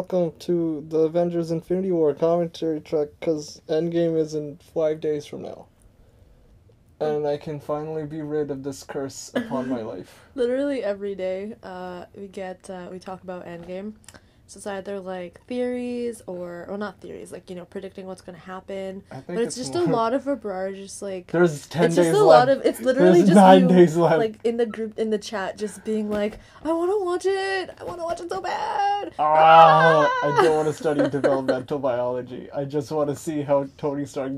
welcome to the Avengers Infinity War commentary track because Endgame is in five days from now. And I can finally be rid of this curse upon my life. Literally every day, uh, we get uh, we talk about Endgame. So it's either like theories or or not theories, like you know predicting what's gonna happen. I think But it's just a lot of Robrar just like There's ten it's days just a left. lot of it's literally There's just nine you, days left. like in the group in the chat just being like I want to watch it I want to watch it so bad Ah, I don't want to study developmental biology. I just want to see how Tony Stark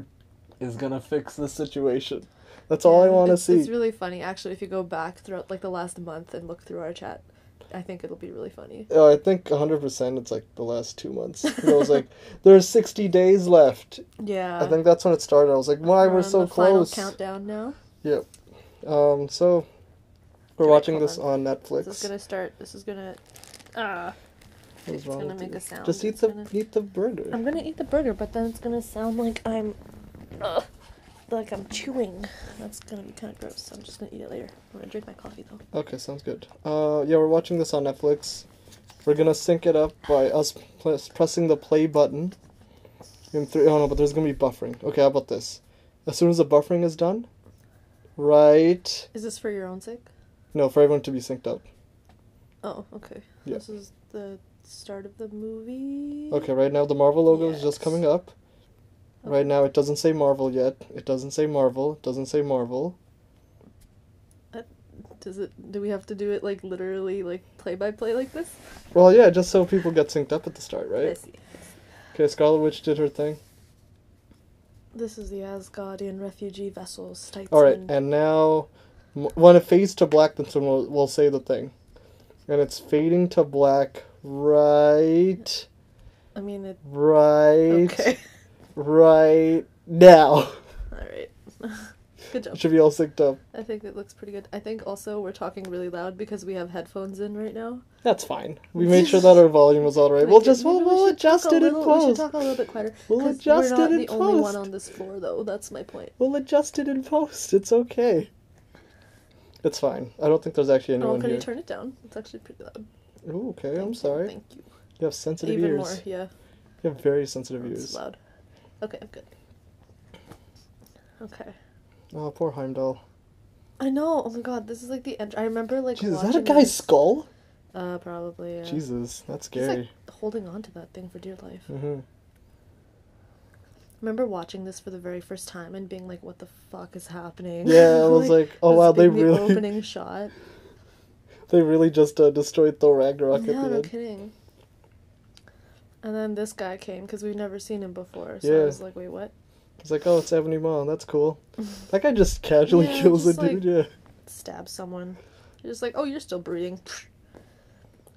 is gonna fix the situation. That's all I want to see. It's really funny actually if you go back throughout like the last month and look through our chat. I think it'll be really funny. Oh, I think 100% it's like the last two months. It was like, there's 60 days left. Yeah. I think that's when it started. I was like, why we're on so close. countdown now. Um, so we're watching this on. on Netflix. This is gonna start. This is gonna. What's it's gonna make you? a sound. Just eat It's the gonna- eat the burger. I'm gonna eat the burger, but then it's gonna sound like I'm. Ugh, like I'm chewing. That's gonna be kind of gross. I'm just gonna eat it later. I'm gonna drink my coffee though. Okay, sounds good. Uh, yeah, we're watching this on Netflix. We're gonna sync it up by us pressing the play button. In three, oh no, but there's gonna be buffering. Okay, how about this? As soon as the buffering is done, right? Is this for your own sake? No, for everyone to be synced up. Oh, okay. Yeah. This is the start of the movie. Okay, right now the Marvel logo is just coming up. Right now it doesn't say Marvel yet. It doesn't say Marvel. It doesn't say Marvel. Uh, does it? Do we have to do it like literally, like play by play, like this? Well, yeah, just so people get synced up at the start, I right? see. Okay, Scarlet Witch did her thing. This is the Asgardian refugee vessel. Titan. All right, and now m- when it fades to black, then someone will, will say the thing, and it's fading to black. Right, I mean it. right, Okay. right now. All right. Good job. Should be all synced up. I think it looks pretty good. I think also we're talking really loud because we have headphones in right now. That's fine. We made sure that our volume was all right. We'll just we'll, we'll adjust it in little- We should talk a little bit quieter. We'll adjust we're not it the only one on this floor, though. That's my point. We'll adjust it in post. It's okay. It's fine. I don't think there's actually any Oh, can here. you turn it down? It's actually pretty loud. Ooh, okay, I'm Thank you, sorry. Thank you. You have sensitive Even ears. more, yeah. You have very sensitive It's ears. loud. Okay, I'm good. Okay. Oh, poor Heimdall. I know. Oh my god, this is like the end. I remember like. Jeez, is that a guy's this- skull? Uh, probably. Yeah. Jesus, that's He's scary. like holding on to that thing for dear life. Mm-hmm. remember watching this for the very first time and being like, "What the fuck is happening?" Yeah, I was like, oh wow, they the really, opening shot. they really just uh, destroyed Thor Ragnarok yeah, at the no end. kidding. And then this guy came because we've never seen him before. So Yeah. I was like, "Wait, what?" It's like, oh, it's Ebony Maw. That's cool. That guy just casually Yeah, kills a like- dude. Yeah. Stab someone. You're just like, "Oh, you're still breathing."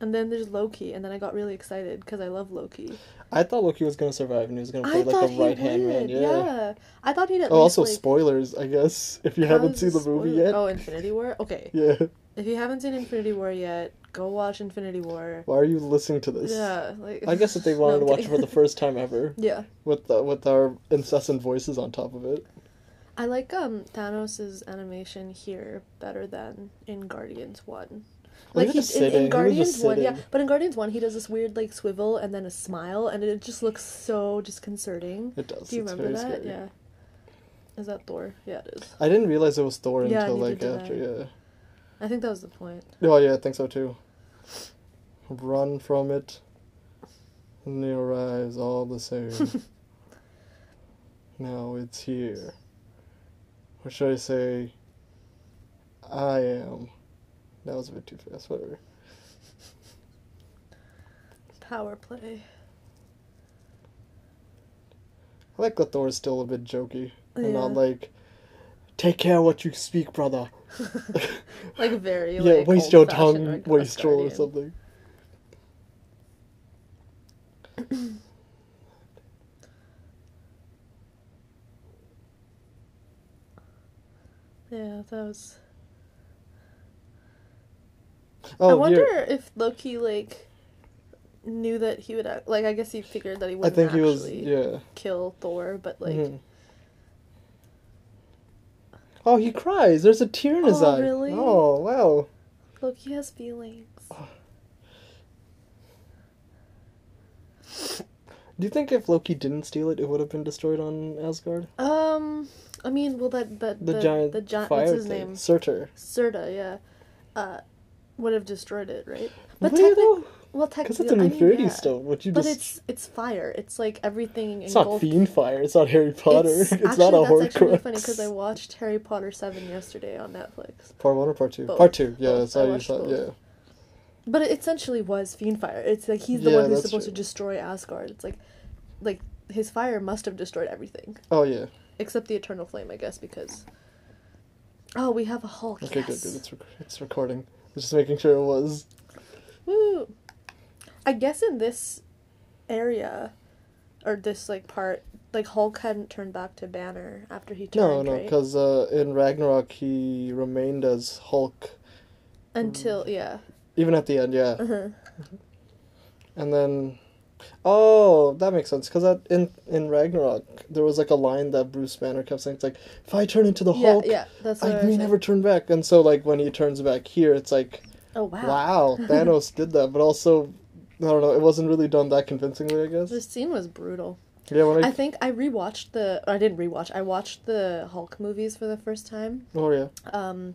And then there's Loki, and then I got really excited because I love Loki. I thought Loki was gonna survive, and he was gonna I like a right hand man. Yeah. Yeah. I thought he'd at Oh, least also like, spoilers, I guess. If you how haven't seen the this movie yet. Oh, Infinity War. Okay, Yeah. if you haven't seen Infinity War yet, go watch Infinity War. Why are you listening to this? Yeah, like I guess if they wanted No, to watch it for the first time ever, yeah. with the, with our incessant voices on top of it. I like um Thanos' animation here better than in Guardians One. Like he, in, in Guardians One, yeah, but in Guardians One he does this weird like swivel and then a smile, and it just looks so disconcerting. It does. Do you it's remember that? scary. Yeah. Is that Thor? Yeah, it is. I didn't realize it was Thor Yeah, until like after, I. yeah. I think that was the point. Oh yeah, I think so too. Run from it. And your eyes all the same. now it's here. Or should I say I am. That was a bit too fast, whatever. Power play. I like that Thor is still a bit jokey. And not like Take care what you speak, brother. Like very yeah, like waste your tongue, like, wastrel or something. Yeah, that was. Oh, I wonder here- if Loki like knew that he would act, like. I guess he figured that he wouldn't think he was actually yeah. kill Thor, but like. Mhm. Oh, he cries. There's a tear in his Oh, eye. really? Oh, wow. Loki has feelings. Do you think if Loki didn't steal it, it would have been destroyed on Asgard? Um, I mean, well, that that The, the giant the giant what's his thing. name? Surtur. Serta, yeah, uh, would have destroyed it, right? But But technically, well, Because technically, it's an I mean, Infinity yeah. Stone. Would you But just? it's it's fire. It's like everything. It's not fiend fire. It's not Harry Potter. It's, It's, not a actually, that's actually really funny because I watched Harry Potter seven yesterday on Netflix. Part one or part two? Both. Part two. Yeah, Both. that's I how you saw. Yeah. But it essentially was fiend fire. It's like he's the Yeah, one who's supposed true. to destroy Asgard. It's like, like his fire must have destroyed everything Oh yeah. except the eternal flame, I guess, because. Oh, we have a Hulk. Okay, yes. good, good. It's rec- it's recording. Just making sure it was. Woo! I guess in this area, or this like part, like Hulk hadn't turned back to Banner after he turned. No, no, right? because uh, in Ragnarok he remained as Hulk until yeah. even at the end. Yeah, Uh-huh. and then. Oh, that makes sense. Because in in Ragnarok, there was like a line that Bruce Banner kept saying. It's like, if I turn into the Yeah, Hulk, yeah, that's I I may never turn back. And so, like, when he turns back here, it's like, Oh wow. wow, Thanos did that. But also, I don't know, it wasn't really done that convincingly, I guess. This scene was brutal. Yeah, I. I think I rewatched the. Or I didn't rewatch. I watched the Hulk movies for the first time. oh, yeah. Um,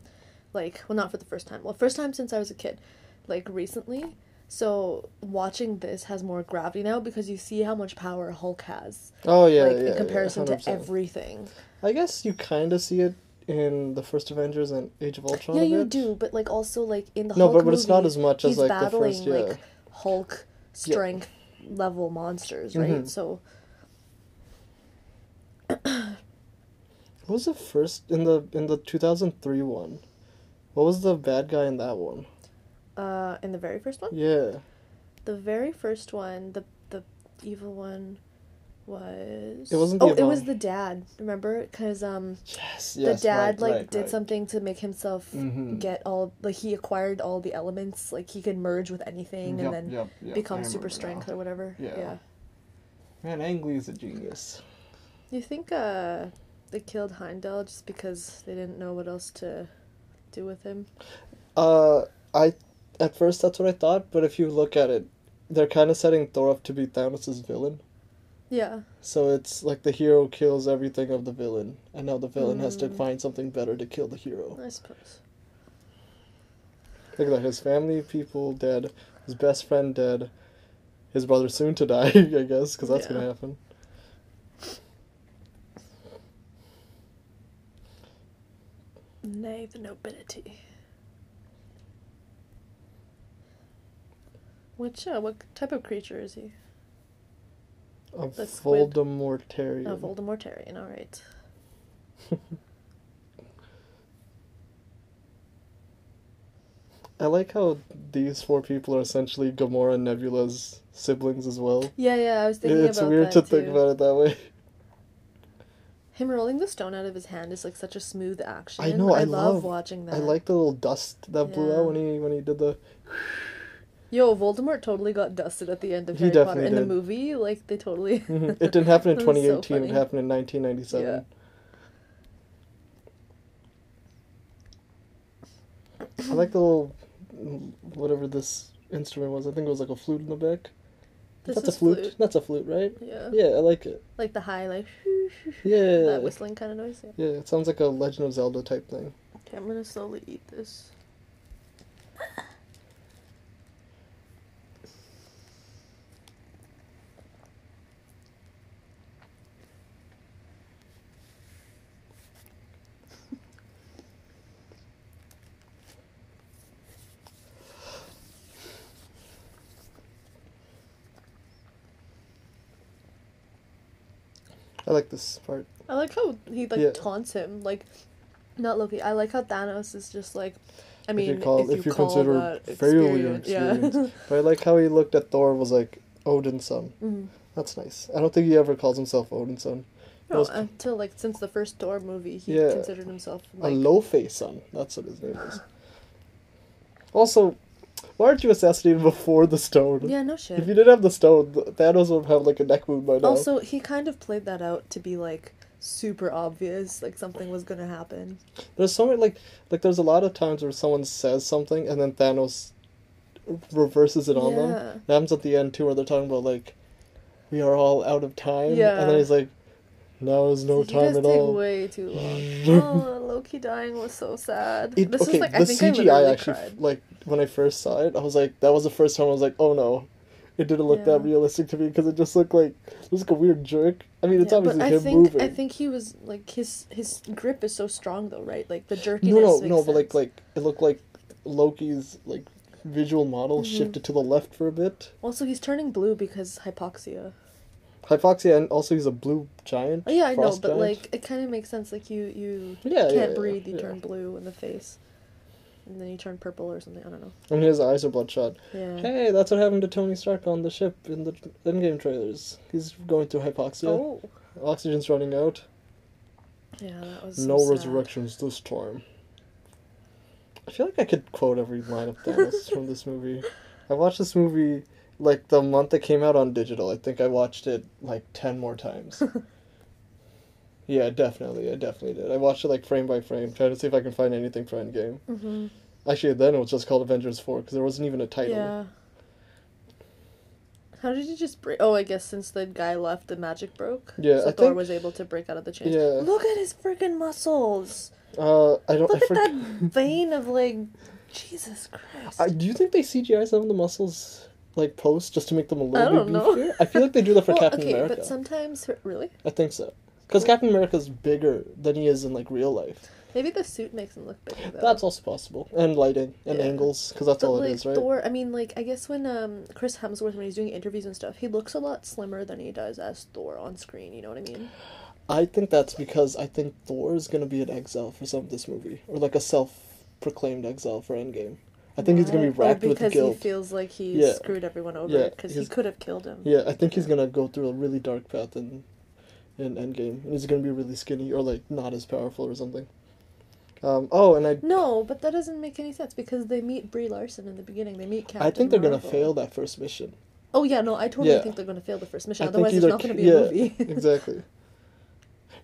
like well, not for the first time. Well, first time since I was a kid, like recently. So watching this has more gravity now because you see how much power Hulk has. Oh, yeah, like yeah. in comparison yeah, to everything. I guess you kind of see it in the first Avengers and Age of Ultron. yeah, you do, but like also like in the No, Hulk but, but it's not as much as like the first. Yeah. like Hulk strength level monsters, right? Mhm. So What was the first in the in the two thousand three one? What was the bad guy in that one? Uh, in the very first one. Yeah. The very first one, the the evil one was It wasn't Oh, it was the dad. Remember? Cuz um Yes. yes the dad right, like right, did right. something to make himself Mhm. get all like he acquired all the elements, like he could merge with anything Yep, and then yep, yep, become super strength now. or whatever. Yeah. yeah. Man, Ang Lee is a genius. You think uh they killed Heimdall just because they didn't know what else to do with him? Uh, I at first that's what I thought, but if you look at it, they're kind of setting Thor up to be Thanos' villain. Yeah. So it's like the hero kills everything of the villain, and now the villain has to Mm. find something better to kill the hero. I suppose. Look at that, his family people dead, his best friend dead, his brother soon to die, I guess, because that's Yeah. gonna happen. Nay, the nobility. Which uh, what type of creature is he? A The. Voldemortarian. A Voldemortarian, alright. I like how these four people are essentially Gamora and Nebula's siblings as well. Yeah, yeah, I was thinking It's about weird to too. think about it that way. Him rolling the stone out of his hand is like such a smooth action. I know, I love, love- watching that. I like the little dust that blew out when he when he did the. Yo, Voldemort totally got dusted at the end of He Harry Potter. In the movie, like they totally. Mhm. It didn't happen in That was so 2018. it happened in 1997. Yeah. I like the little whatever this instrument was. I think it was like a flute in the back. This That's is a flute. That's a flute, right? Yeah. Yeah, I like it. Like the high, like Yeah. that whistling kind of noise. Yeah. Yeah, it sounds like a Legend of Zelda type thing. Okay, I'm gonna slowly eat this. I like this part. I like how he like Yeah. taunts him, like not Loki. I like how Thanos is just like, I mean, if you call, if you, call consider that failure experience, experience. but I like how he looked at Thor was like Odin's son. yeah. Mhm. That's nice. I don't think he ever calls himself Odin's son. No, was until like since the first Thor movie, he Yeah. considered himself a like low face son. That's what his name is. Also, why aren't you assassinated before the stone? yeah, no shit. If you didn't have the stone, Thanos would have like a neck wound by now. Also, he kind of played that out to be like super obvious, like something was gonna happen. There's so many like like there's a lot of times where someone says something and then Thanos reverses it on them. Yeah. That happens at the end too, where they're talking about like we are all out of time. Yeah. And then he's like, now is no you time at take all. way too long. oh, Loki dying was so sad. It, this okay, is like the I think I CGI literally actually, cried. like, when I first saw it, I was like, that was the first time I was like, oh no. It didn't look that realistic to me because it just looked like it was like a weird jerk. I mean, it's Yeah, obviously but I him think moving. I think he was like his his grip is so strong though, right? Like the jerkiness. no, no, no, but like, like it looked like Loki's like visual model Mhm. shifted to the left for a bit. also he's turning blue because hypoxia. Hypoxia, and also he's a blue giant. Oh yeah, I know, but giant. like it kind of makes sense. Like you you Yeah, can't yeah, yeah, breathe, you yeah. turn blue in the face, and then he turned purple or something. I don't know. and his eyes are bloodshot. Yeah. Hey, that's what happened to Tony Stark on the ship in the Endgame trailers. He's going through hypoxia. Oh. Oxygen's running out. Yeah, that was no resurrections this time. I feel like I could quote every line of Thanos from this movie. I watched this movie like the month it came out on digital. I think I watched it like ten more times. yeah, definitely. I definitely did. I watched it like frame by frame, trying to see if I can find anything for Endgame. Mm-hmm. Actually, then it was just called Avengers Four because there wasn't even a title. Yeah. How did you just break? Oh, I guess since the guy left, the magic broke. Yeah, so I Thor think- was able to break out of the chains. Yeah. Look at his freaking muscles. Uh, I don't. Look I at that vein of like, Jesus Christ. I, do you think they CGI some of the muscles like post just to make them a little I don't bit know. beefier? I feel like they do that for well, Captain okay, America. but sometimes really, I think so. Because Captain America's bigger than he is in like real life. Maybe the suit makes him look bigger though. That's also possible. And lighting and Yeah. angles, because that's But all like it is, right? Thor, I mean, like I guess when um Chris Hemsworth when he's doing interviews and stuff, he looks a lot slimmer than he does as Thor on screen. You know what I mean? I think that's because I think Thor is gonna be an exile for some of this movie, or like a self-proclaimed exile for Endgame. I think he's gonna be racked with because guilt. he feels like he Yeah. screwed everyone over Yeah, because he could have killed him. Yeah, I think he's gonna go through a really dark path in in Endgame, and he's gonna be really skinny or like not as powerful or something. Um, oh, and I No, but that doesn't make any sense because they meet Brie Larson in the beginning. They meet Captain I think they're gonna fail that first mission. Oh yeah, no, I totally Yeah. think they're gonna fail the first mission. I Otherwise, it's not gonna be yeah, a movie. exactly.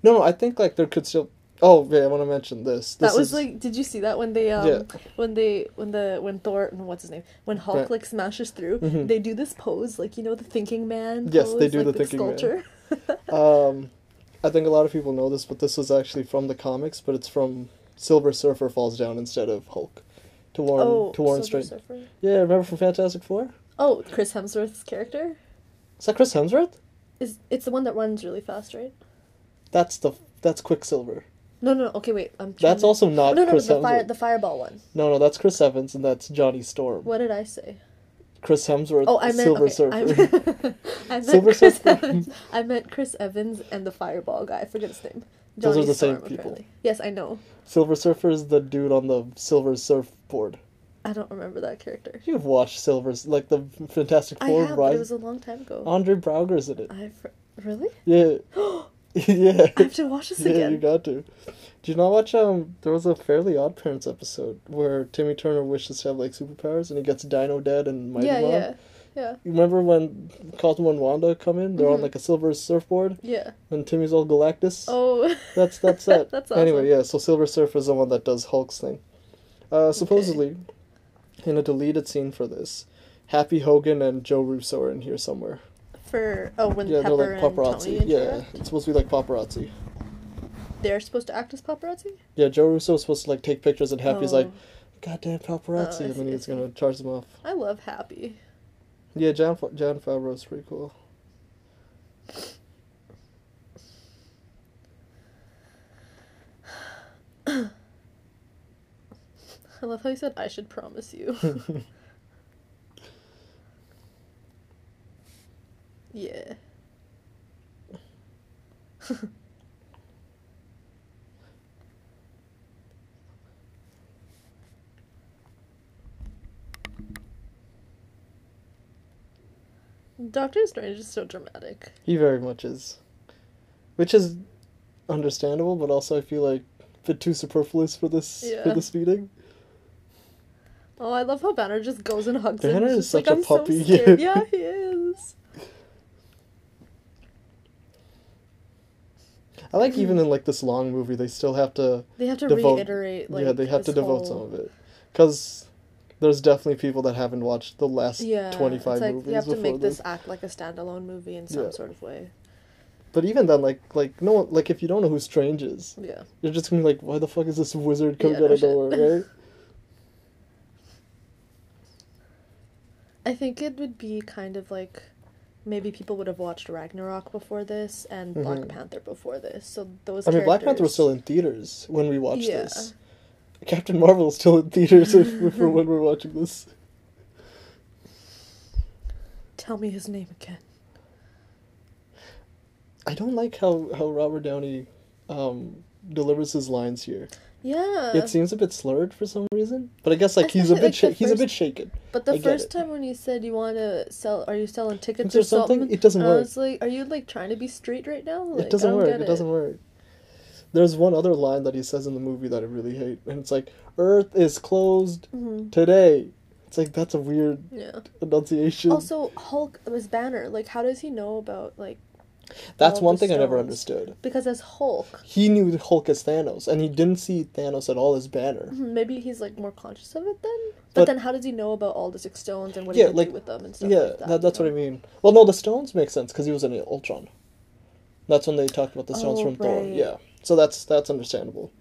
No, I think like there could still. Oh, yeah, I want to mention this. that was is- like, did you see that when they um Yeah. when they when the when Thor what's his name when Hulk Right. like smashes through, Mhm. they do this pose like you know the thinking man. Yes, they do like, the with thinking man. Um, I think a lot of people know this, but this was actually from the comics, but it's from Silver Surfer falls down instead of Hulk. To warn oh, to warn Silver straight. Surfer. Yeah, remember from Fantastic Four? Oh, Chris Hemsworth's character Is that Chris Hemsworth? is it's the one that runs really fast, right? That's the that's Quicksilver. No, no, no. Okay, wait. I'm. That's to- also not Oh, no, no, Chris the fire, the fireball one. No, no, that's Chris Evans, and that's Johnny Storm. What did I say? Chris Hemsworth, Oh, I meant Silver okay, Surfer. I meant, I meant Silver Chris Surfer. Evans. I meant Chris Evans and the fireball guy. I forget his name. Those are Johnny the same people. apparently. Yes, I know. Silver Surfer is the dude on the Silver Surfboard. I don't remember that character. You've watched Silver's like the Fantastic I Four have, but it was a long time ago. Andre Braugher's in it. I really? Yeah, yeah, I have to watch this yeah. again. You got to. Do you not watch? Um, there was a Fairly Odd Parents episode where Timmy Turner wishes to have like superpowers, and he gets Dino Dad and Mighty yeah, Mom. yeah, yeah, You remember when Cosmo and Wanda come in? They're on Mhm. like a silver surfboard, yeah. and Timmy's all Galactus. Oh, That's that's that. That's Anyway, yeah. So Silver Surfer is the one that does Hulk's thing. Uh, supposedly, in a deleted scene for this, Happy Hogan and Joe Russo are in here somewhere. for oh when yeah, Pepper they're like and paparazzi. Yeah, interact, it's supposed to be like paparazzi. they're supposed to act as paparazzi. Yeah, Joe Russo is supposed to like take pictures, and Happy's Oh. like, "Goddamn paparazzi," Oh, and then he's gonna charge them off. I love Happy. Yeah, Jon Jon Favreau's pretty cool. I love how you said I should promise you. yeah. Doctor Strange is so dramatic. He very much is, which is understandable, but also I feel like a bit too superfluous for this for this meeting. Oh, I love how Banner just goes and hugs Banner him. is He's such a like, so puppy." yeah, he is. I like even in like this long movie, they still have to They have to Devote- reiterate, like, yeah they have to devote whole- some of it because there's definitely people that haven't watched the last Yeah. 25 it's like movies you have to make this. this act like a standalone movie in some Yeah. sort of way. But even then, like, like no like if you don't know who Strange is, Yeah. you're just gonna be like, why the fuck is this wizard coming Yeah, out no of nowhere, right? I think it would be kind of like maybe people would have watched Ragnarok before this and Black Mhm. Panther before this. So those I mean, Black Panther was still in theaters when we watched Yeah. this. Captain Marvel is still in theaters if, for when we're watching this. Tell me his name again. I don't like how how Robert Downey um, delivers his lines here. Yeah. It seems a bit slurred for some reason, but I guess like he's a bit like, sha- the he's a bit shaken. But the I first time when you said you want to sell, are you selling tickets Or something? something, it doesn't I work. was like, are you like trying to be straight right now? Like, it doesn't work. get It doesn't work. There's one other line that he says in the movie that I really hate, and it's like, "Earth is closed Mhm. today." It's like that's a weird Yeah. enunciation. Also, Hulk was Banner. Like, how does he know about like? that's one thing I never understood. Because as Hulk, He knew Hulk as Thanos, and he didn't see Thanos at all as Banner. mhm, maybe he's like more conscious of it then. But, But- then, how does he know about all the six stones and what Yeah, he like- do with them and stuff Yeah, like that? that, that's you what I mean. Well, no, the stones make sense because he was in Ultron. That's when they talked about the stones Oh, from Thor. Yeah, so that's that's understandable.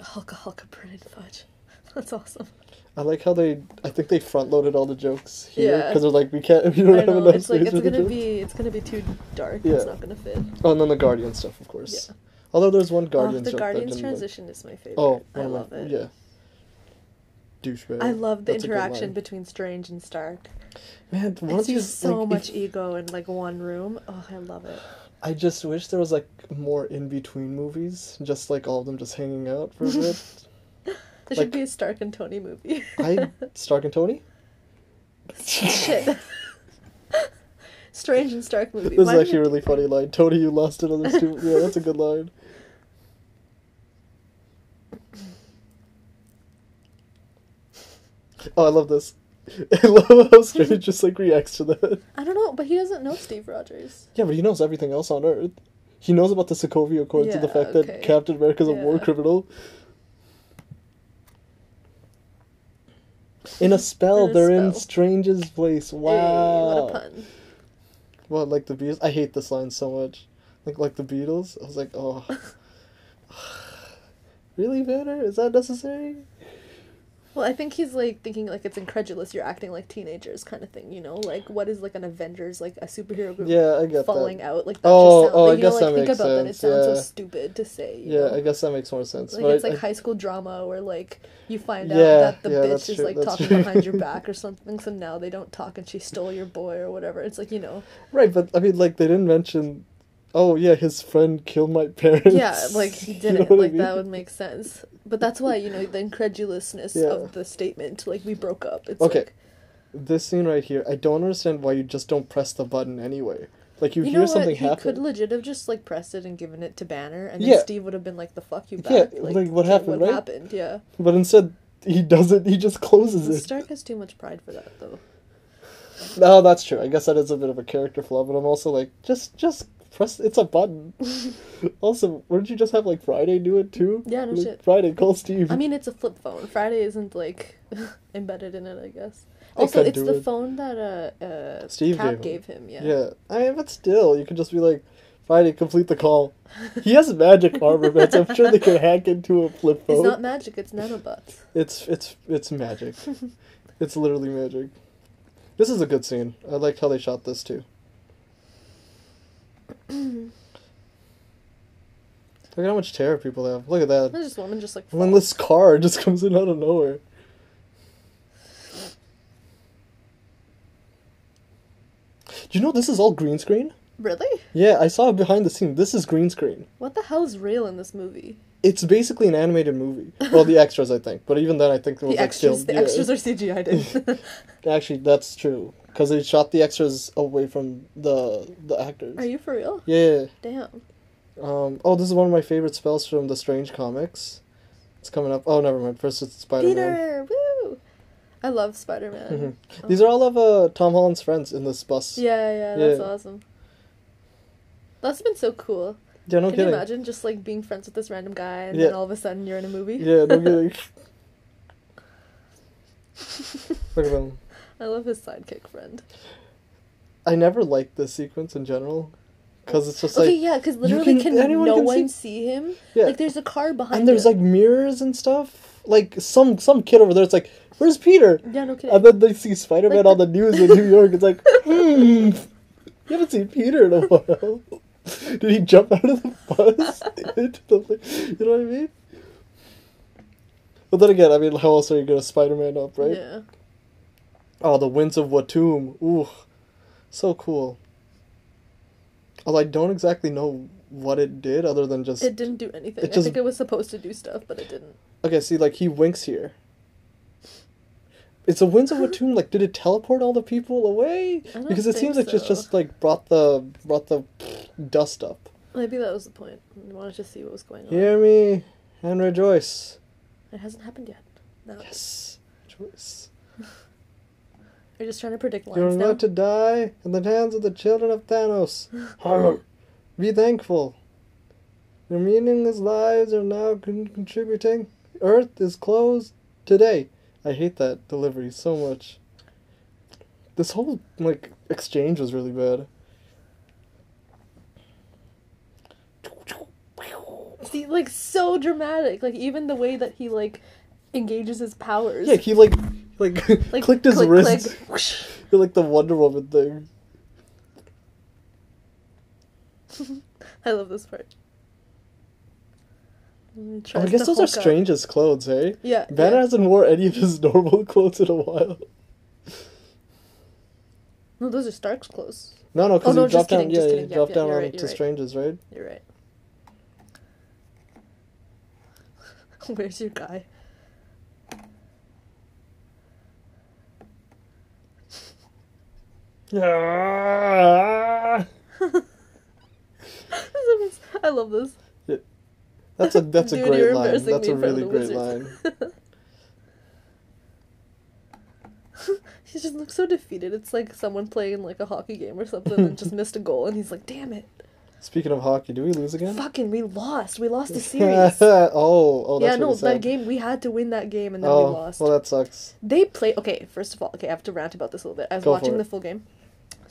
Hulk, Hulk, burning fudge. That's awesome. I like how they. I think they front loaded all the jokes here Yeah. because they're like, we can't. We don't have know. enough It's like space it's for gonna jokes. be it's gonna be too dark. Yeah. It's not gonna fit. Oh, and then the Guardian stuff, of course. Yeah. Although there's one Oh, Guardians the joke Guardians didn't like. transition is my favorite. Oh, I of my- love it. Yeah. Douchebag. I love the That's interaction between Strange and Stark. Man, I once see you so like, much if- ego in like one room. Oh, I love it. I just wish there was like more in between movies, just like all of them just hanging out for a bit. There Like- should be a Stark and Tony movie. I Stark and Tony. Shit. Strange and Stark movie. This is actually a really funny line. Tony, you lost another stupid. Yeah, that's a good line. Oh, I love this. I love how Strange just like reacts to that. I don't know, but he doesn't know Steve Rogers. Yeah, but he knows everything else on Earth. He knows about the Sokovia Accords and the fact okay. that Captain America America's a war criminal. In a spell, In a they're in spell. Strange's place. Hey, Wow. what a pun. What, like the Beatles? I hate this line so much. Like, like the Beatles? I was like, oh. really, Banner? Is that necessary? Well, I think he's like thinking like it's incredulous. You're acting like teenagers, kind of thing. You know, like what is like an Avengers, like a superhero group Yeah, I get falling that. out? Like that Oh, just sounds, oh, I like, you know, like that think makes about that. It sense, sounds so stupid to say. You Yeah, know? I guess that makes more sense. Like but it's I- like I- high school drama where like you find out that the yeah, bitch is true, like talking true. behind your back or something, so now they don't talk and she stole your boy or whatever. It's like you know, Right, but I mean, like, they didn't mention. Oh, yeah, his friend killed my parents. yeah, like he didn't. know what I like that would make sense. But that's why you know the incredulousness Yeah. of the statement. Like we broke up. It's Okay, like This scene right here, I don't understand why you just don't press the button anyway. Like, you, you hear something what? He happen. could legit have just like pressed it and given it to Banner, and then Yeah. Steve would have been like, "The fuck you Yeah, back." like, what happened, What right? happened? Yeah. But instead, he doesn't, he just closes it. Stark has too much pride for that, though. No, that's true. I guess that is a bit of a character flaw, but I'm also like, just, just press. It's a button. also, wouldn't you just have like Friday do it too? Yeah, no Like, shit. Friday, call Steve. I mean, it's a flip phone. Friday isn't like embedded in it, I guess. They Also, it's the it. phone that uh, uh Steve Cap gave gave him. Yeah. yeah. I mean, but still, you could just be like, Friday, complete the call. He has magic armor. So I'm sure they could hack into a flip phone. It's not magic. It's nanobots. It's it's it's magic. it's literally magic. This is a good scene. I liked how they shot this too. Look at how much terror people have. Look at that. There's this woman just like. Then this car just comes in out of nowhere. Do you know this is all green screen? Really? Yeah, I saw it behind the scene. This is green screen. What the hell is real in this movie? It's basically an animated movie. Well, the extras, I think, but even then, I think it was The like extras. still. the yeah. extras are CGI. Actually, that's true because they shot the extras away from the the actors. are you for real? Yeah. Damn. Um. Oh, this is one of my favorite spells from the Strange comics. It's coming up. Oh, never mind. First, it's Spider Man. Peter. Woo. I love Spider Man. Mhm. These are all of uh, Tom Holland's friends in this bus. Yeah, yeah, that's Yeah. awesome. That's been so cool. Yeah, no Can kidding. you imagine just like being friends with this random guy and Yeah. then all of a sudden you're in a movie? Yeah, no kidding. Look at him. I love his sidekick friend. I never liked this sequence in general, because it's just okay, like yeah, because literally, can- can, anyone no can one see- see him? Yeah. Like, there's a car behind and there's him. like mirrors and stuff. Like some some kid over there. It's like, where's Peter? yeah, no kidding. And then they see Spider Man Like on the news in New York. It's like, hmm, you haven't seen Peter in a while. Did he jump out of the bus into the? You know what I mean? But then again, I mean, how else are you gonna Spider Man up, right? Yeah. Oh, the winds of Watoomb. Ooh, so cool. Although I don't exactly know what it did, other than just It didn't do anything. It I think it was supposed to do stuff, but it didn't. okay. See, like he winks here. It's the winds of Watoomb. Like, did it teleport all the people away? Because it seems think like just just like brought the brought the dust up. Maybe that was the point. I wanted to see what was going on. Hear me and rejoice. It hasn't happened yet. No. Yes, rejoice. You're just trying to predict You're lines now. about to die in the hands of the children of Thanos. Be thankful. Your meaningless lives are now con- contributing. Earth is closed today. I hate that delivery so much. This whole like exchange was really bad. See, like so dramatic. Like even the way that he like engages his powers. Yeah, he like like, like clicked his click, wrist. click, whoosh. like the Wonder Woman thing. I love this part. Oh, I guess those are strangest clothes, hey? Yeah. Banner yeah. hasn't wore any of his normal clothes in a while. No, those are Stark's clothes. No, no, because Oh, no, he dropped just down. kidding, Yeah, just he. Yeah, dropped yeah, down you're right, to right. strangers, right? You're right. Where's your guy? Ah! I love this. That's a that's a Dude, great line. That's a really great line. He just looks so defeated. It's like someone playing like a hockey game or something and just missed a goal, and he's like, "Damn it! Speaking of hockey, do we lose again? Fucking, we lost. We lost the series." oh, oh, that's yeah, no, that game we had to win that game, and then oh, we lost. well, that sucks. They play. Okay, first of all, okay, I have to rant about this a little bit. I was Go watching the full game,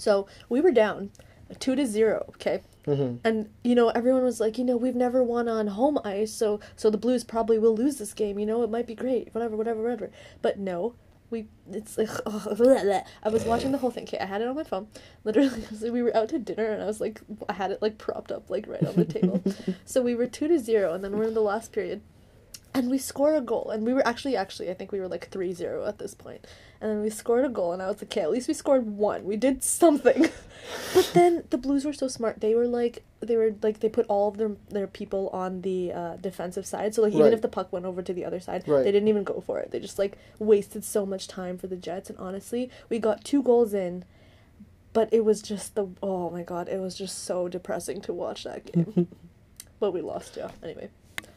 so we were down two to zero. Okay, hmm and you know everyone was like, you know, we've never won on home ice, so so the Blues probably will lose this game. You know, it might be great, whatever, whatever, whatever. But no, we it's like blah. I was watching the whole thing. Okay, I had it on my phone. Literally, we were out to dinner, and I was like, I had it like propped up like right on the table. so we were two to zero, and then we're in the last period. And we score a goal, and we were actually, actually, I think we were like 3 0 at this point. And then we scored a goal, and I was like, okay, at least we scored one. We did something. but then the Blues were so smart. They were like, they were like, they put all of their their people on the uh, defensive side. So like, even Right. if the puck went over to the other side, Right. they didn't even go for it. They just like wasted so much time for the Jets. And honestly, we got two goals in, but it was just the oh my god, it was just so depressing to watch that game. but we lost, yeah. Anyway.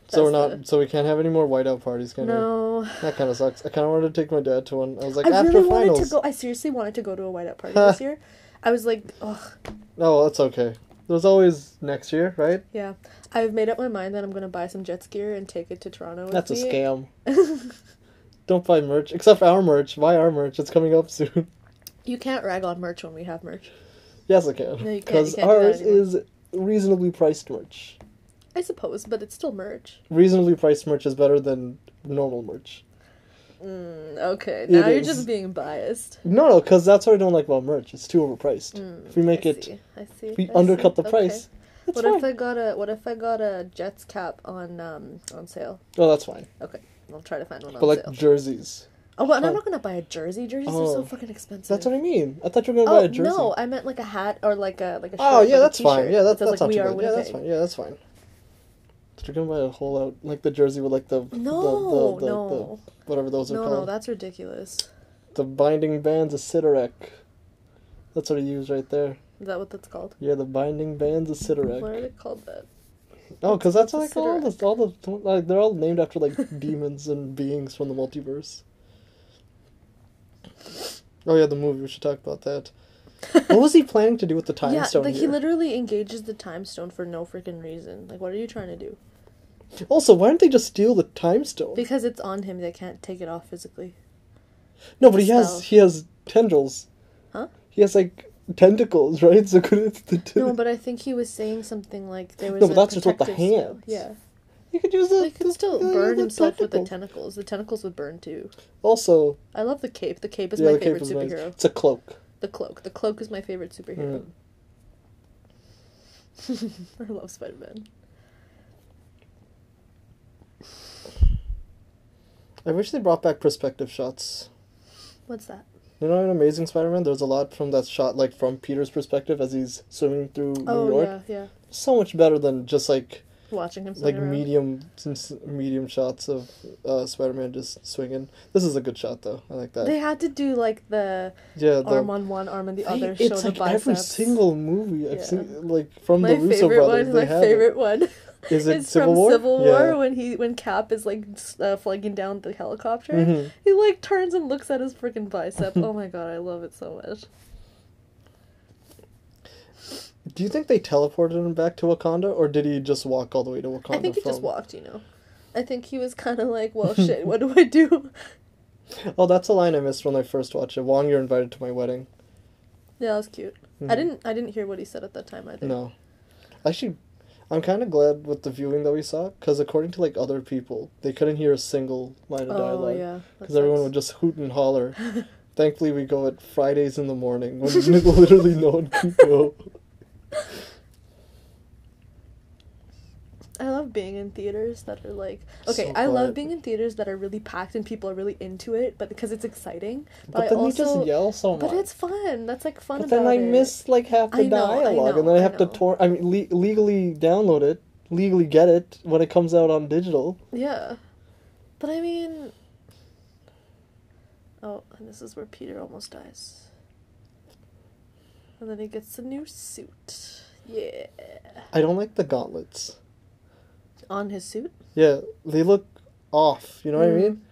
So we're not. the- So we can't have any more whiteout parties, can we? no. That kind of sucks. I kind of wanted to take my dad to one. I was like, I after really wanted to go. I seriously wanted to go to a whiteout party this year. I was like, ugh, Oh, that's okay. There's always next year, right? yeah. I've made up my mind that I'm gonna buy some Jets gear and take it to Toronto. with That's a scam. Don't buy merch, except our merch. Buy our merch. It's coming up soon. You can't rag on merch when we have merch. yes, I can. No, you can't- Because can't do that ours is reasonably priced merch. I suppose, but it's still merch. Reasonably priced merch is better than normal merch. Mm, okay, It now you're is. just being biased. No, no, because that's what I don't like about merch. It's too overpriced. Mm, if we make I it, see, I see. if we I undercut see. the price, that's What fine. if I got a What if I got a Jets cap on um on sale? Oh, that's fine. Okay, I'll try to find one on But like sale. jerseys. Oh, well, and I'm oh. not gonna buy a jersey. Jerseys are so Oh. fucking expensive. That's what I mean. I thought you were gonna Oh buy a jersey. no, I meant like a hat or like a like a. Shirt, Oh yeah, like that's fine. Yeah, that's that that's like, not too bad. Yeah, that's fine. Yeah, that's fine. You're gonna buy a whole out like the jersey with like the No, the, the, the, no, the whatever those are no, no, called. that's ridiculous. The binding bands of Cyttorak. That's what he used right there. Is that what that's called? Yeah, the binding bands of Why are they called that? Oh, because that's what's like a all the all the like they're all named after like demons and beings from the multiverse. Oh yeah, the movie. We should talk about that. what was he planning to do with the time yeah, stone? like he literally engages the time stone for no freaking reason. Like, what are you trying to do? Also, why don't they just steal the time stone? Because it's on him. They can't take it off physically. No, but he has he has tendrils. Huh? He has like tentacles, right? So could it's the t- No, but I think he was saying something like there was. No, but that's just with the spell. Yeah, you could use the. he could still the- burn himself with the tentacles. The tentacles would burn too. Also, I love the cape. The cape is yeah, my favorite is nice. superhero. It's a cloak. The cloak. The cloak is my favorite superhero. Mm. I love Spider Man. I wish they brought back perspective shots. What's that? You know, in Amazing Spider-Man, there's a lot from that shot, like from Peter's perspective as he's swimming through New Oh York. yeah, yeah. So much better than just like Watching him like around. medium medium shots of uh, Spider-Man just swinging. This is a good shot though. I like that. They had to do like the yeah, the, arm on one arm and the other show it's the like biceps. every single movie I've Yeah. seen, like from my the Russo favorite brothers. one, my favorite it. one. Is it it's Civil from War? Civil War Yeah. when he when Cap is like uh, flagging down the helicopter. Mhm. He like turns and looks at his freaking bicep. oh my god, I love it so much. Do you think they teleported him back to Wakanda, or did he just walk all the way to Wakanda? I think he just walked, you know. I think he was kind of like, well, shit, what do I do? Oh, that's a line I missed when I first watched it. Wong, you're invited to my wedding. Yeah, that was cute. I Mhm. didn't, I didn't hear what he said at that time either. No. Actually, I'm kind of glad with the viewing that we saw, because according to like other people, they couldn't hear a single line of Oh dialogue. yeah. Because everyone would just hoot and holler. Thankfully, we go at Fridays in the morning when literally no one can go. I love being in theaters that are like okay. So I love being in theaters that are really packed and people are really into it, but because it's exciting. But, But, I then also, they just yell so much. but it's fun. That's like fun But then I it. miss like half the I know, I dialogue, and then I I have to know. tor- I mean, le- legally download it, legally get it when it comes out on digital. Yeah, but I mean, oh, and this is where Peter almost dies, and then he gets a new suit. Yeah, I don't like the gauntlets. On his suit. Yeah, they look off. You know what I Mm. mean?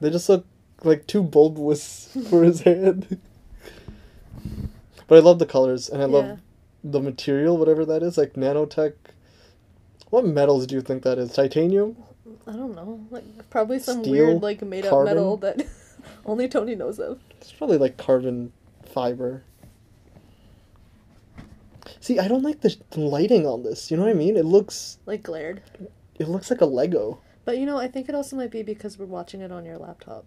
They just look like too bulbous for his hand. but I love the colors, and I Yeah. love the material, whatever that is, like nanotech. What metals do you think that is? Titanium? I don't know, like probably some Steel, weird like made up carbon. metal that only Tony knows of. It's probably like carbon fiber. See, I don't like the, the lighting on this. You know what I mean? It looks Like glared. it looks like a Lego. But you know, I think it also might be because we're watching it on your laptop.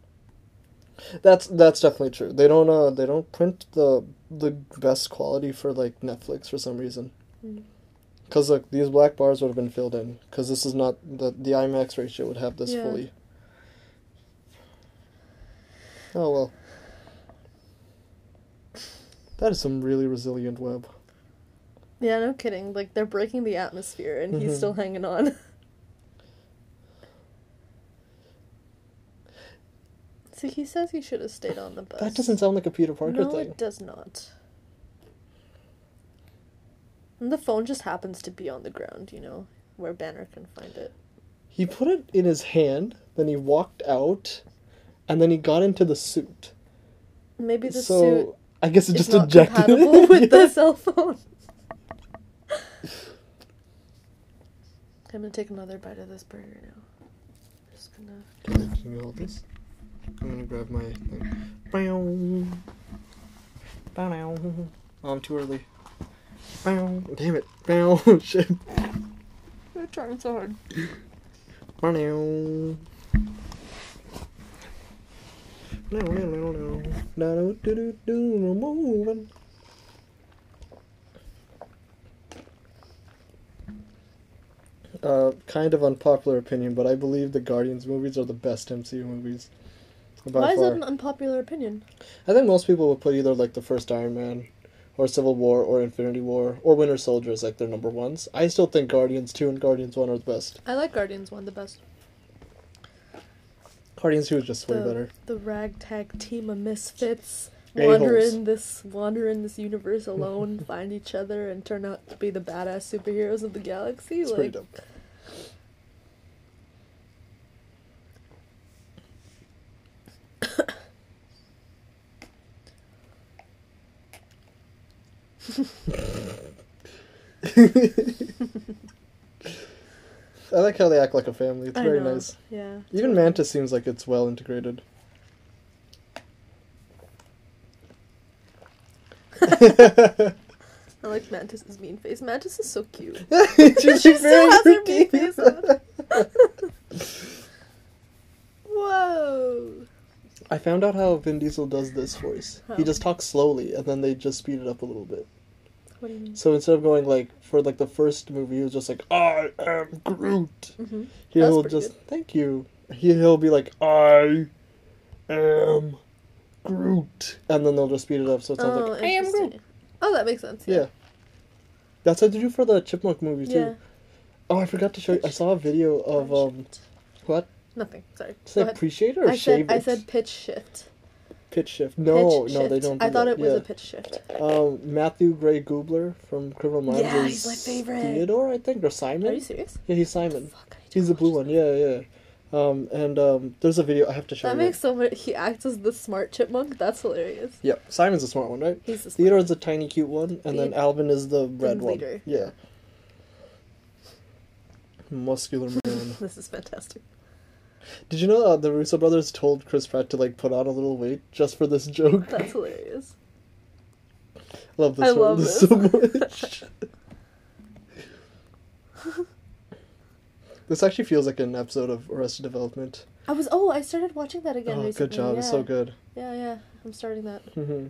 That's that's definitely true. They don't uh they don't print the the best quality for like Netflix for some reason. Mm. Cause like these black bars would have been filled in. Cause this is not the the IMAX ratio would have this Yeah. fully. Oh well. That is some really resilient web. Yeah, no kidding. Like they're breaking the atmosphere and he's Mhm. still hanging on. See, he says he should have stayed on the bus. That doesn't sound like a Peter Parker no, thing. No, it does not. And the phone just happens to be on the ground, you know, where Banner can find it. He put it in his hand, then he walked out, and then he got into the suit. Maybe the so suit I guess it just ejected it. with Yeah. the cell phone. I'm gonna take another bite of this burger now. Just gonna. Okay, Can you hold this? I'm gonna grab my thing. Bow. Bow. Oh, I'm too early. Bow. Damn it. Bow. Shit. I'm trying so hard. Bow. No, no, no, no. No, no, do, do, do, no moving. Uh, kind of unpopular opinion, but I believe the Guardians movies are the best MCU movies. Why is far. that an unpopular opinion? I think most people would put either like the first Iron Man, or Civil War, or Infinity War, or Winter Soldier as like their number ones. I still think Guardians two and Guardians one are the best. I like Guardians one the best. Guardians two is just way the, better. The ragtag team of misfits A-holes. wander in this wander in this universe alone, find each other, and turn out to be the badass superheroes of the galaxy. It's pretty like, dope. I like how they act like a family. It's I very know. nice. Yeah. Even Mantis Manta seems like it's well integrated. I like Mantis's mean face. Mantis is so cute. she still has her mean face on. Whoa. I found out how Vin Diesel does this voice. Huh. He just talks slowly and then they just speed it up a little bit. What do you mean? So instead of going like for like the first movie, he was just like I am Groot. Mm-hmm. He'll just thank you. He he'll be like I am Groot, and then they'll just speed it up. So it sounds Oh, like I am Groot. Oh, that makes sense. Yeah. That's what they do for the Chipmunk movie too. Yeah. Oh, I forgot to show you. I saw a video of um what? Nothing. Sorry. Say appreciate or I said I said pitch shift. Pitch shift. No, Pitch no, they don't. Do I thought that. it was yeah. a pitch shift. Um, Matthew Gray Gubler from Criminal Minds Yeah, is he's my favorite. Theodore, I think, or Simon. Are you serious? Yeah, he's Simon. Fuck, He's the blue one. Yeah, yeah. Um, and um, there's a video I have to show That you. makes so much. He acts as the smart chipmunk. That's hilarious. Yep, Simon's the smart one, right? He's the smart. Theodore's the tiny, cute one, and then Alvin is the red one. leader. Yeah. Muscular man. This is fantastic. Did you know uh, the Russo brothers told Chris Pratt to like put on a little weight just for this joke? That's hilarious. I love this I love this so much. this actually feels like an episode of Arrested Development. I was. Oh, I started watching that again oh, recently. good job! Yeah. It's so good. Yeah, yeah. I'm starting that. hmm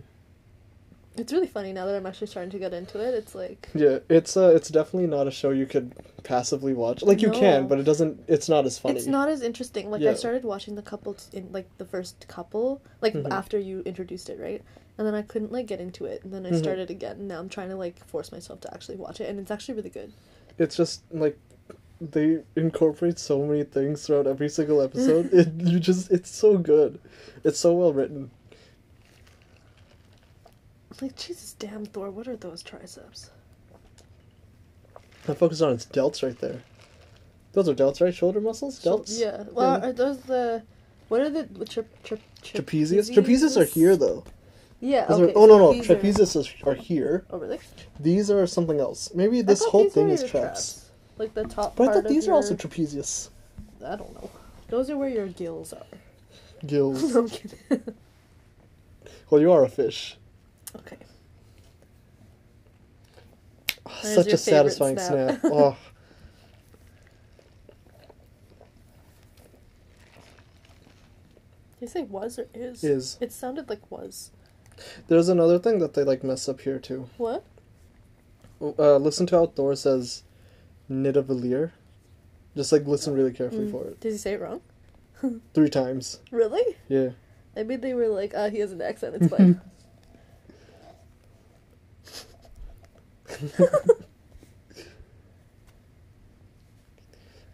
It's really funny now that I'm actually starting to get into it. It's like Yeah, it's uh, it's definitely not a show you could passively watch. Like you can, but it doesn't. It's not as funny. it's not as interesting. Like Yeah. I started watching the couple t- in like the first couple, like Mhm. after you introduced it, right? And then I couldn't like get into it, and then I Mhm. started again. And now I'm trying to like force myself to actually watch it, and it's actually really good. It's just like they incorporate so many things throughout every single episode. it you just it's so good. It's so well written. Like Jesus, damn Thor, what are those triceps? I focused on its delts right there. Those are delts, right? Shoulder muscles, delts. yeah. Well, Yeah. are those the what are the trip, trip, trip, Trapezius. Trapezius are here though. Yeah. Those Okay. are, oh no so no, are- trapezius is, are here. Oh really? These are something else. Maybe this whole thing is your traps. Like the top. But I thought these are also trapezius. I don't know. Those are where your gills are. Gills. no, I'm kidding. well, you are a fish. Okay. Such a satisfying snap. snap. Oh. Did you say was or is? Is. It sounded like was. There's another thing that they like mess up here too. What? Uh, listen to how Thor says Nidavellir. Just like listen really carefully Mm. for it. Did he say it wrong? Three times. Really? Yeah. Maybe they were like, ah, he has an accent. It's fine.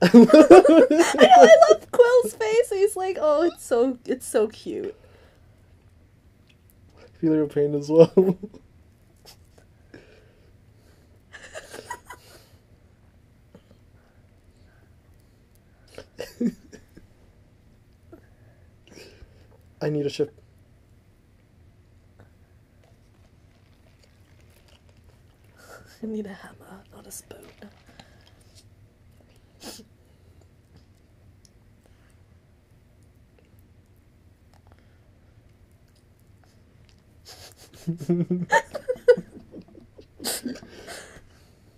I know. I love Quill's face. He's like, oh, it's so, it's so cute. Feel your pain as well. I need a ship. I need a hammer, not a spoon.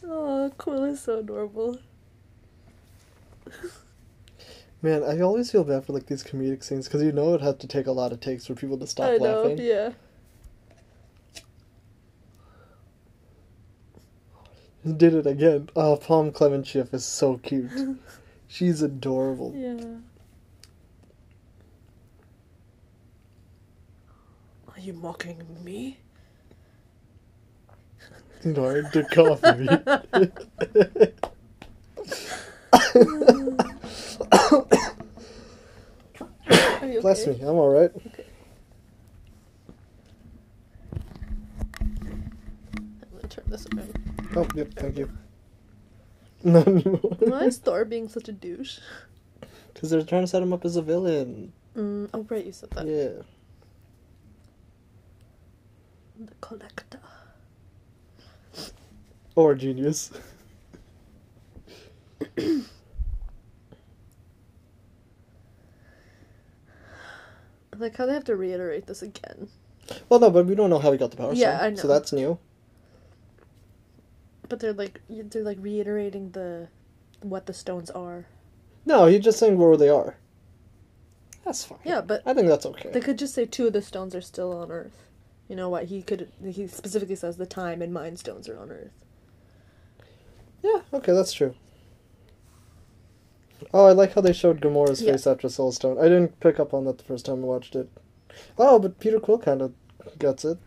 oh, Quill is so adorable. Man, I always feel bad for like these comedic scenes because you know it had to take a lot of takes for people to stop I know, laughing. yeah. Did it again. Oh, Pom Klementieff is so cute. She's adorable. Yeah. Are you mocking me? I did coffee. Bless okay? me, I'm alright. Okay. I'm gonna turn this around. Oh, yep, thank you. Not anymore. Why is Thor being such a douche? Because they're trying to set him up as a villain. Mm, oh, right, you said that. Yeah. The collector. Or genius. I like how they have to reiterate this again. Well, no, but we don't know how he got the power Yeah, stone. I So that's new. But they're like they're like reiterating the what the stones are. No, he's just saying where they are. That's fine. Yeah, but I think that's okay. they could just say two of the stones are still on Earth. You know what? He could. He specifically says the time and mind stones are on Earth. Yeah, okay, that's true. Oh, I like how they showed Gamora's Yeah. face after Soulstone. I didn't pick up on that the first time I watched it. Oh, but Peter Quill kind of gets it.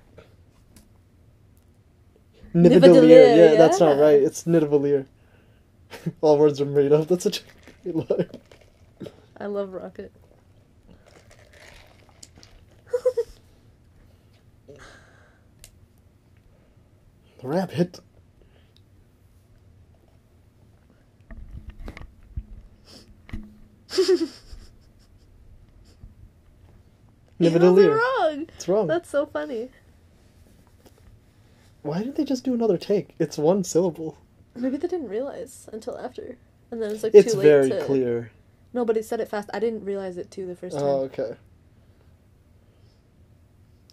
Nidavellir. Nidavellir, Yeah, that's not right. It's Nidavellir. All words are made up. That's such a great line. I love Rocket. The rabbit. Nidavellir. wrong. It's wrong. That's so funny. Why didn't they just do another take? It's one syllable. Maybe they didn't realize until after, and then it's like It's too late It's very to. clear. No, but he said it fast. I didn't realize it too the first time. Oh, okay.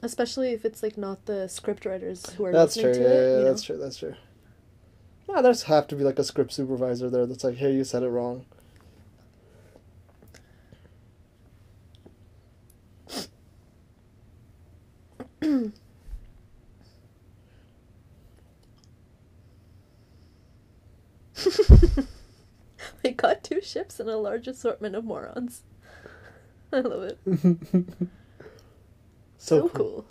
Especially if it's like not the script writers who are That's listening true. to Yeah, it. yeah, you that's true. That's true. Yeah, there's have to be like a script supervisor there that's like, hey, you said it wrong. They got two ships and a large assortment of morons. I love it. so So, cool. cool.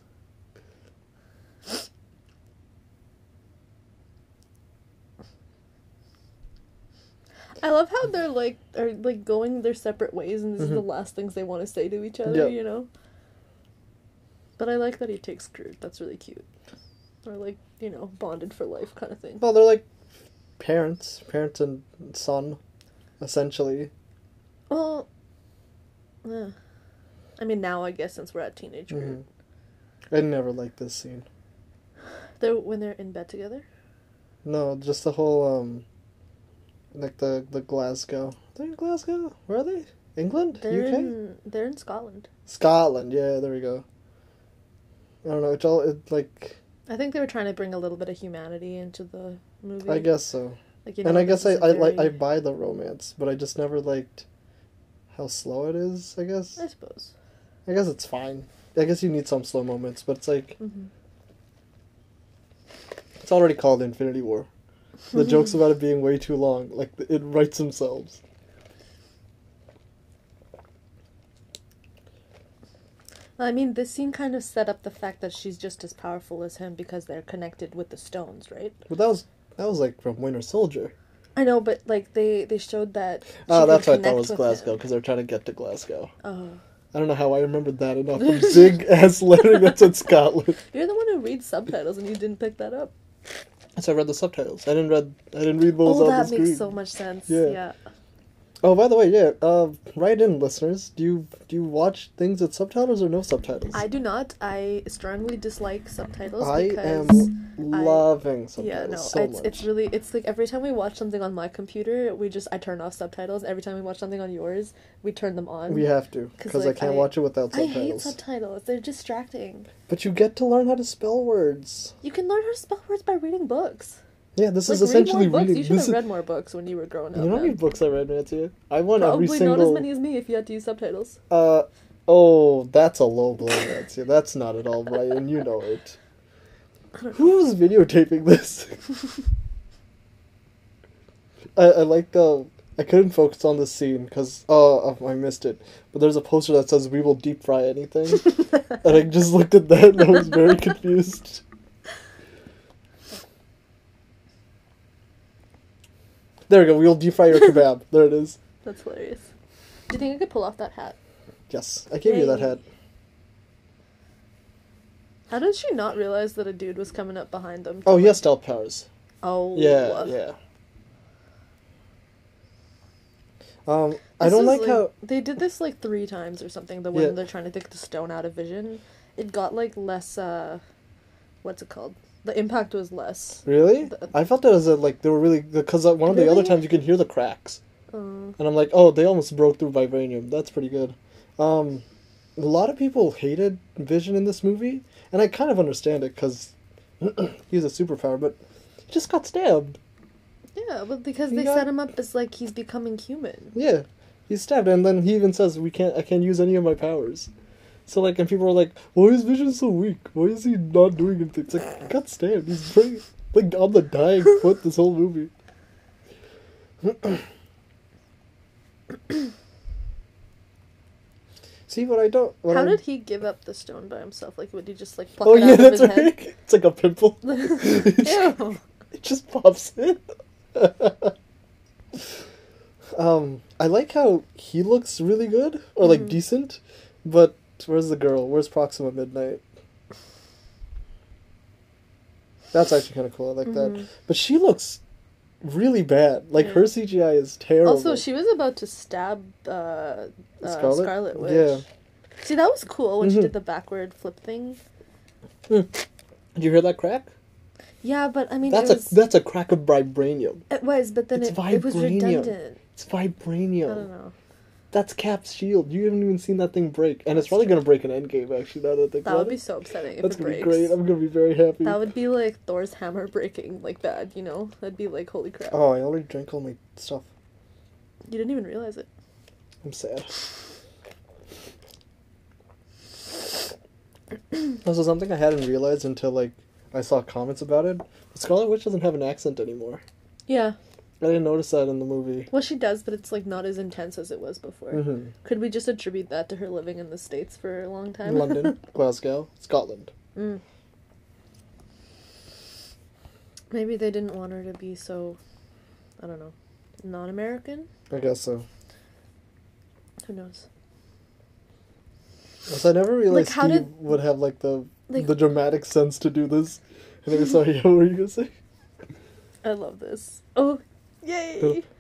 I love how they're like are like going their separate ways and this is the Mhm. last things they want to say to each other, Yeah. you know. But I like that he takes Groot. That's really cute. Or like, you know, bonded for life kind of thing. Well, they're like parents, parents and son, essentially. Well, yeah. I mean now I guess since we're at teenage. Mhm. I never liked this scene. They're when they're in bed together. No, just the whole um, like the the Glasgow. They're in Glasgow. Where are they? England? They're UK? in they're in Scotland. Scotland. Yeah, there we go. I don't know. It's all it, like I think they were trying to bring a little bit of humanity into the movie. I guess so. Like, you and I guess I, I like I buy the romance, but I just never liked how slow it is. I guess I suppose. I guess it's fine. I guess you need some slow moments, but it's like hmm it's already called Infinity War. The jokes about it being way too long, like it writes themselves. I mean, this scene kind of set up the fact that she's just as powerful as him because they're connected with the stones, right? But that was that was like from Winter Soldier. I know, but like they they showed that. Oh, that's why I thought it was Glasgow because they're trying to get to Glasgow. Oh, I don't know how I remembered that enough from big ass lettering that's in Scotland. you're the one who reads subtitles, and you didn't pick that up. So I read the subtitles. I didn't read. I didn't read what was Oh, on that the screen. makes so much sense. Yeah. Yeah. Oh, by the way, yeah. Uh, write in, listeners. Do you do you watch things with subtitles or no subtitles? I do not. I strongly dislike subtitles I because am I- loving subtitles yeah, no, so it's much. it's really it's like every time we watch something on my computer, we just I turn off subtitles. Every time we watch something on yours, we turn them on. we have to because like, I can't I- watch it without subtitles. I hate subtitles. They're distracting. But you get to learn how to spell words. You can learn how to spell words by reading books. Yeah, this Like, is essentially read more books. reading. You should This have is, read more books when you were growing up. you know how man. many books I read, Nancy? I want Probably every single. Probably not as many as me if you had to use subtitles. Uh, oh, that's a low blow, Nancy. That's not at all right, and you know it. Who's videotaping this? I, I like the. I couldn't focus on the scene because oh, I missed it. But there's a poster that says "We will deep fry anything," and I just looked at that and I was very confused. There we go. We'll deep fry your kebab. There it is. That's hilarious. Do you think I could pull off that hat? Yes, I gave you that hat. How did she not realize that a dude was coming up behind them? Oh, yes, stealth powers. Oh. Yeah, yeah. Um, I don't is, like how. they did this like three times or something. The when Yeah. they're trying to take the stone out of vision, it got like less. uh What's it called? The impact was less. Really? The- I felt that was a, like they were really because one of the other times you can hear the cracks, Uh, and I'm like, oh, they almost broke through vibranium. That's pretty good. Um, a lot of people hated Vision in this movie, and I kind of understand it because he's a superpower, but he just got stabbed. Yeah, but because He they got- set him up as like he's becoming human. Yeah, he's stabbed, and then he even says, "We can't. I can't use any of my powers." So like, and people are like, "Why is Vision so weak? Why is he not doing anything?" It's like he got stabbed. He's pretty, like on the dying foot this whole movie. See what I don't. What How I, did he give up the stone by himself? Like, would he just like pluck Oh it yeah, out of that's his right. head? It's like a pimple. Ew. it just pops in. um, I like how he looks really good or like Mhm. decent, but where's the girl? Where's Proxima Midnight? That's actually kind of cool. I like that. Mhm. But she looks really bad. Like her CGI is terrible. Also, she was about to stab uh, uh, Scarlet? Scarlet? Witch. Yeah. See, that was cool when she Mhm. did the backward flip thing. Did you hear that crack? Yeah, but I mean, That's was. a that's a crack of vibranium. it was, but then it's it, it was vibranium. redundant. It's I vibranium. don't know. That's Cap's shield. You haven't even seen that thing break, and it's probably true. gonna break an Endgame. Actually, now that I think That about would be so upsetting if That's it gonna breaks. be great. I'm gonna be very happy. That would be like Thor's hammer breaking like bad, you know? That'd be like, holy crap. Oh, I already drank all my stuff. You didn't even realize it. I'm sad. also, something I hadn't realized until like I saw comments about it. Scarlet Witch doesn't have an accent anymore. Yeah. I didn't notice that in the movie. Well, she does, but it's like not as intense as it was before. hmm Could we just attribute that to her living in the States for a long time? London, Glasgow, Scotland. Mm. Maybe they didn't want her to be so, I don't know, non American? I guess so. Who knows? Also, I never realized how Steve did- would have like the Like- the dramatic sense to do this. And I'm sorry, what were you gonna say? I love this. Oh, yay!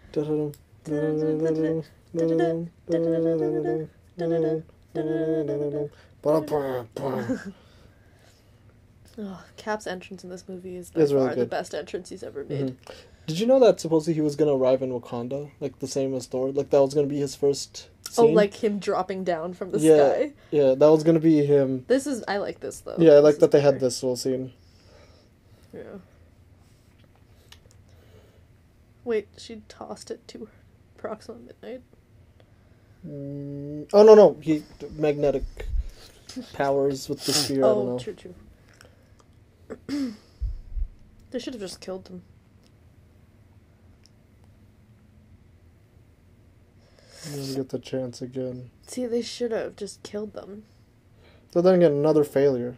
Oh, Cap's entrance in this movie is by It's far really the best entrance he's ever made. Mhm. Did you know that supposedly he was gonna arrive in Wakanda, like the same as Thor? Like that was gonna be his first. Oh, like him dropping down from the Yeah. sky. yeah, that was gonna be him. This is I like this though. Yeah, I like that they had this whole scene. Yeah. Wait, she tossed it to her Proxima Midnight. Mm, oh no no, he magnetic powers with the don't Oh, know. true, true. they should have just killed them. I'm get the chance again. See, they should have just killed them. But then again, another failure.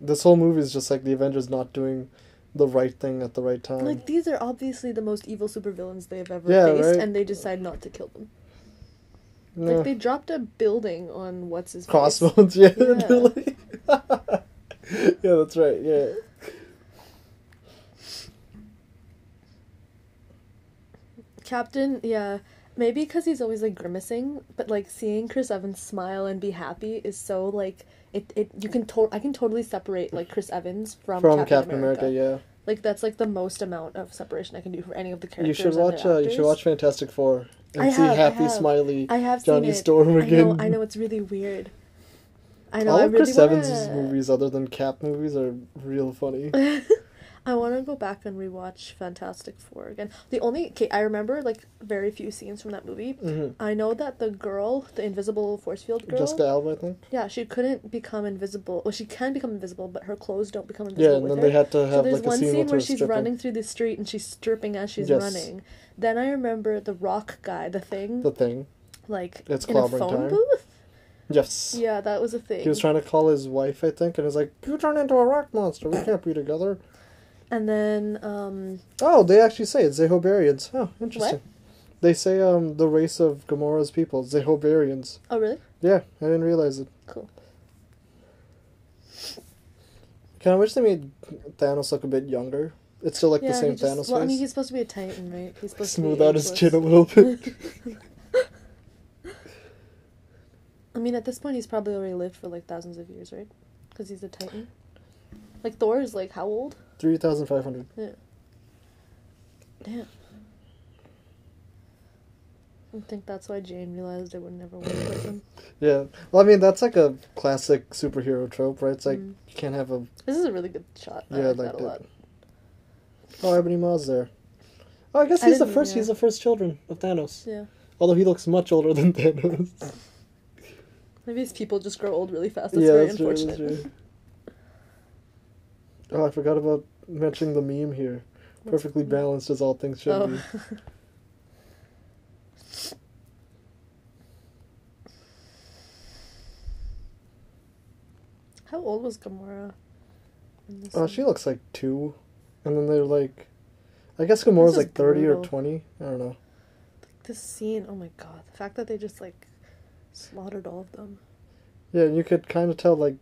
This whole movie is just like the Avengers not doing the right thing at the right time. Like these are obviously the most evil supervillains they've ever Yeah, faced, right? and they decide not to kill them. No. Like they dropped a building on what's his. Crossbones, yeah, Yeah. yeah, that's right. Yeah. Captain, yeah. Maybe because he's always like grimacing, but like seeing Chris Evans smile and be happy is so like it. It you can to- I can totally separate like Chris Evans from, From Captain, Captain America. America, Like that's like the most amount of separation I can do for any of the characters. You should watch. Uh, you should watch Fantastic Four and I see have, I happy, have. smiley I have Johnny seen it. Storm I again. know. I know it's really weird. I know. All I of really Chris wanna... Evans' movies, other than Cap movies, are real funny. I want to go back and rewatch Fantastic Four again. The only okay, I remember like very few scenes from that movie. hmm I know that the girl, the invisible force field girl, Jessica Alba, I think. yeah, she couldn't become invisible. Well, she can become invisible, but her clothes don't become invisible. Yeah, and then her. they had to so have there's like a one scene, scene where her she's stripping. running through the street and she's stripping as she's Yes. running. Then I remember the rock guy, the thing, The thing. like It's in a phone time. booth. Yes. Yeah, that was a thing. He was trying to call his wife, I think, and he's like, "You turn into a rock monster. We can't be together." And then um, Oh, they actually say it's Zehobarians. Oh, interesting. They say um the race of Gamora's people, Zehobarians. oh really? Yeah, I didn't realize it. Cool. Kind of wish they made Thanos look a bit younger. It's still like yeah, the same just, Thanos well, I mean, he's supposed to be a Titan, right? He's supposed Smooth to be out his chin a little bit. I mean, at this point, he's probably already lived for like thousands of years, right? Because he's a Titan. Like Thor is like how old? Three thousand five hundred. Yeah. Damn. I think that's why Jane realized it would never work with him. Yeah. Well, I mean, that's like a classic superhero trope, right? It's like Mhm. you can't have a This is a really good shot. I Yeah, like that a lot. oh Ebony Maw's there. Oh, I guess I he's the first. yeah. He's the first children of Thanos. Yeah. Although he looks much older than Thanos. Maybe these people just grow old really fast. That's yeah, very that's true, unfortunate. that's true. Oh, I forgot about mentioning the meme here. What's Perfectly balanced as all things should Oh. be. How old was Gamora? Oh, one? she looks like two, and then they're like, I guess Gamora's like thirty or twenty. I don't know. This scene, oh my god, the fact that they just like slaughtered all of them. Yeah, and you could kind of tell like,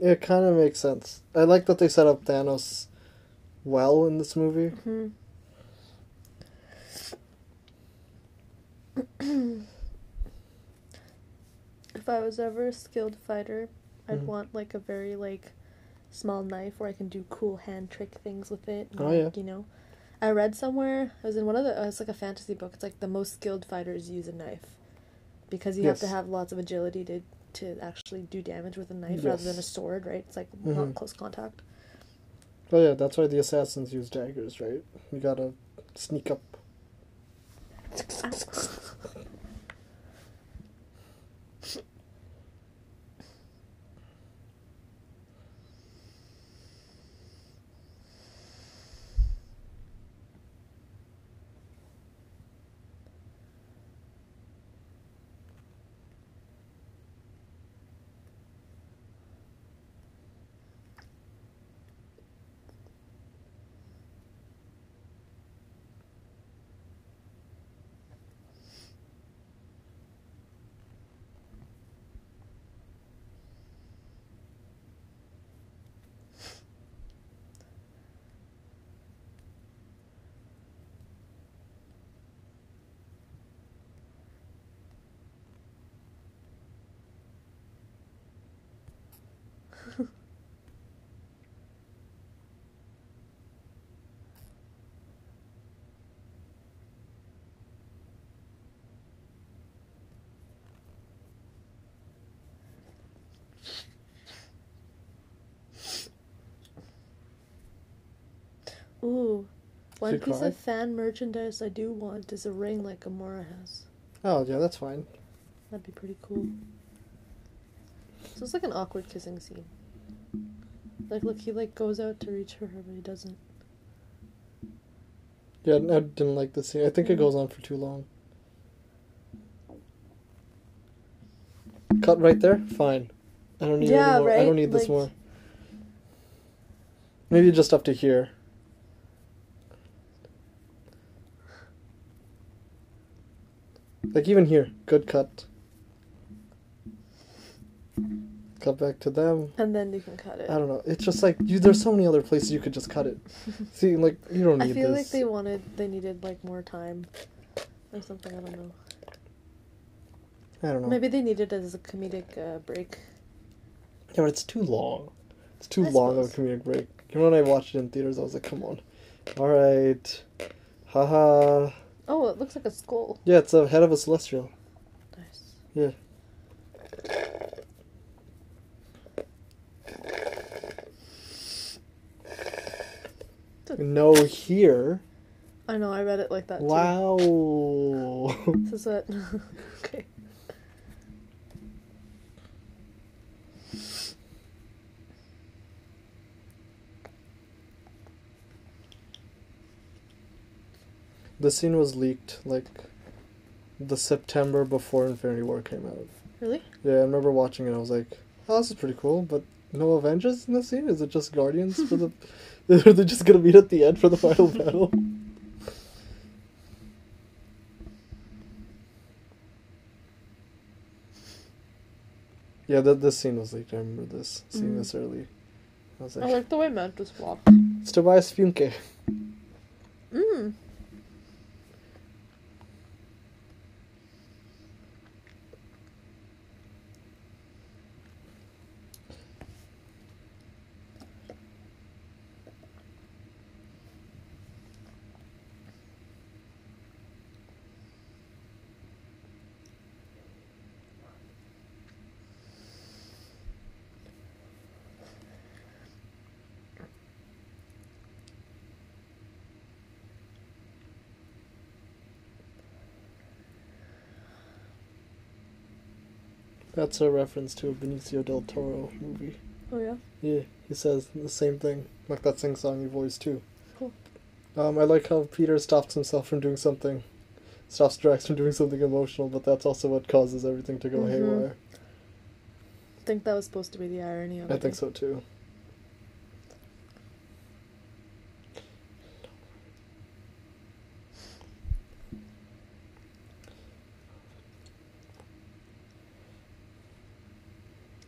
it kind of makes sense. I like that they set up Thanos well in this movie. hmm if I was ever a skilled fighter, I'd Mhm. want like a very like small knife where I can do cool hand trick things with it. and, Oh, yeah. like, You know, I read somewhere. I was in one of the. uh, It's like a fantasy book. It's like the most skilled fighters use a knife because you have to have lots of agility to to actually do damage with a knife rather than a sword. Right? It's like Mhm. not close contact. Oh yeah, that's why the assassins use daggers, right? You gotta sneak up. Ooh, one piece cried? of fan merchandise I do want is a ring like Gamora has. Oh yeah, that's fine. That'd be pretty cool. So it's like an awkward kissing scene. Like, look, he like goes out to reach for her, but he doesn't. Yeah, I didn't like this scene. I think it mm-hmm. goes on for too long. Cut right there. Fine. I don't need Yeah, any more. I don't right? need this Like- more. Maybe just up to here. Like even here, good cut. Cut back to them. And then you can cut it. I don't know. It's just like you. There's so many other places you could just cut it. See, like you don't need. To. I feel this. like they wanted, they needed like more time, or something. I don't know. I don't know. Maybe they needed it as a comedic uh, break. Yeah, but it's too long. It's too I long of a comedic break. You know, when I watched it in theaters, I was like, come on. Alright. Haha. Oh, it looks like a skull. Yeah, it's a head of a celestial. Nice. Yeah. No here. I know. I read it like that too. Wow. This is what. okay. The scene was leaked like the September before Infinity War came out. Really? Yeah, I remember watching it. I was like, "Oh, this is pretty cool." But no Avengers in the scene. Is it just Guardians for the? Are they just gonna meet at the end for the final battle? Yeah, that this scene was leaked. I remember this seeing Mhm. this early. I was I like, like the way Mantis walked. "It's Tobias Funke." Mm. That's a reference to a Benicio del Toro movie. Oh yeah. Yeah, he says the same thing, like that sing songy voice too. Cool. Um, I like how Peter stops himself from doing something, stops Drax from doing something emotional, but that's also what causes everything to go Mhm. haywire. I think that was supposed to be the irony of it. I think so too.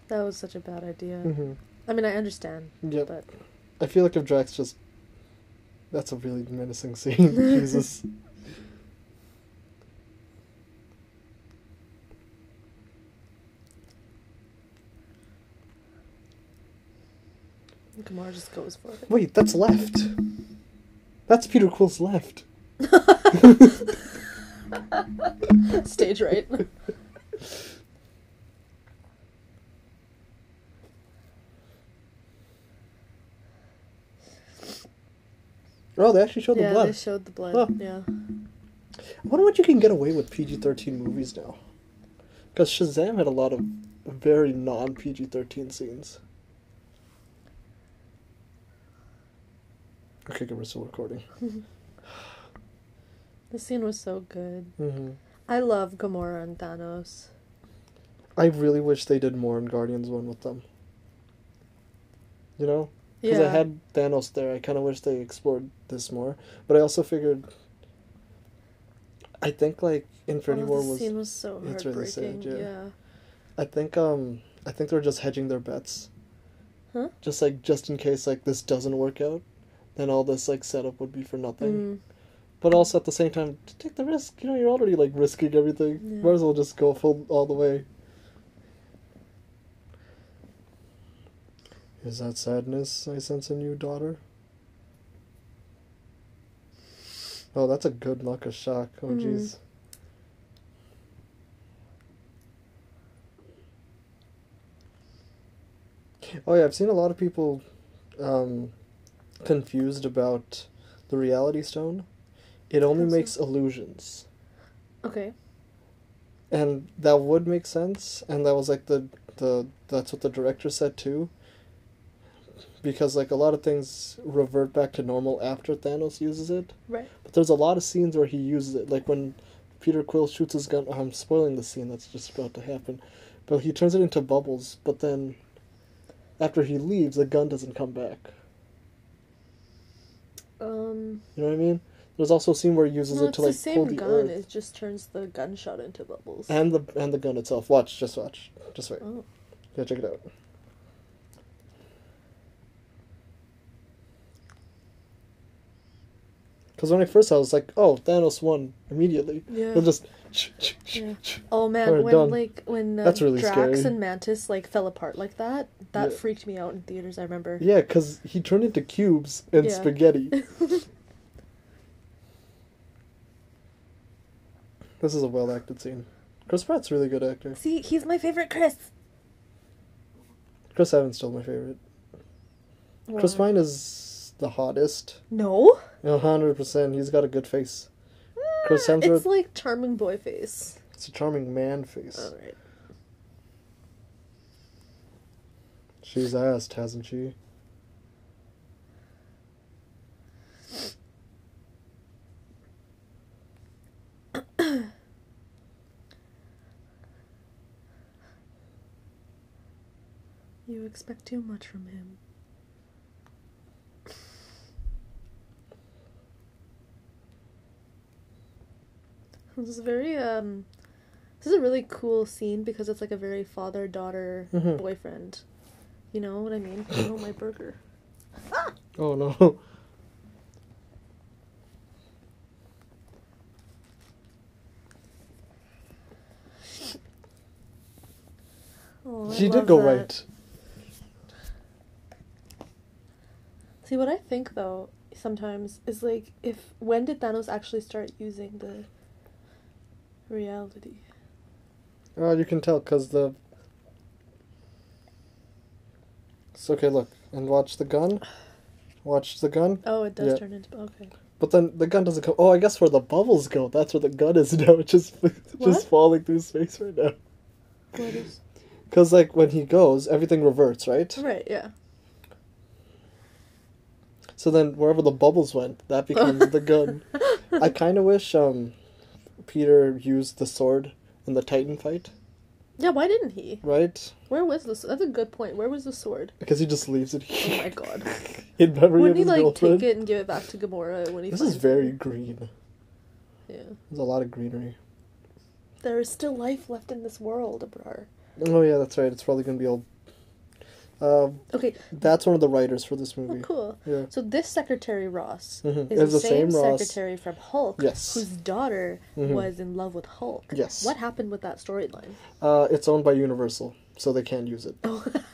That was such a bad idea. hmm I mean, I understand, Yep. but I feel like if Drax just. That's a really menacing scene. Jesus. Kamar just goes for it. Wait, that's left. That's Peter Quill's left. Stage right. Oh, they actually showed the yeah, blood. they showed the blood. Huh. Yeah. I wonder what you can get away with PG 13 movies now. Because Shazam had a lot of very non PG 13 scenes. Okay, good, we're still recording. The scene was so good. hmm I love Gamora and Thanos. I really wish they did more in Guardians 1 with them. You know? Because Yeah. I had Thanos there. I kind of wish they explored this more. But I also figured. I think, like, Infinity oh, War was. scene was so it's really sad, yeah. yeah. I think um I think they're just hedging their bets. Huh? Just like just in case like this doesn't work out, then all this like setup would be for nothing. Mm. But also at the same time, to take the risk. You know, you're already like risking everything. Yeah. Might as well just go full all the way. Is that sadness I sense in you, daughter? Oh, that's a good luck of shock. Oh, Mhm. jeez. Oh yeah, I've seen a lot of people um, confused about the Reality Stone. It only How so? makes illusions, Okay. and that would make sense. And that was like the the that's what the director said too. Because like a lot of things revert back to normal after Thanos uses it, Right. but there's a lot of scenes where he uses it, like when Peter Quill shoots his gun. I'm spoiling the scene that's just about to happen, but he turns it into bubbles. But then, after he leaves, the gun doesn't come back. Um. You know what I mean? There's also a scene where he uses No, it to like pull the gun. earth It just turns the gunshot into bubbles. and the and the gun itself. Watch, just watch, just wait. oh. Yeah, check it out. Because when I first saw, it, I was like, "Oh, Thanos won immediately." Yeah. He'll just. Yeah. Oh man, when done. like when uh, That's really Drax scary. and Mantis like fell apart like that, that Yeah. freaked me out in theaters. I remember. Yeah, because he turned into cubes and Yeah. spaghetti. this is a well acted scene. Chris Pratt's a really good actor. See, he's my favorite Chris. Chris Evans still my favorite. Chris Why? Pine is the hottest. No. A hundred percent. He's got a good face. Chris Ah, Hemsworth- It's like charming boy face. It's a charming man face. All right. She's asked, hasn't she? You expect too much from him. This is very um this is a really cool scene because it's like a very father daughter Mhm. boyfriend. You know what I mean? Oh my burger. Oh no. Oh, she did go that. right. See what I think though sometimes is like if when did Thanos actually start using the reality? Oh, you can tell because the. It's okay. Look and watch the gun. Watch the gun. Oh, it does Yeah. turn into okay. But then the gun doesn't come. Oh, I guess where the bubbles go, that's where the gun is now. It's just just falling through space right now. What is? Because like when he goes, everything reverts, right? Right. Yeah. So then wherever the bubbles went, that becomes the gun. I kind of wish um, Peter used the sword in the Titan fight, Yeah. Why didn't he? right? Where was this? That's a good point. Where was the sword? Because he just leaves it Oh my god. in memory Wouldn't of he like girlfriend. take it and give it back to Gamora when he? This finds is very it? green. Yeah. There's a lot of greenery. There is still life left in this world, Abrar. Oh yeah, that's right. It's probably gonna be all. Um, Okay. that's one of the writers for this Oh, movie. cool. Yeah. So this Secretary Ross Mhm. is It's the, the same, same secretary from Hulk, Yes. whose daughter Mhm. was in love with Hulk. Yes. What happened with that storyline? Uh, it's owned by Universal, so they can't use it.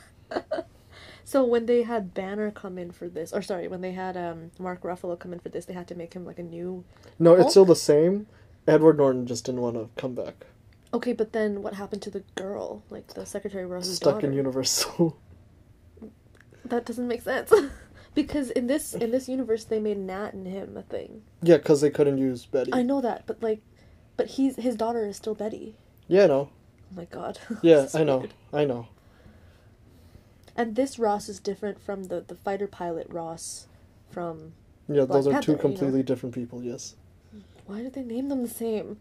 So when they had Banner come in for this, or sorry, when they had um, Mark Ruffalo come in for this, they had to make him like a new. No, it's still the same. Edward Norton just didn't want to come back. Okay, but then what happened to the girl, like the Secretary Ross's Stuck daughter? in Universal. That doesn't make sense. because in this in this universe they made Nat and him a thing. yeah, because they couldn't use Betty. I know that, but like, but he's his daughter is still Betty. Yeah, no. Oh my god. Yeah, I know. weird. I know. And this Ross is different from the the fighter pilot Ross from. Yeah, Black those are Panther, two you know? completely different people. Yes, Why did they name them the same?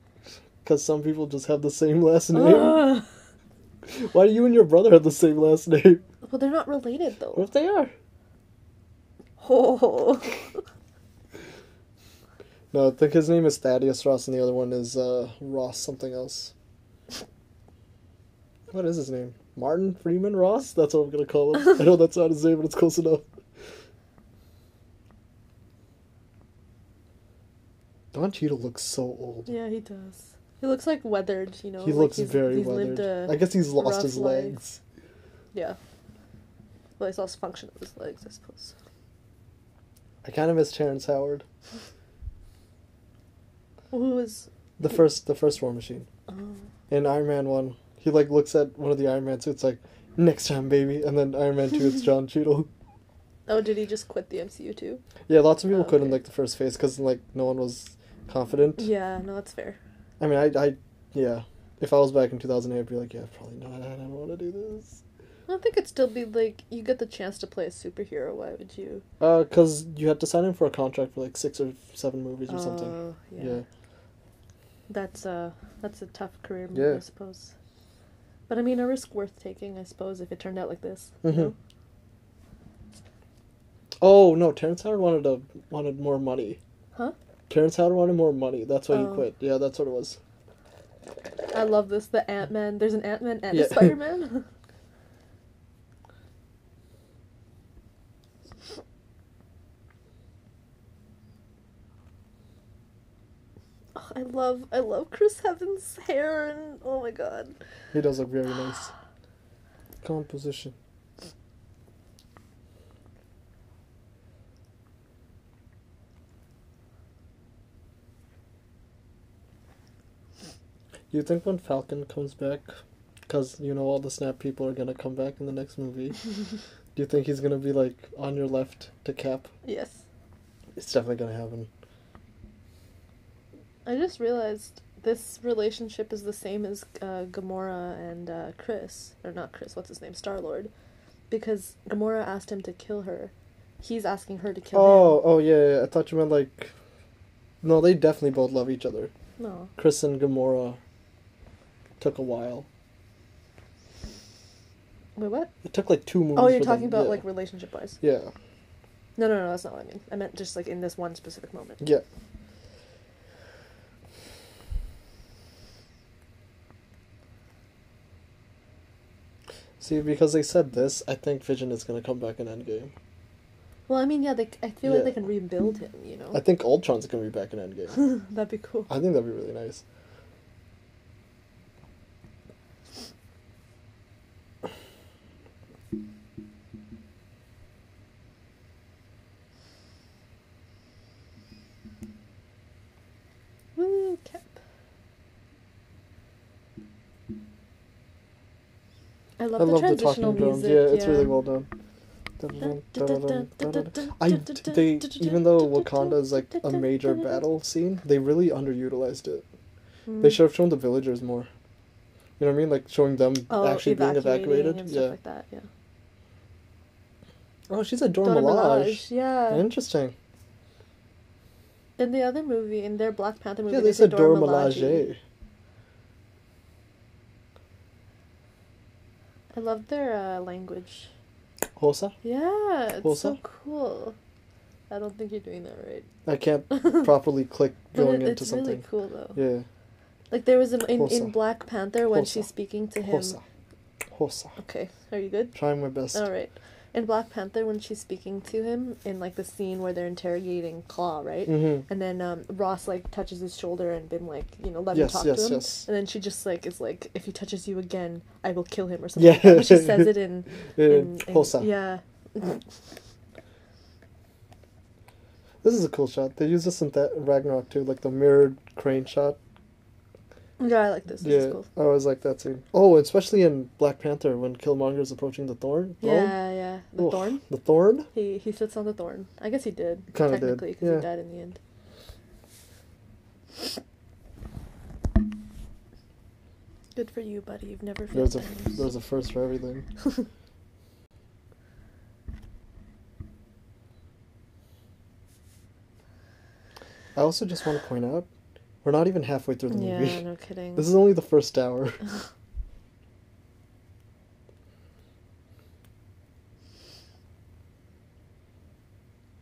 because some people just have the same last name. Why do you and your brother have the same last name? Well, they're not related What though. if they are? Oh. No, I think his name is Thaddeus Ross, and the other one is uh, Ross something else. What is his name? Martin Freeman Ross? That's what I'm gonna call him. I know that's not his name, but it's close enough. Don Cheadle looks so old. yeah, he does. He looks like weathered, you know. he like looks he's, very he's weathered. I guess he's lost his life. legs. yeah. Well, he's lost function of his legs, I suppose. I kind of miss Terrence Howard. Who was The first, the first War Machine Oh. in Iron Man one. He like looks at one of the Iron Man suits like, "Next time, baby," and then Iron Man two, it's Don Cheadle. Oh, did he just quit the MCU too? Yeah, lots of people Oh, couldn't okay. like the first phase because like no one was confident. Yeah, no, that's fair. I mean, I, I, yeah. If I was back in 2008, I'd be like, yeah, probably not. I don't want to do this. I think it'd still be like you get the chance to play a superhero. Why would you? Uh, cause you had to sign in for a contract for like six or seven movies or something. Oh, yeah. Yeah. That's a that's a tough career move, Yeah. I suppose. But I mean, a risk worth taking, I suppose, if it turned out like this. you Mhm. know? Oh no, Terrence Howard wanted a wanted more money. Huh? Terrence Howard wanted more money. That's why he Oh. quit. Yeah, that's what it was. I love this. The Ant Man. There's an Ant Man and Yeah. a Spider Man. Oh, I love I love Chris Evans' hair and oh my god. He does look very nice. Composition. Do you think when Falcon comes back, because you know all the Snap people are gonna come back in the next movie, do you think he's gonna be like on your left to Cap? Yes. It's definitely gonna happen. I just realized this relationship is the same as uh, Gamora and uh, Chris, or not Chris. What's his name? Star Lord, because Gamora asked him to kill her. He's asking her to kill him. Oh, oh yeah, yeah, I thought you meant like. No, they definitely both love each other. No. Chris and Gamora took a while. Wait, what? It took like two movies. Oh, you're talking them- about yeah. like relationship wise. Yeah, No, no, no. That's not what I mean. I meant just like in this one specific moment. yeah. See, because they said this, I think Vision is gonna come back in Endgame. Well, I mean, yeah. They, I feel Yeah. like they can rebuild him. You know. I think Ultron's gonna be back in Endgame. That'd be cool. I think that'd be really nice. I love, I the love the talking drums. music. Yeah, it's really well done. I they even though Wakanda is like a major battle scene, they really underutilized it. They Mm. should have shown the villagers more. You know what I mean? Like showing them Oh, actually being evacuated. Yeah. like that. Yeah. Oh, she's a Dora, Dora Milaje. Milaje, Yeah. Interesting. In the other movie, in their Black Panther movie, Yeah, they they said Dora Milaje. I love their uh, language. Xhosa? Yeah, it's Xhosa? so cool. I don't think you're doing that right. I can't properly click going it, into it's something. really cool though. Yeah. Like there was a, in, in Black Panther when Xhosa. she's speaking to him. Xhosa. Xhosa. Okay, are you good? Trying my best. All right. In Black Panther, when she's speaking to him in like the scene where they're interrogating Klaue, right? Mm-hmm. And then um, Ross like touches his shoulder and been like, you know, let Yes, me talk yes, to him. yes. And then she just like is like, if he touches you again, I will kill him or something. Yeah. like she says it in, Yeah, in, in yeah. This is a cool shot. They use this in that Ragnarok too, like the mirrored crane shot. Yeah, I like this. This yeah, is cool. I always like that scene. Oh, especially in Black Panther when Killmonger is approaching the thorn. Yeah, oh. yeah. The Oof, thorn. The thorn. He he sits on the thorn. I guess he did Kinda did, technically because yeah. he died in the end. Good for you, buddy. You've never failed. There's a there's a first for everything. I also just want to point out, we're not even halfway through the yeah, movie. no kidding. This is only the first hour.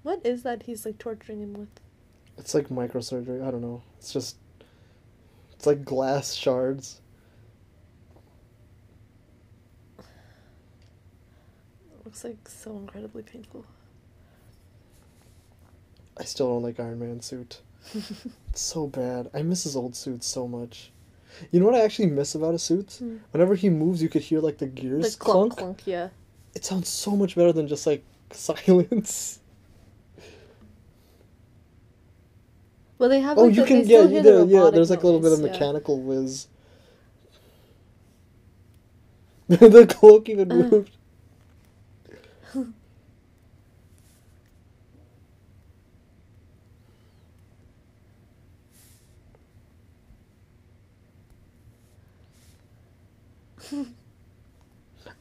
What is that he's like torturing him with? It's like microsurgery. I don't know. It's just, it's like glass shards. looks like so incredibly painful. I still don't like Iron Man suit. so bad. I miss his old suit so much. You know what I actually miss about his suits? Hmm. Whenever he moves, you could hear like the gears Like clunk, clunk. clunk, yeah. It sounds so much better than just like silence. Well, they have. oh, like, you the- can yeah, there, the yeah. There's like a little bit of noise, yeah. mechanical whiz. the cloak even Uh. moved.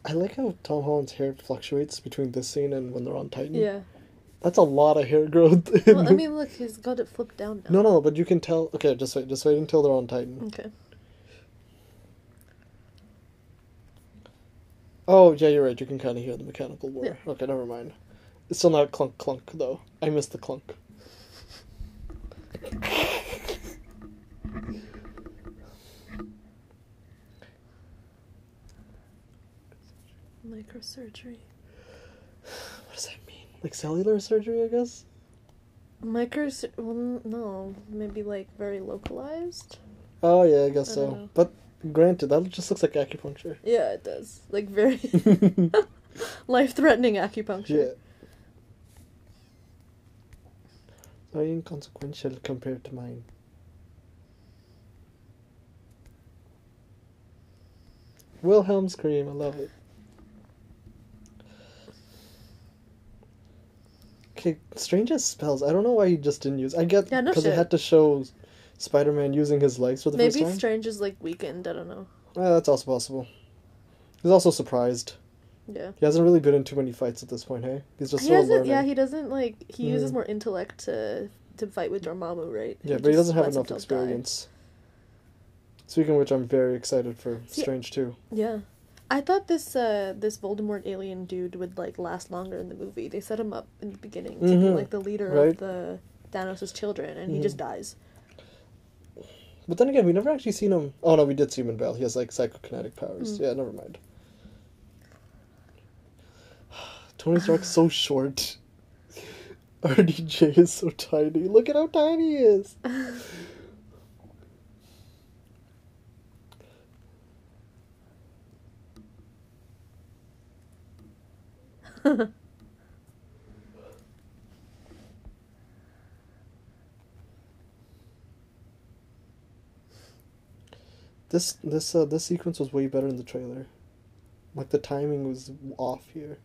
I like how Tom Holland's hair fluctuates between this scene and when they're on Titan. Yeah. That's a lot of hair growth. Well, I mean, look, he's got it flipped down now. no, no, but you can tell. Okay, just wait. Just wait until they're on Titan. Okay. Oh, yeah, you're right. You can kind of hear the mechanical war. Yeah. Okay, never mind. It's still not clunk clunk though. I miss the clunk. Microsurgery. What does that mean? Like cellular surgery, I guess. Micros. Well, no, maybe like very localized. Oh yeah, I guess I so. know. But granted, that just looks like acupuncture. Yeah, it does. Like very life-threatening acupuncture. yeah. Very inconsequential compared to mine. Wilhelm scream, I love it. Okay, Strange has spells. I don't know why he just didn't use. I get Yeah, no because it had to show Spider-Man using his legs for the Maybe first time. Maybe Strange is like weakened. I don't know. Ah, that's also possible. He's also surprised. Yeah. He hasn't really been in too many fights at this point, hey? He's just He. Yeah, he doesn't like. He uses Mhm. more intellect to to fight with Dormammu, right? Yeah, but he doesn't have enough himself die. experience. Speaking of which, I'm very excited for See- Strange too. Yeah. I thought this uh this Voldemort alien dude would like last longer in the movie. They set him up in the beginning to be Mhm. like the leader Right. of the Thanos' children, and he Mhm. just dies. But then again, we never actually seen him. Oh no, we did see him in Battle. He has like psychokinetic powers. Mm. Yeah, never mind. Tony Stark's so short. RDJ is so tiny. Look at how tiny he is. This this uh this sequence was way better in the trailer. Like the timing was off here.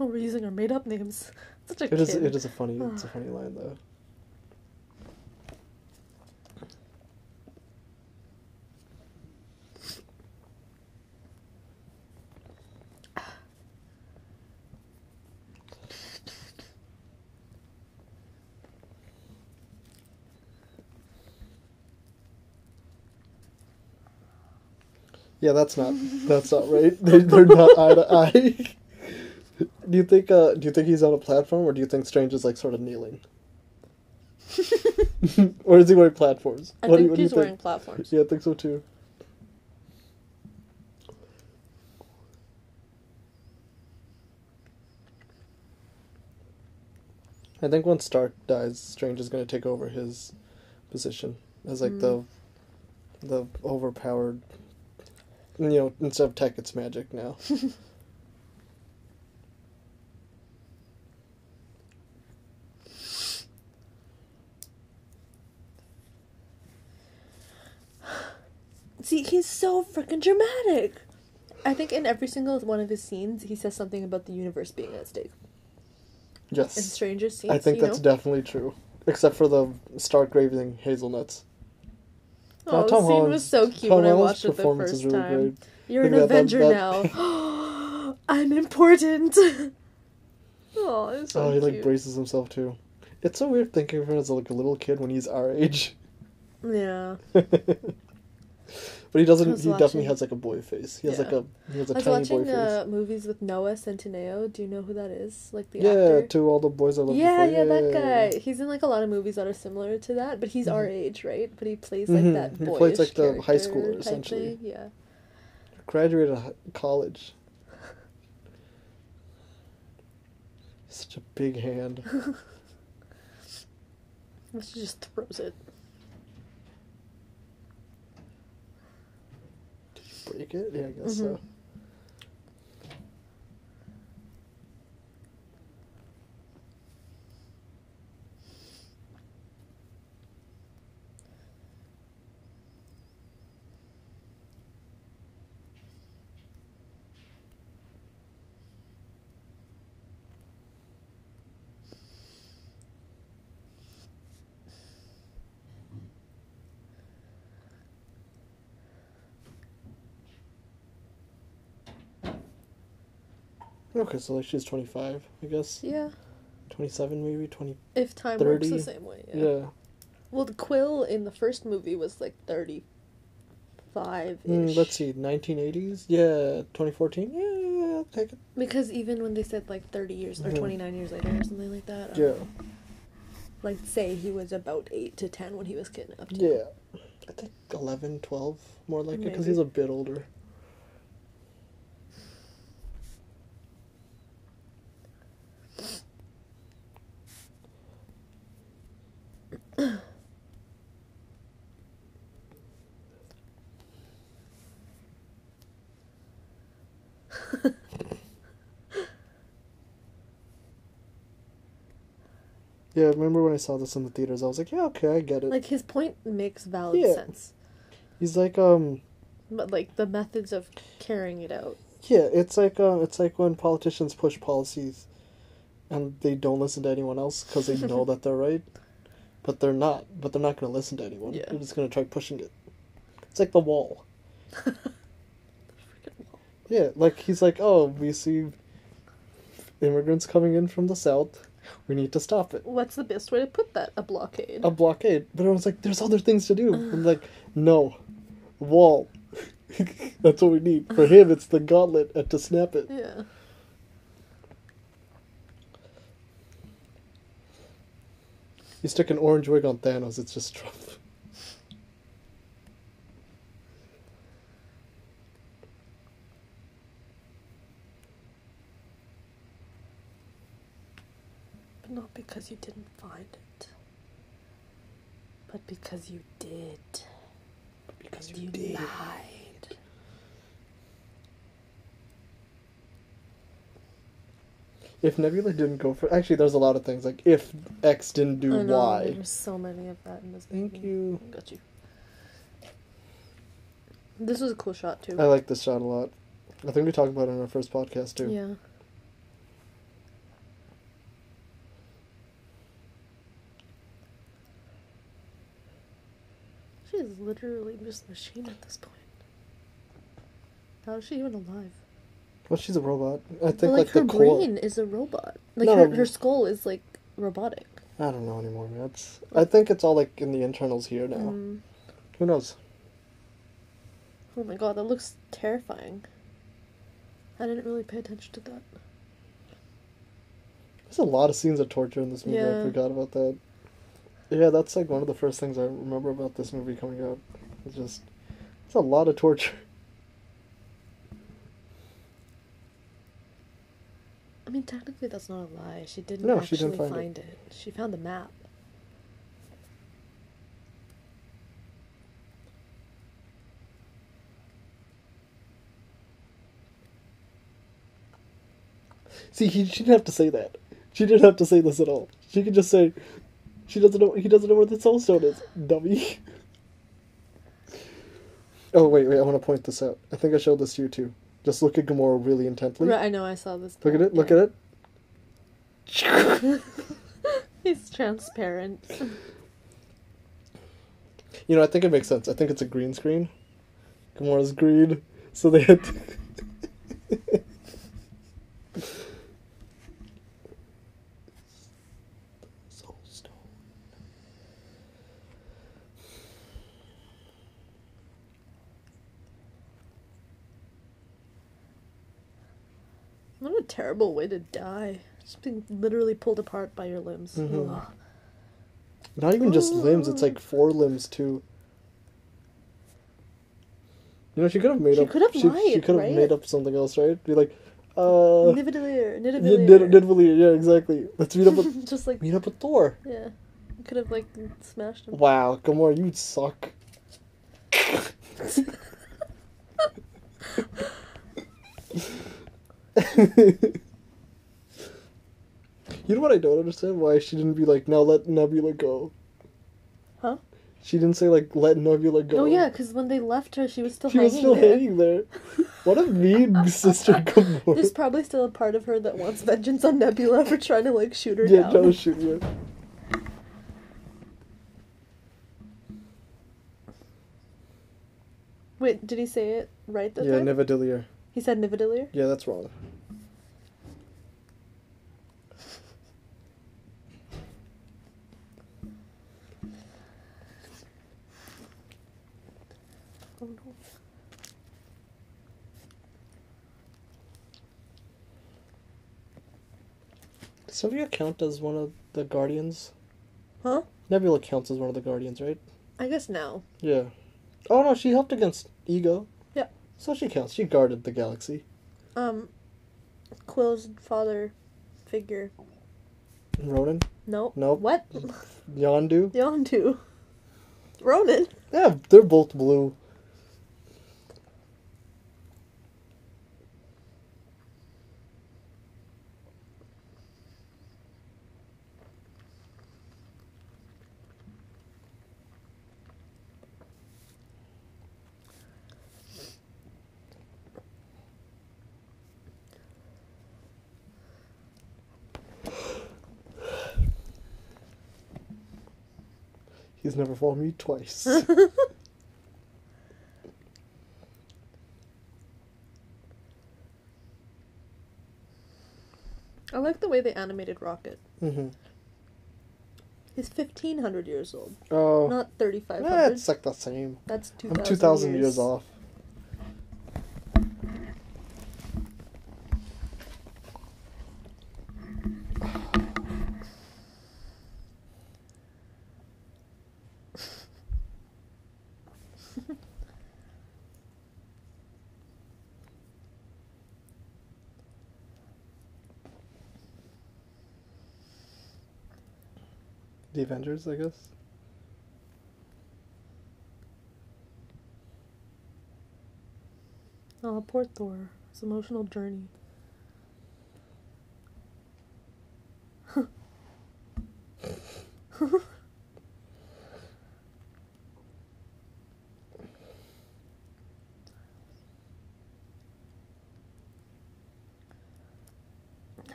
Oh, we're using our made up names. Such a It is it is a funny it's a funny line though. Yeah, that's not that's not right. They, they're not eye to eye. do you think? Uh, do you think he's on a platform, or do you think Strange is like sort of kneeling? or is he wearing platforms? I What do you- think do you he's wearing platforms. Yeah, I think so too. I think once Stark dies, Strange is going to take over his position as like the the overpowered. You know, instead of tech, it's magic now. See, he's so freaking dramatic. I think in every single one of his scenes, he says something about the universe being at stake. Yes. In Stranger scenes, I think that's know? definitely true. Except for the Stark raising hazelnuts. Oh, the Tom scene was so cute Tom when I watched it the first really time. great. You're an Look at that- Avenger that- now. I'm important. oh, it's so oh, he like braces himself too. It's so weird thinking of him as like a little kid when he's our age. Yeah. but he doesn't. He definitely has like a boy face. He has like a he has a I was tiny watching boy face. uh, movies with Noah Centineo. Do you know who that is? Like the yeah, actor. to all the boys I loved Yeah, before. yeah, that guy. He's in like a lot of movies that are similar to that, but he's our age, right? But he plays like Mhm. that He plays, like, the high schooler, essentially. thing, Yeah. Graduated college. Such a big hand. She just throws it. Break it? Yeah, I guess Mhm. so. Okay, so like she's 25, I guess. Yeah. 27 maybe, 20. If time works the same way. Yeah. Yeah. Well, the Quill in the first movie was like thirty-five ish. Mm, let's see, 1980s? Yeah, 2014? Yeah, I'll take it. Because even when they said like thirty years or Mhm. twenty-nine years later or something like that. Yeah. know. Like say he was about eight to ten when he was kidnapped. Yeah. I think 11, 12, more like it, because he's a bit older. Yeah, I remember when I saw this in the theaters, I was like, yeah, okay, I get it. Like his point makes valid Yeah. sense, He's like, um, but like the methods of carrying it out. yeah, it's like, uh, it's like when politicians push policies, and they don't listen to anyone else because they know that they're right, but they're not. But they're not going to listen to anyone. Yeah. They're just going to try pushing it. It's like the wall. The freaking wall. Yeah, like he's like, oh, we see immigrants coming in from the south. We need to stop it. What's the best way to put that? A blockade. A blockade. But I was like, there's other things to do. I'm like, no, wall. That's what we need. For him, it's the gauntlet and to snap it. yeah. You stick an orange wig on Thanos, it's just Trump. But not because you didn't find it. But because you did. Because you, you did. lied. If Nebula didn't go for actually, there's a lot of things like if X didn't do know, Y. There's so many of that in this Thank movie. you. Got you. This was a cool shot too. I like this shot a lot. I think we talked about it in our first podcast too. Yeah. She is literally just a machine at this point. How is she even alive? Well, she's a robot. I think Well, like, like, her brain is a robot. Like No. her, her skull is like robotic. I don't know anymore. man. I think it's all like in the internals here now. Mm. Who knows? Oh my god, that looks terrifying. I didn't really pay attention to that. There's a lot of scenes of torture in this movie. I forgot about that. Yeah, that's like one of the first things I remember about this movie coming out. It's just it's a lot of torture. I mean, technically, that's not a lie. She didn't No, actually she didn't find, find it. She found the map. See, he, she didn't have to say that. She didn't have to say this at all. She could just say, "She doesn't know. He doesn't know where the soul stone is." Dummy. Oh wait, wait! I want to point this out. I think I showed this to you too. Just look at Gamora really intently. Right, I know. I saw this. Look at it. Look yeah. at it. He's transparent. You know, I think it makes sense. I think it's a green screen. Gamora's green, so they had. To... Soul Stone. What a terrible way to die. Just being literally pulled apart by your limbs. Mhm. Not even just limbs; it's like four limbs too. You know, she could have made She up. could have she, she could have right? made up something else, right? Be like, uh, Nidavellir, yeah, Nidavellir. Nid- Nidavellir, yeah, exactly. Let's meet up with Just like, meet up with Thor. yeah. Could have, like, smashed him. Wow, Gamora, you suck. you know what I don't understand? Why she didn't be like, now let Nebula go. Huh? She didn't say like, let Nebula go. Oh, yeah, because when they left her, she was still hanging there. She hanging was still there. hanging there. What a mean sister Gamora. There's probably still a part of her that wants vengeance on Nebula for trying to, like, shoot her yeah, down. no shoot you. Wait, did he say it right that Yeah, time? Nidavellir. He said Nidavellir? Yeah, that's wrong. Oh, no. Does Nebula count as one of the Guardians? Huh? Nebula counts as one of the Guardians, right? I guess no. Yeah. Oh no, she helped against Ego. So she counts. She guarded the galaxy. Um, Quill's father figure. Ronan, No. Nope. What? Yondu. Yondu. Ronan. Yeah, they're both blue. He's never fought me twice. I like the way they animated Rocket. hmm He's 1500 years old, Oh, not 3500. yeah, it's like the same. That's two. I'm two thousand years off. The Avengers, I guess. Oh, poor Thor. His emotional journey.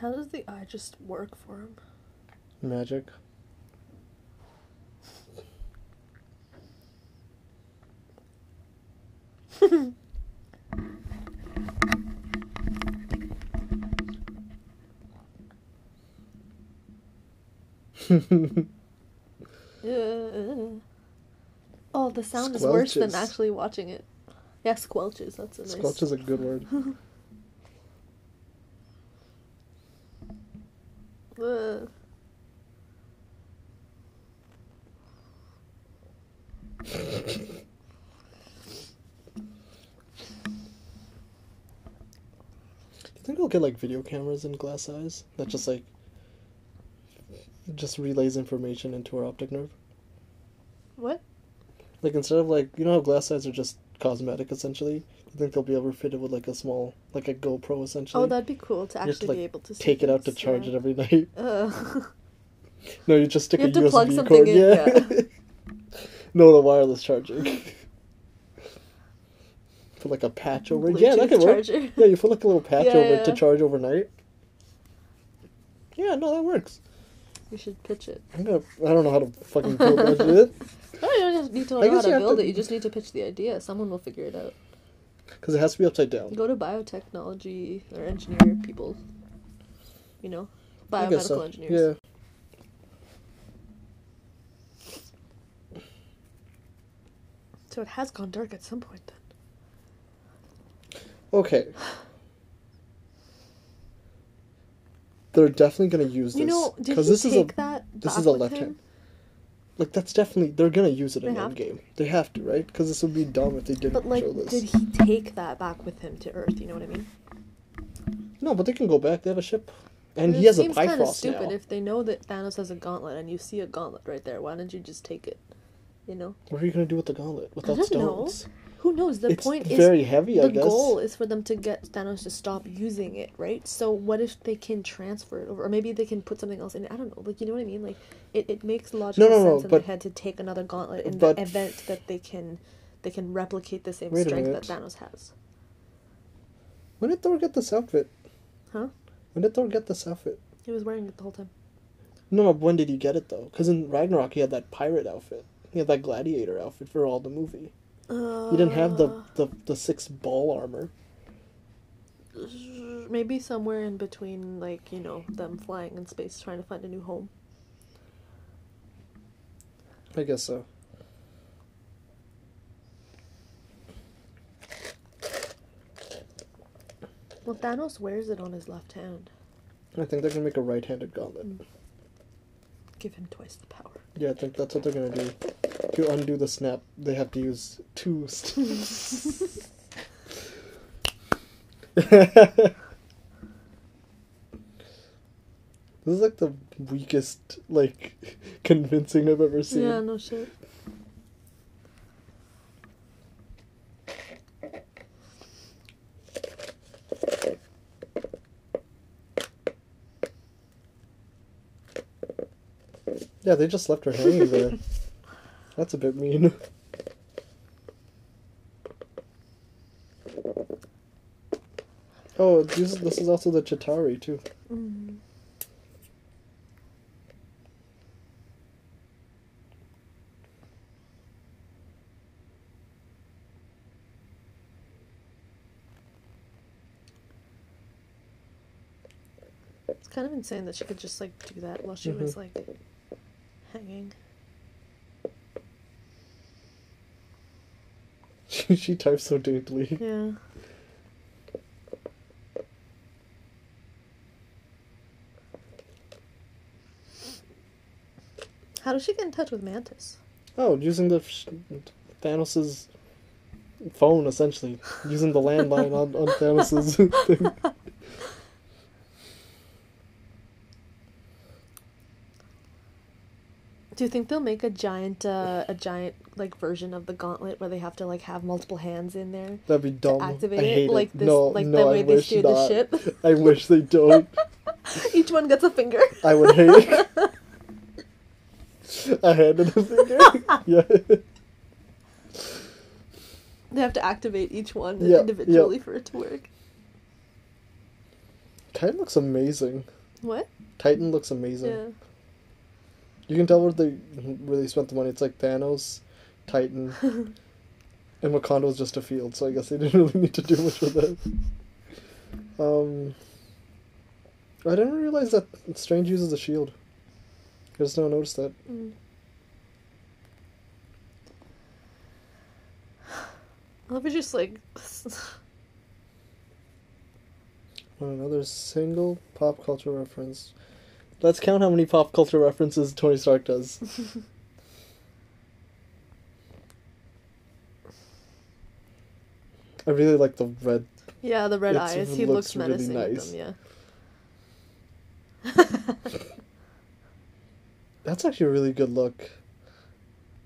How does the eye just work for him? Magic. Uh, oh, the sound is worse than actually watching it. Yeah, squelches. That's a nice. Squelch is a good word. Ugh. Do you think they'll get like video cameras in glass eyes that just like just relays information into our optic nerve? What? Like instead of like you know how glass eyes are just cosmetic essentially, I think they'll be able to fit it with like a small like a GoPro essentially? Oh, that'd be cool to actually to, like, be able to see take it out to charge yeah. it every night. No, you just stick You a USB cord. in, yeah. no, the wireless charging. Put like a patch over it. Yeah, that could work. charger. Yeah, you put like a little patch Yeah, over it to charge overnight. Yeah, no, that works. You should pitch it. I'm gonna, I don't know how to fucking build that shit. No, you don't just need to know how to build to- it. You just need to pitch the idea. Someone will figure it out. Because it has to be upside down. Go to biotechnology or engineer people. You know, biomedical so. engineers. So it has gone dark at some point then. Okay. They're definitely gonna use this. You know, did he this is a take that this is a left him? hand. like that's definitely they're gonna use it in They have to. game. They have to, right? Because this would be dumb if they didn't But like, show this. did he take that back with him to Earth? You know what I mean? No, but they can go back. They have a ship, and he has a seems kinda stupid now. if they know that Thanos has a gauntlet and you see a gauntlet right there. Why don't you just take it? You know, What are you gonna do with the gauntlet without don't know. Who knows? The it's point is very heavy. I the guess. goal is for them to get Thanos to stop using it, right? So what if they can transfer it over, or maybe they can put something else in it? I don't know. Like you know what I mean? Like it, it makes logical no, no, sense in but- head to take another gauntlet in the event that they can they can replicate the same strength that. Thanos has. When did Thor get this outfit? Huh? When did Thor get this outfit? He was wearing it the whole time. No, no. When did he get it though? Because in Ragnarok he had that pirate outfit. He had that gladiator outfit for all the movie. Uh, He didn't have the the, the six ball armor. maybe somewhere in between, like you know, them flying in space trying to find a new home. I guess so. Well, Thanos wears it on his left hand. I think they're gonna make a right-handed gauntlet. Give him twice the power. Yeah, I think that's what they're gonna do. To undo the snap, they have to use two. This is like the weakest, like, convincing I've ever seen. Yeah, no shit. Yeah, they just left her hanging there. That's a bit mean. Oh, this, this is also the Chitauri too. Mm. It's kind of insane that she could just like do that while she was like hanging. She, types so daintily. Yeah. How does she get in touch with Mantis? Oh, using the Thanos's phone essentially, using the landline on, on Thanos's thing. Do you think they'll make a giant, uh, a giant like version of the gauntlet where they have to like have multiple hands in there That'd be dumb. activate I it, like this- no, like the no, way I they steer the ship? I wish they don't. Each one gets a finger. I would hate it. a hand and a finger. yeah. They have to activate each one Yeah, individually for it to work. Titan looks amazing. What? Titan looks amazing. Yeah. You can tell where they really spent the money. It's like Thanos, Titan, and Wakanda's just a field, so I guess they didn't really need to do much with that. Um, I didn't realize that Strange uses a shield. I just now noticed that. Mm. I love it just like Another single pop culture reference. Let's count how many pop culture references Tony Stark does. I really like the red. yeah, the red It's- eyes. He looks looks really menacing with nice. them. Yeah. That's actually a really good look.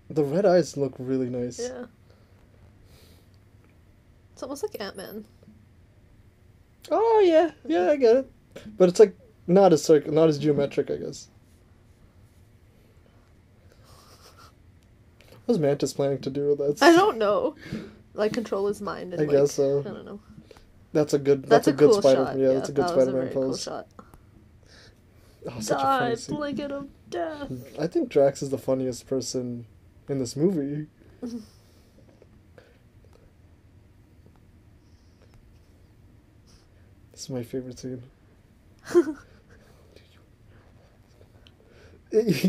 The red eyes look really nice. Yeah. It's almost like Ant Man. Oh yeah, yeah, I get it. But it's like not as circ- not as geometric, I guess. What was Mantis planning to do with that? I don't know. Like control his mind. And, I like, guess so. I don't know. That's a good. That's, That's, a, a, good cool Spider. shot. Yeah, that's a good that Spider-Man very Cool pose. shot. Oh, such a funny Die, blanket of death. I think Drax is the funniest person in this movie. this is my favorite scene.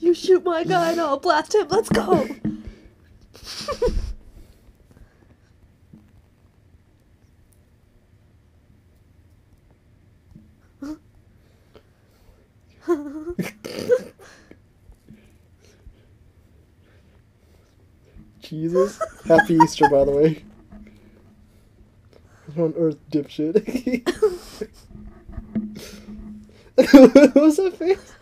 You shoot my guy and I'll blast him. Let's go. Jesus. Happy Easter, by the way. On Earth, dipshit. what was that face?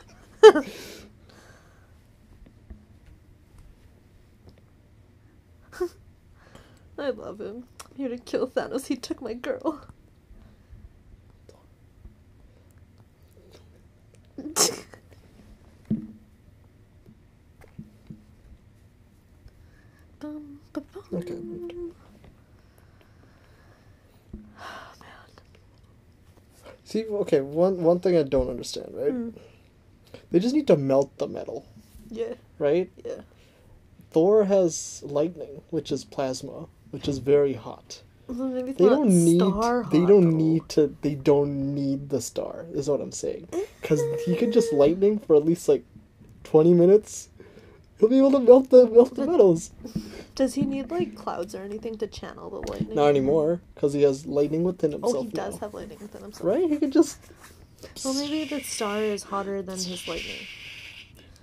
I love him. I'm here to kill Thanos. He took my girl. Bum, ba, bum. Okay. See, okay, one one thing I don't understand, right? Mm. They just need to melt the metal, Yeah, right? yeah. Thor has lightning, which is plasma, which is very hot. Well, maybe They don't need. star they don't though. need to. They don't need the star. Is what I'm saying. Because he could just lightning for at least like twenty minutes. He'll be able to melt the melt the metals. Does he need like clouds or anything to channel the lightning? Not anymore, because he has lightning within himself. Oh, he does now. have lightning within himself. Right? He could just. Well, maybe the star is hotter than his lightning.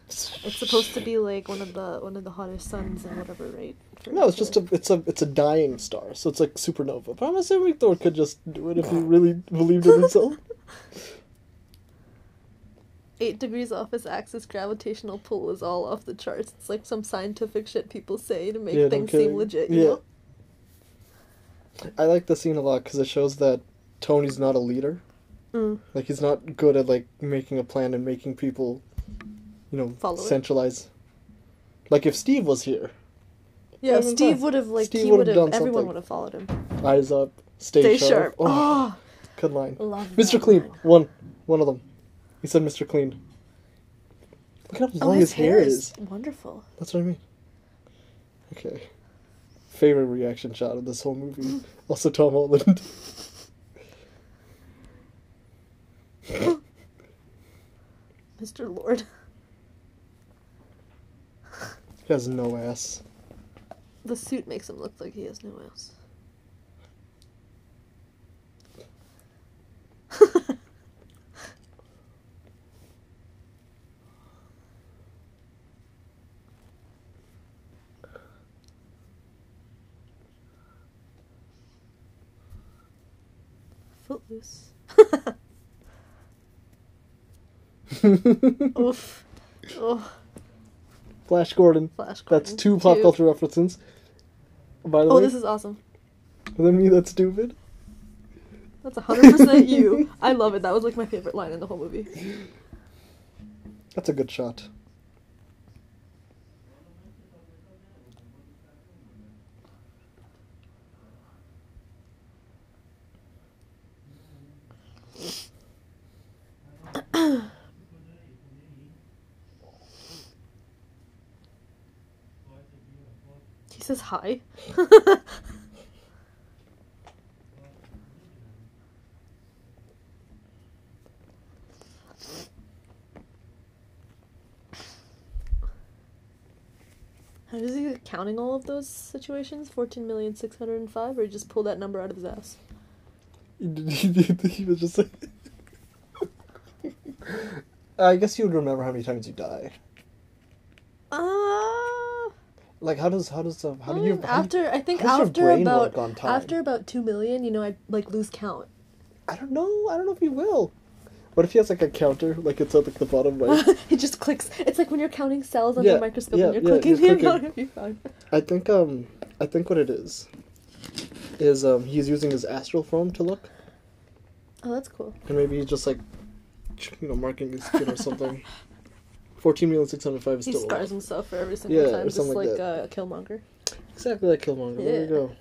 It's supposed to be like one of the one of the hottest suns and whatever, right? For- No, it's just a it's a it's a dying star, so it's like supernova. But I'm assuming Thor could just do it if he really believed in himself. eight degrees off his axis gravitational pull is all off the charts. It's like some scientific shit people say to make Yeah, things seem legit. You Yeah. know? I like the scene a lot because it shows that Tony's not a leader. Mm. Like he's not good at like making a plan and making people, you know, Follow it. centralize. Like if Steve was here, Yeah, Steve would have like Steve he would have everyone something. would have followed him. eyes up, stay, Stay sharp. sharp. Oh, Oh, good line. love Mr. Clean, one, one of them. He said Mr. Clean. Look at how Oh, long his, hair is. wonderful. That's what I mean. Okay. Favorite reaction shot of this whole movie. also Tom Holland. Mr. Lord. he has no ass. The suit makes him look like he has no ass. Oof. Oh, Flash Gordon. Flash That's two pop culture references. By the Oh, way, this is awesome. and that me that's stupid. That's 100% you. I love it. That was like my favorite line in the whole movie. That's a good shot. he says hi. How is he counting all of those situations? 14,605? Or he just pulled that number out of his ass? he was just like. I guess you would remember how many times you die. Uh, Like how does how does uh, how do mm, you you- after I think how does your after brain about work on time? after about two million, you know, I like lose count. I don't know. I don't know if you will. What if he has like a counter, like it's at like the bottom right? it just clicks. It's like when you're counting cells under Yeah, a microscope yeah, and you're yeah, clicking you're the clicking. amount of you found. I think um I think what it is is um he's using his astral form to look, Oh, that's cool. and maybe he's just like you know marking his skin or something. Fourteen million six hundred five is He still scars alive. himself for every single Yeah, or time, just like, like uh, Killmonger. exactly like Killmonger. Yeah. There you go.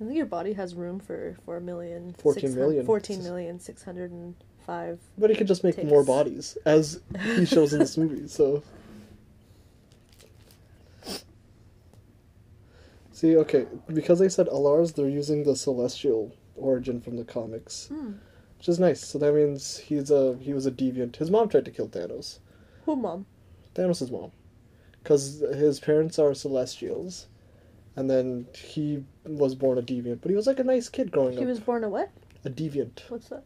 I think your body has room for four million. 14 six hun- million. Fourteen million six hundred and five. But he could just make more bodies, as he shows in this movie. So. See, okay, because they said Alars, they're using the celestial origin from the comics, Hmm. Which is nice. So that means he's a he was a deviant. His mom tried to kill Thanos. Who, mom? Thanos' mom, because his parents are celestials, and then he was born a deviant. But he was like a nice kid growing He up. He was born a what? a deviant, What's that?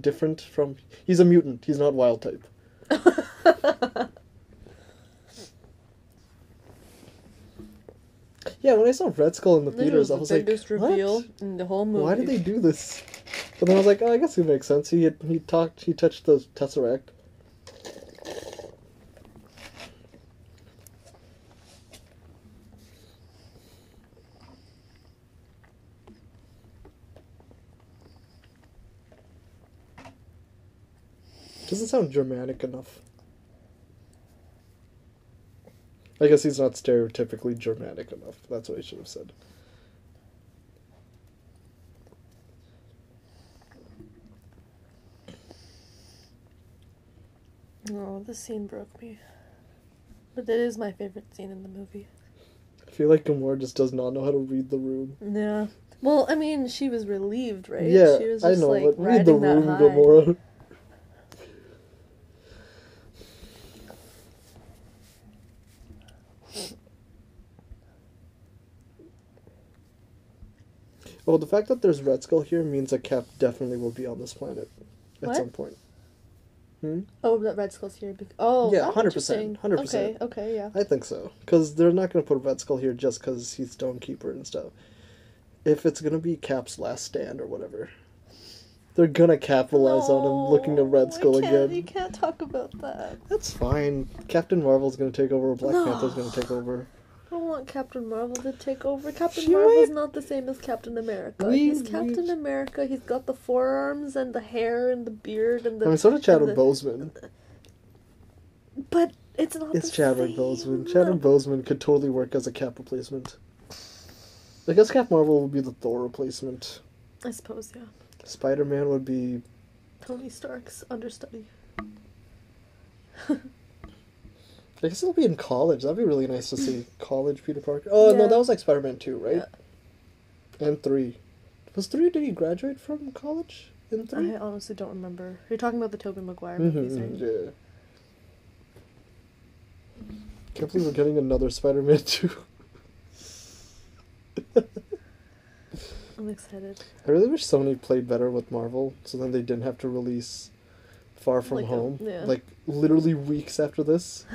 different from. He's a mutant. He's not wild type. Yeah, when I saw Red Skull in the theaters, I the was like, biggest "What? reveal in the whole movie. Why did they do this?" But then I was like, "Oh, I guess it makes sense." He had, he talked, he touched the tesseract. Doesn't sound Germanic enough. I guess he's not stereotypically Germanic enough. That's what I should have said. Oh, this scene broke me. But it is my favorite scene in the movie. I feel like Gamora just does not know how to read the room. Yeah. Well, I mean, she was relieved, right? Yeah, she was I just know, like but read the room, high. Gamora. Well, the fact that there's Red Skull here means that Cap definitely will be on this planet at What? some point. Hmm? Oh, that Red Skull's here. Oh, Yeah, oh, 100%, 100%. Okay, okay, yeah. I think so. Because they're not going to put Red Skull here just because he's Stonekeeper and stuff. If it's going to be Cap's last stand or whatever, they're going to capitalize on him looking at Red Skull again. You can't talk about that. That's fine. Captain Marvel's going to take over. Black No. Panther's going to take over. I don't want Captain Marvel to take over. Captain She Marvel's might- not the same as Captain America. We- he's we- Captain America. He's got the forearms and the hair and the beard and the. I mean, so did Chadwick the- Boseman. But it's not. It's Chadwick same. Boseman. Chadwick Boseman could totally work as a Cap replacement. I guess Cap Marvel would be the Thor replacement. I suppose, yeah. Spider Man would be. Tony Stark's understudy. I guess it'll be in college. That'd be really nice to see college Peter Parker. Oh no, that was like Spider Man two, right? Yeah. And three. Was three? Did he graduate from college in three? I honestly don't remember. You're talking about the Tobey Maguire mm-hmm, movies, right? yeah. Can't believe we're getting another Spider Man two. I'm excited. I really wish Sony played better with Marvel, so then they didn't have to release Far From Like a- Home, yeah. like literally weeks after this.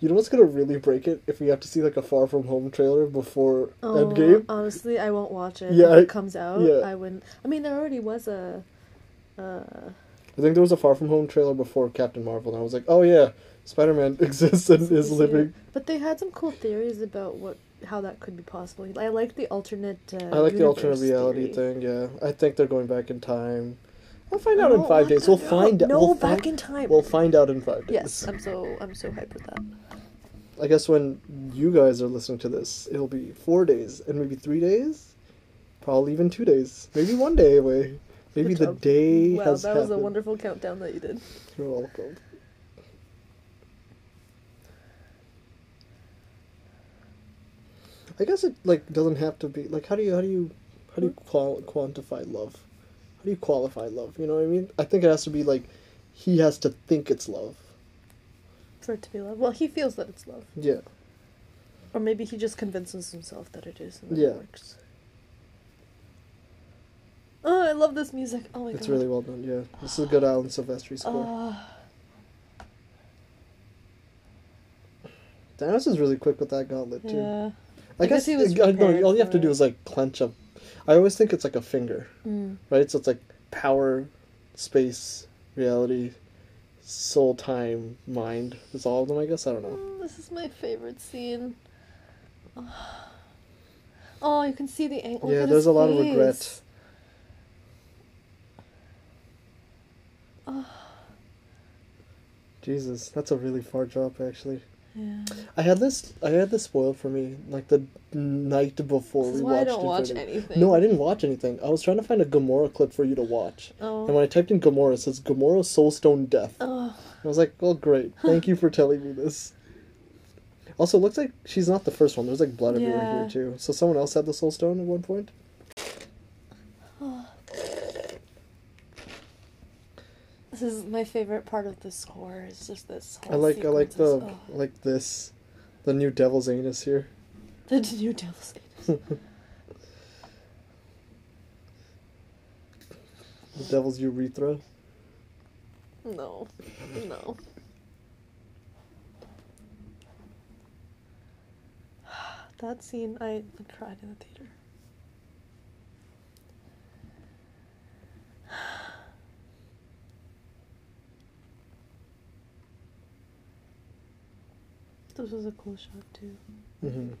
you know what's gonna really break it if we have to see like a Far From Home trailer before Oh, Endgame? honestly, I won't watch it. Yeah, if it comes out, yeah. I wouldn't. I mean, there already was a. Uh, I think there was a Far From Home trailer before Captain Marvel, and I was like, oh yeah, Spider Man exists and is living. But they had some cool theories about what how that could be possible. I like the alternate. Uh, I like the alternate reality theory. thing. Yeah, I think they're going back in time. We'll find out in five days. We'll find out. No, we'll back find, in time. We'll find out in five days. yes, I'm so I'm so hyped with that. I guess when you guys are listening to this, it'll be four days and maybe three days, probably even two days, maybe one day away. Maybe the day Wow, has that was a wonderful countdown that you did. You're welcome. I guess it like doesn't have to be like how do you how do you how do you qual- quantify love? How do you qualify love? You know what I mean? I think it has to be like he has to think it's love. for it to be love. Well, he feels that it's love, Yeah. or maybe he just convinces himself that it is, and Yeah. it works. Oh, I love this music. Oh my It's god. It's really well done. Yeah. This is a good Alan Silvestri score. Oh, Thanos is really quick with that gauntlet too. yeah. I, I guess guess, he was I- no, all you have to do is, like clench up. I always think it's like a finger, Mm. right? So it's like power, space, reality, soul, time, mind. Is all of them? I guess I don't know. Mm, This is my favorite scene. Oh, you can see the angle. yeah, there's a lot of regret. Oh, Jesus, that's a really far drop actually. Yeah. I had this. I had this spoiled for me like the night before we why I watched don't watch Infinity- anything. No, I didn't watch anything. I was trying to find a Gamora clip for you to watch, Oh. and when I typed in Gamora, it says Gamora Soulstone Death. oh. I was like, oh great, thank you for telling me this. Also, it looks like she's not the first one. There's like blood everywhere Yeah. here too. So someone else had the Soul Stone at one point. Is my favorite part of the score. It's just this. I like I like the oh. like this, the new Devil's Anus here. the new Devil's Anus. The Devil's urethra. No, no. That scene, I cried in the theater. This was a cool shot too. hmm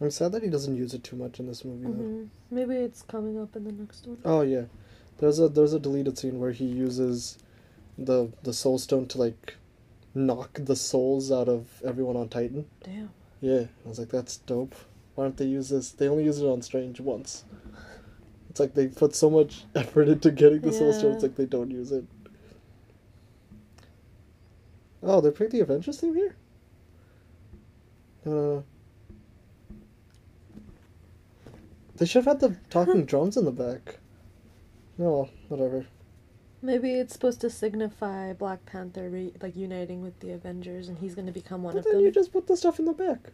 I'm sad that he doesn't use it too much in this movie though. hmm Maybe it's coming up in the next one. Oh yeah, there's a there's a deleted scene where he uses the the Soul Stone to like knock the souls out of everyone on Titan. Damn. Yeah, I was like, that's dope. Why don't they use this? They only use it on Strange once. It's like they put so much effort into getting the Soul Stone. It's like they don't use it. Oh, they picked the Avengers theme here. Uh, they should have had the talking drums in the back. No, whatever. Maybe it's supposed to signify Black Panther re- like uniting with the Avengers, and he's going to become one But of then them. you just put the stuff in the back.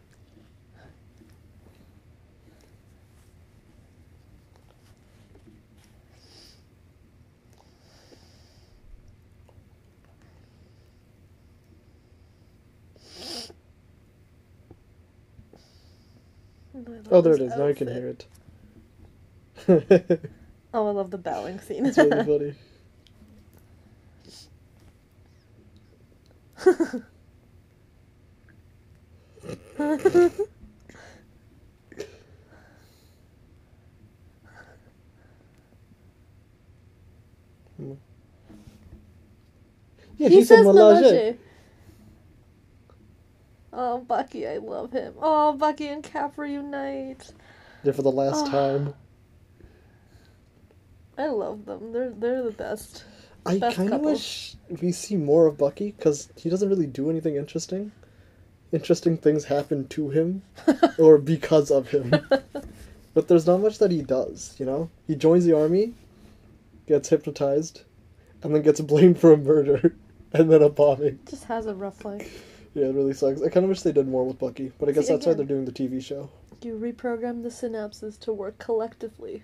Oh, there it is. is. Now you can hear it. Oh, I love the bowing scene. It's really funny. Yeah, he he, said says Melage. Oh, Bucky, I love him. Oh, Bucky and Cap reunite. Yeah, for the last Oh. time. I love them. They're they're the best. I kind of wish we see more of Bucky because he doesn't really do anything interesting. Interesting things happen to him or because of him. but there's not much that he does, you know? He joins the army, gets hypnotized, and then gets blamed for a murder and then a bombing. Just has a rough life. Yeah, it really sucks. I kind of wish they did more with Bucky, but I guess See, that's why they're doing the TV show. You reprogram the synapses to work collectively.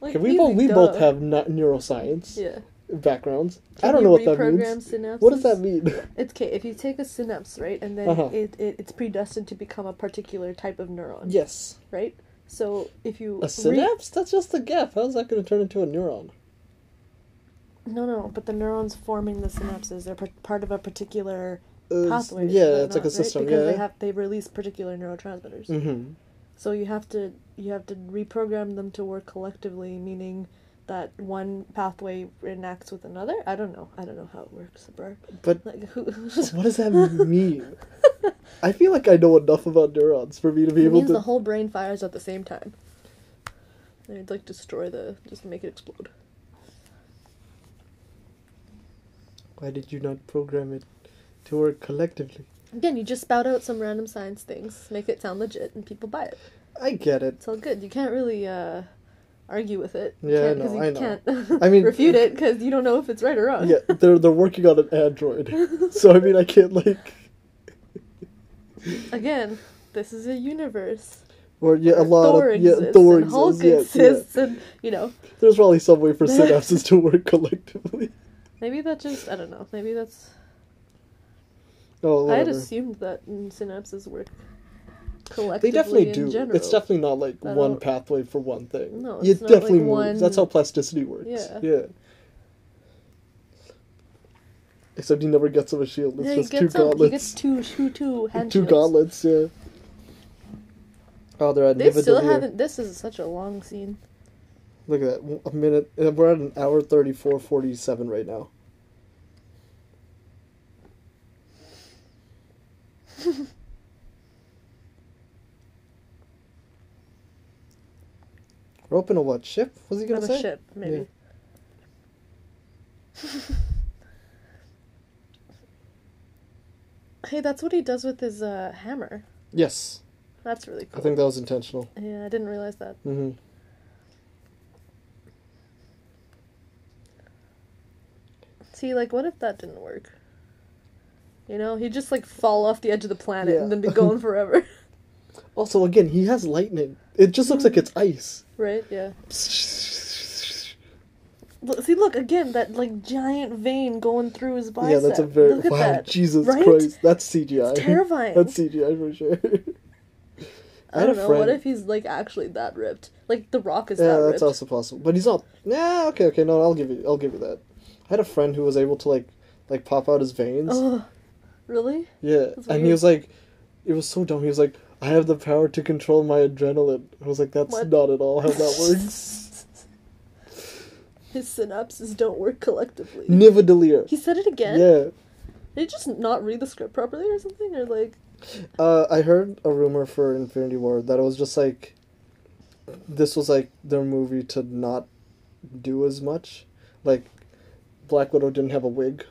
Like, Okay, we both we duh. both have not neuroscience Yeah. backgrounds. I don't know what that means. Synapses? What does that mean? It's okay if you take a synapse, right, and then Uh-huh. it, it it's predestined to become a particular type of neuron, yes. right? So if you A re- synapse? That's just a gap. How's that going to turn into a neuron? no, no, but the neurons forming the synapses are par- part of a particular Uh, pathway. yeah, it's like a right? system. because yeah. they have they release particular neurotransmitters. mm-hmm. So you have to you have to reprogram them to work collectively, meaning that one pathway enacts with another. I don't know. I don't know how it works, bro. But Like who? what does that mean? I feel like I know enough about neurons for me to be it able means to. the whole brain fires at the same time. They'd like destroy the just make it explode. Why did you not program it to work collectively? Again, you just spout out some random science things, make it sound legit, and people buy it. I get it. It's all good. You can't really uh, argue with it. You Yeah, I can't- 'cause know, you I know. Can't I mean- refute it because you don't know if it's right or wrong. Yeah, they're they're working on an android, so I mean I can't like Again, this is a universe. or yeah a lot Thor of yeah exists Thor and Hulk exists. yeah. exists, and you know There's probably some way for synapses to work collectively. maybe that just I don't know. Maybe that's Oh, I had assumed that synapses work collectively They definitely in do. general. It's definitely not like I one don't- pathway for one thing. No, it it's like definitely moves. one- That's how plasticity works. Yeah. Yeah. Except he never gets him a shield. It's yeah, he just two some, he gauntlets. gets two, two, two hand two shields. gauntlets. Yeah. Oh, they're at They still haven't. This is such a long scene. Look at that. A minute. uh, We're at an hour thirty-four forty-seven right now. We're open a what ship? Was he gonna On say? a ship, maybe. hey, that's what he does with his uh, hammer. Yes, That's really cool. I think that was intentional. Yeah, I didn't realize that. hmm See, like, what if that didn't work? You know, he'd just like fall off the edge of the planet Yeah. and then be going forever. Also, again, he has lightning. It just looks like it's ice. right? Yeah. See, look again. That like giant vein going through his bicep. Yeah, that's a very Look wow. that. Jesus Right? Christ, that's CGI. It's terrifying. that's CGI for sure. I had don't know. friend- What if he's like actually that ripped? Like the Rock is yeah, that that's ripped. also possible. But he's not. Yeah, okay, okay. No, I'll give you. I'll give you that. I had a friend who was able to like, like pop out his veins. Oh, really? yeah, and he was like, it was so dumb. He was like, I have the power to control my adrenaline. I was like, that's What? not at all how that works. His synapses don't work collectively. Nidavellir. He said it again. Yeah. Did he just not read the script properly or something? Or like, Uh, I heard a rumor for Infinity War that it was just like, this was like their movie to not do as much. Like, Black Widow didn't have a wig.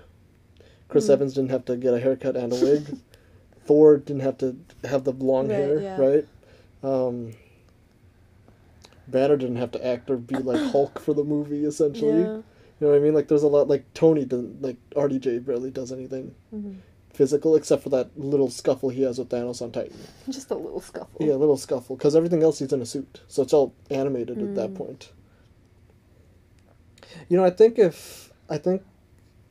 Chris Hmm. Evans didn't have to get a haircut and a wig. Thor didn't have to have the long Right, hair, yeah. right? Um, Banner didn't have to act or be like Hulk for the movie, essentially. yeah. You know what I mean? Like, there's a lot. Like Tony doesn't. Like RDJ barely does anything hmm physical except for that little scuffle he has with Thanos on Titan. Just a little scuffle. Yeah, a little scuffle because everything else he's in a suit, so it's all animated at that Mm. point. You know, I think if I think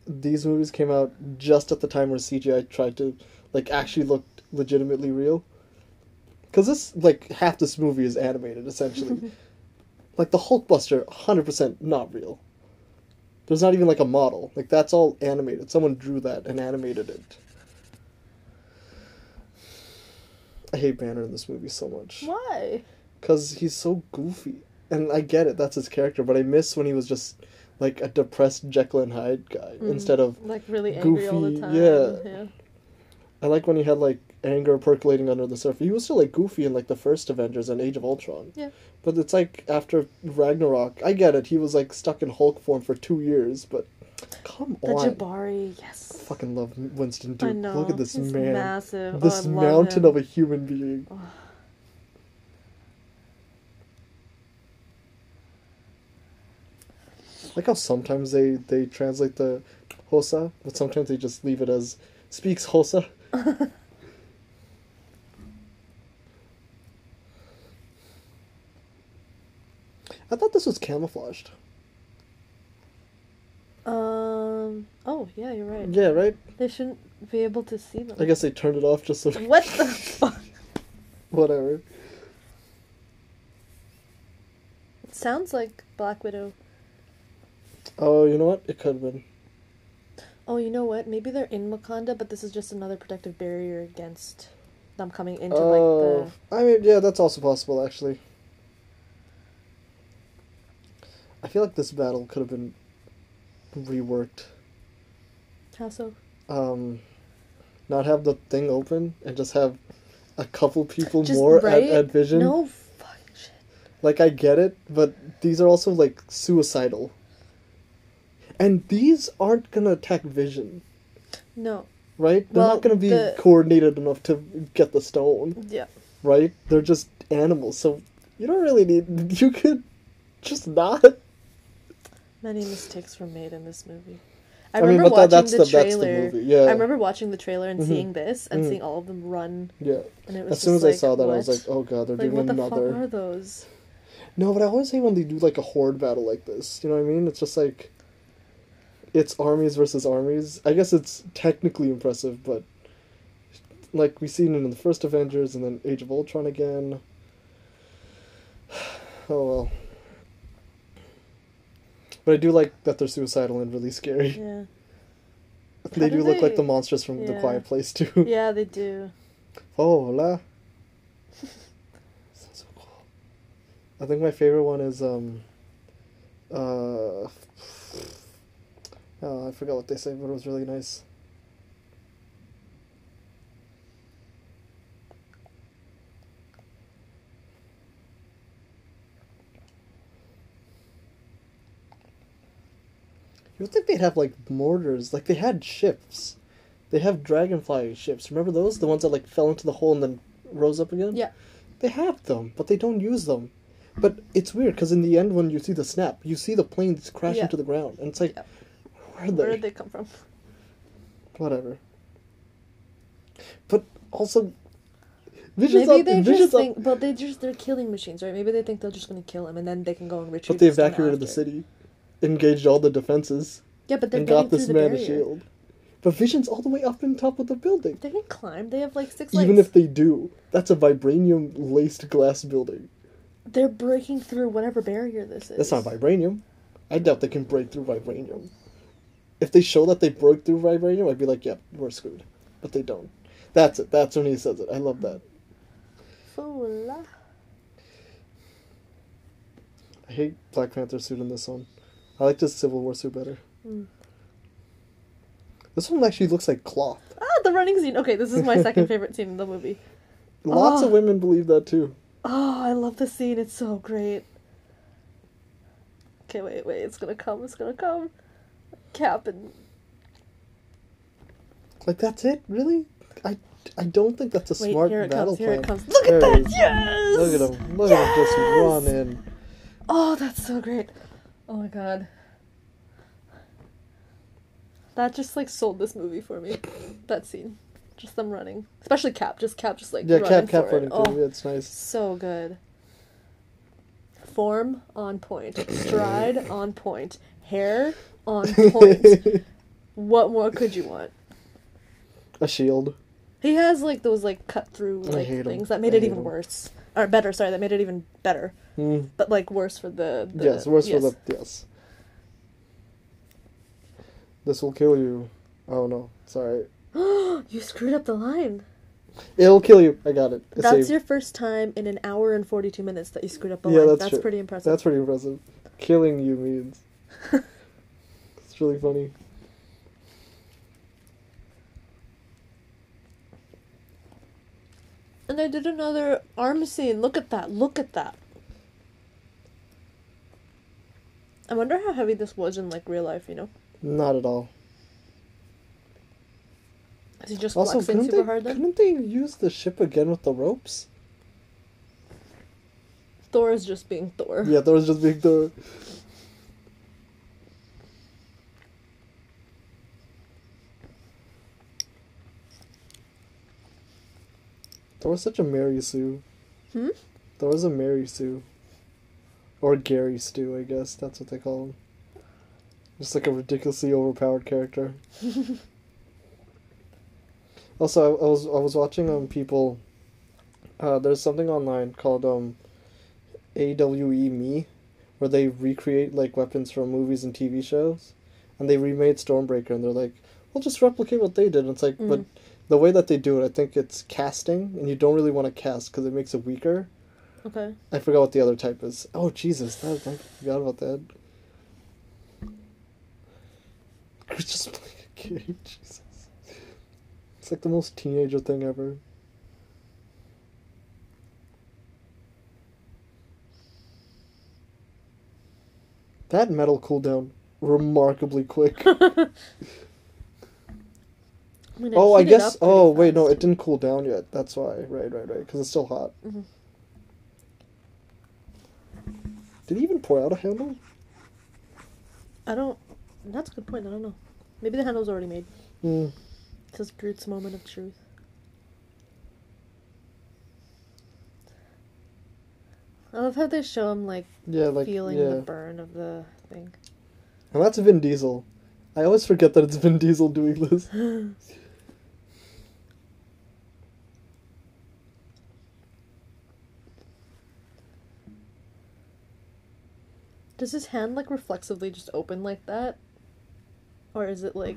these movies came out just at the time where CGI tried to like actually look legitimately real, because this like half this movie is animated essentially. like the Hulkbuster, hundred percent not real. There's not even like a model. Like that's all animated. Someone drew that and animated it. I hate Banner in this movie so much Why? because he's so goofy, and I get it. That's his character, but I miss when he was just like a depressed Jekyll and Hyde guy Mm. instead of. Like really angry all the Goofy, time. yeah. yeah. I like when he had like anger percolating under the surface. He was still like goofy in like the first Avengers and Age of Ultron. Yeah. But it's like after Ragnarok, I get it. He was like stuck in Hulk form for two years, but come The on. Jabari, yes. Fucking love Winston I Duke. know. Look at this He's man. massive. This oh, I mountain him. of a human being. Like how sometimes they they translate the Xhosa, but sometimes they just leave it as speaks Xhosa. I thought this was camouflaged. Um. Oh, yeah, you're right. Yeah, right. They shouldn't be able to see them. I guess they turned it off just so What the fuck? whatever. It sounds like Black Widow. Oh, you know what? It could have been. Oh, you know what? Maybe they're in Wakanda, but this is just another protective barrier against them coming into Oh, like the. I mean, yeah, that's also possible, actually. I feel like this battle could have been reworked. How so? Um, not have the thing open and just have a couple people Just more right? at, at Vision. No fucking shit. Like, I get it, but these are also, like, suicidal. And these aren't gonna attack Vision, No. right? They're Well, not gonna be the- coordinated enough to get the stone. Yeah. right? They're just animals, so you don't really need. You could just not. Many mistakes were made in this movie. I I mean, remember that- watching that's the the- the trailer. movie, yeah. I remember watching the trailer and Mhm. seeing this and Mhm. seeing all of them run, Yeah. and it was As soon as I saw that, I was like, oh god, they're like what doing the another. fuck are those? No, but I always hate when they do like a horde battle like this. You know what I mean? It's just like it's armies versus armies. I guess it's technically impressive, but like we seen it in the first Avengers and then Age of Ultron again. Oh well. But I do like that they're suicidal and really scary. Yeah, they How do do look like the monsters from The Quiet Place too. yeah, they do. Oh, hola. Sounds so cool. I think my favorite one is um uh oh, I forgot what they say, but it was really nice. You would think they'd have like mortars, like they had ships. They have dragonfly ships. Remember those? The ones that like fell into the hole and then rose up again? Yeah. They have them, but they don't use them. But it's weird because in the end, when you see the snap, you see the planes crash Yeah. into the ground, and it's like, Yeah. Where are they? Where did they come from? Whatever. But also, Vision's Maybe up, they just up, think, but they just they're killing machines, right? Maybe they think they're just gonna kill him and then they can go and retrieve. but they evacuated the city, engaged all the defenses, Yeah, but and got this man a shield. But Vision's all the way up in top of the building. They can climb. They have like six Even legs. if they do, that's a vibranium laced glass building. They're breaking through whatever barrier this is. That's not vibranium. I doubt they can break through vibranium. If they show that they broke through vibranium, I'd be like, yep, we're screwed. But they don't. That's it. That's when he says it. I love that. Fola. I hate Black Panther suit in this one. I like the Civil War suit better. Mm. This one actually looks like cloth. Ah, the running scene. Okay, this is my second favorite scene in the movie. Lots Oh. of women believe that too. Oh, I love this scene. It's so great. Okay, wait, wait. It's gonna come. It's gonna come. Cap and Like that's it, really? I, I don't think that's a wait. smart Here it battle comes. Here plan. it comes. Look at that. Yes. Look at him. Look at him just Yes! run in. Oh, that's so great. Oh my god. That just like sold this movie for me. That scene. Just them running. Especially Cap. Just Cap just like Yeah, running Cap Cap running. Oh. It's nice. so good. Form on point. Stride on point. Hair on point. what more could you want? a shield. He has like those like cut through like things that made I it even 'em. worse. Or better, sorry, that made it even better. Mm. But like worse for the, the yes, worse yes. for the yes. This will kill you. Oh no, sorry. you screwed up the line. It'll kill you. I got it. It's That's saved. your first time in an hour and 42 minutes that you screwed up a Yeah, line. that's That's, true. pretty impressive. That's pretty impressive. Killing you means. it's really funny. And they did another arm scene. Look at that. Look at that. I wonder how heavy this was in like real life, you know? Not at all. Is he just Also, flexing couldn't super they, hard then? couldn't they use the ship again with the ropes? Thor is just being Thor. Yeah, there was just being the. There was such a Mary Sue. Hmm? There was a Mary Sue. Or Gary Stew, I guess. That's what they call him. Just like a ridiculously overpowered character. also, I, I was I was watching um people. Uh, there's something online called um, AWE Me, where they recreate like weapons from movies and TV shows, and they remade Stormbreaker, and they're like, "We'll just replicate what they did." And it's like, but Mm. The way that they do it, I think it's casting, and you don't really want to cast because it makes it weaker. Okay. I forgot what the other type is. Oh Jesus, that, I forgot about that. Chris just playing a game. Jesus, it's like the most teenager thing ever. That metal cooldown remarkably quick. I oh, I guess. Oh wait, no, it didn't cool down yet. That's why. Right, right, right. Because it's still hot. Mhm. Did he even pour out a handle? I don't. That's a good point. I don't know. Maybe the handle's already made. Mm. This is Groot's moment of truth. I love how they show him like, Yeah, like feeling yeah. the burn of the thing. And that's Vin Diesel. I always forget that it's Vin Diesel doing this. Does his hand like reflexively just open like that? Or is it like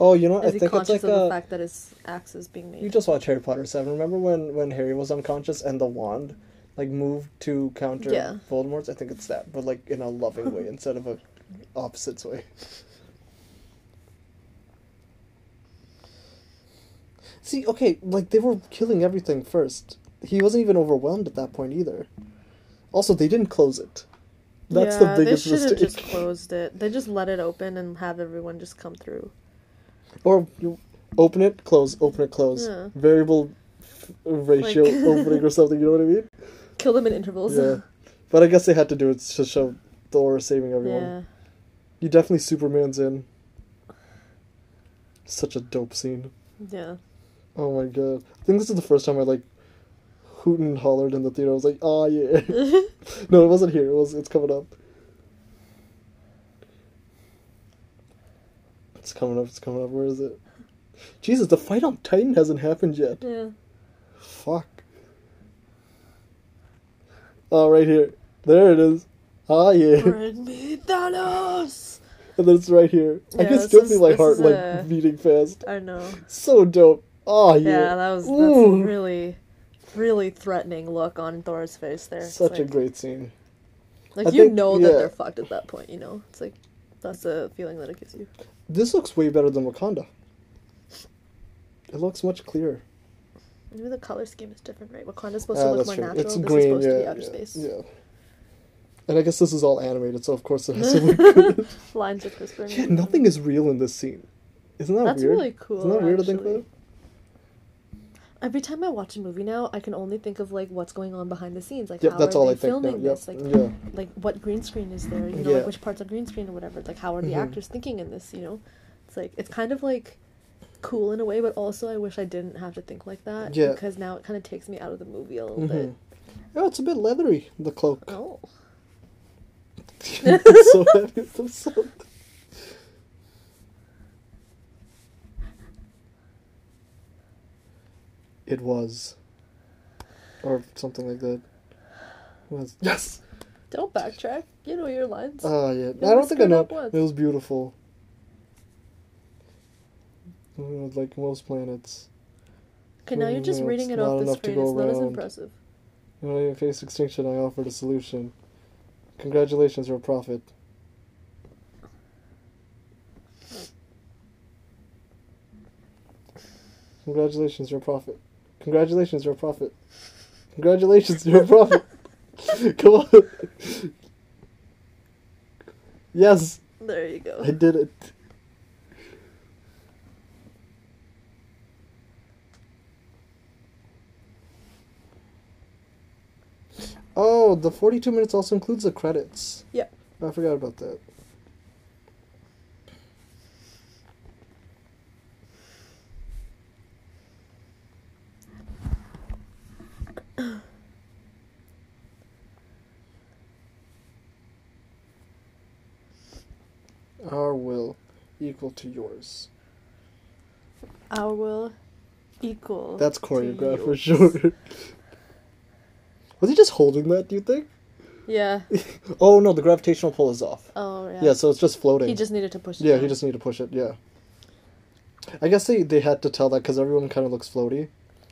Oh, you know what? I is he think it's like of the fact that his axe is being made? You just watch Harry Potter seven. Remember when when Harry was unconscious and the wand like moved to counter Yeah. Voldemort's? I think it's that, but like in a loving way instead of a opposites way. See, okay, like they were killing everything first. He wasn't even overwhelmed at that point either. Also, they didn't close it. That's yeah, the biggest they should have just closed it. They just let it open and have everyone just come through. Or you open it, close, open it, close. Yeah. Variable f- ratio Like- opening or something. You know what I mean? Kill them in intervals. Yeah. But I guess they had to do it to show Thor saving everyone. yeah. You definitely Superman's in. Such a dope scene. Yeah. Oh my god. I think this is the first time I like hoot and hollered in the theater. I was like, oh yeah. no, it wasn't here. It was it's coming up. It's coming up, it's coming up. Where is it? Jesus, the fight on Titan hasn't happened yet. Yeah. Fuck. Oh, right here. There it is. Ah, yeah. Bring me Thanos! And then it's right here. I can still feel my heart is like beating fast. I know. So dope. Oh yeah. Yeah, that was that's Ooh. a really, really threatening look on Thor's face there. It's Such a great scene. Like I you think- know that yeah. they're fucked at that point. You know, it's like that's the feeling that it gives you. This looks way better than Wakanda. It looks much clearer. Maybe the color scheme is different, right? Wakanda's supposed Ah, to look more true. natural. It's this green, is supposed yeah, to be outer yeah, space. yeah. And I guess this is all animated, so of course it has to look good. Lines are crisper. yeah, nothing is real in this scene. Isn't that That's weird? That's really cool. Isn't that weird to think actually. about? Every time I watch a movie now, I can only think of like what's going on behind the scenes, like Yep, how that's are all they I think filming Yep. this, like yeah. like what green screen is there, you know, Yeah. like which parts are green screen or whatever. Like how are the Mhm. actors thinking in this, you know? It's like it's kind of like cool in a way, but also I wish I didn't have to think like that Yeah. because now it kind of takes me out of the movie a little Mhm. bit. Oh, it's a bit leathery, the cloak. Oh, it's so so It was. Or something like that. Was yes. don't backtrack. You know your lines. Oh yeah. I don't think I know. It was beautiful. Uh, Like most planets. okay, now you're just no, reading it off the screen. It's not as impressive. When I faced extinction, I offered a solution. Congratulations, you're a prophet. Congratulations, you're a prophet. Congratulations, you're a prophet. Congratulations, you're a prophet. Come on. Yes, There you go. I did it. Oh, the 42 minutes also includes the credits. Yep. I forgot about that. Our will equal to yours. Our will equal. That's choreographed for sure. Was he just holding that, do you think? Yeah. Oh no, the gravitational pull is off. Oh yeah. Yeah, so it's just floating. He just needed to push it. yeah, down. he just needed to push it, yeah. I guess they, they had to tell that because everyone kind of looks floaty.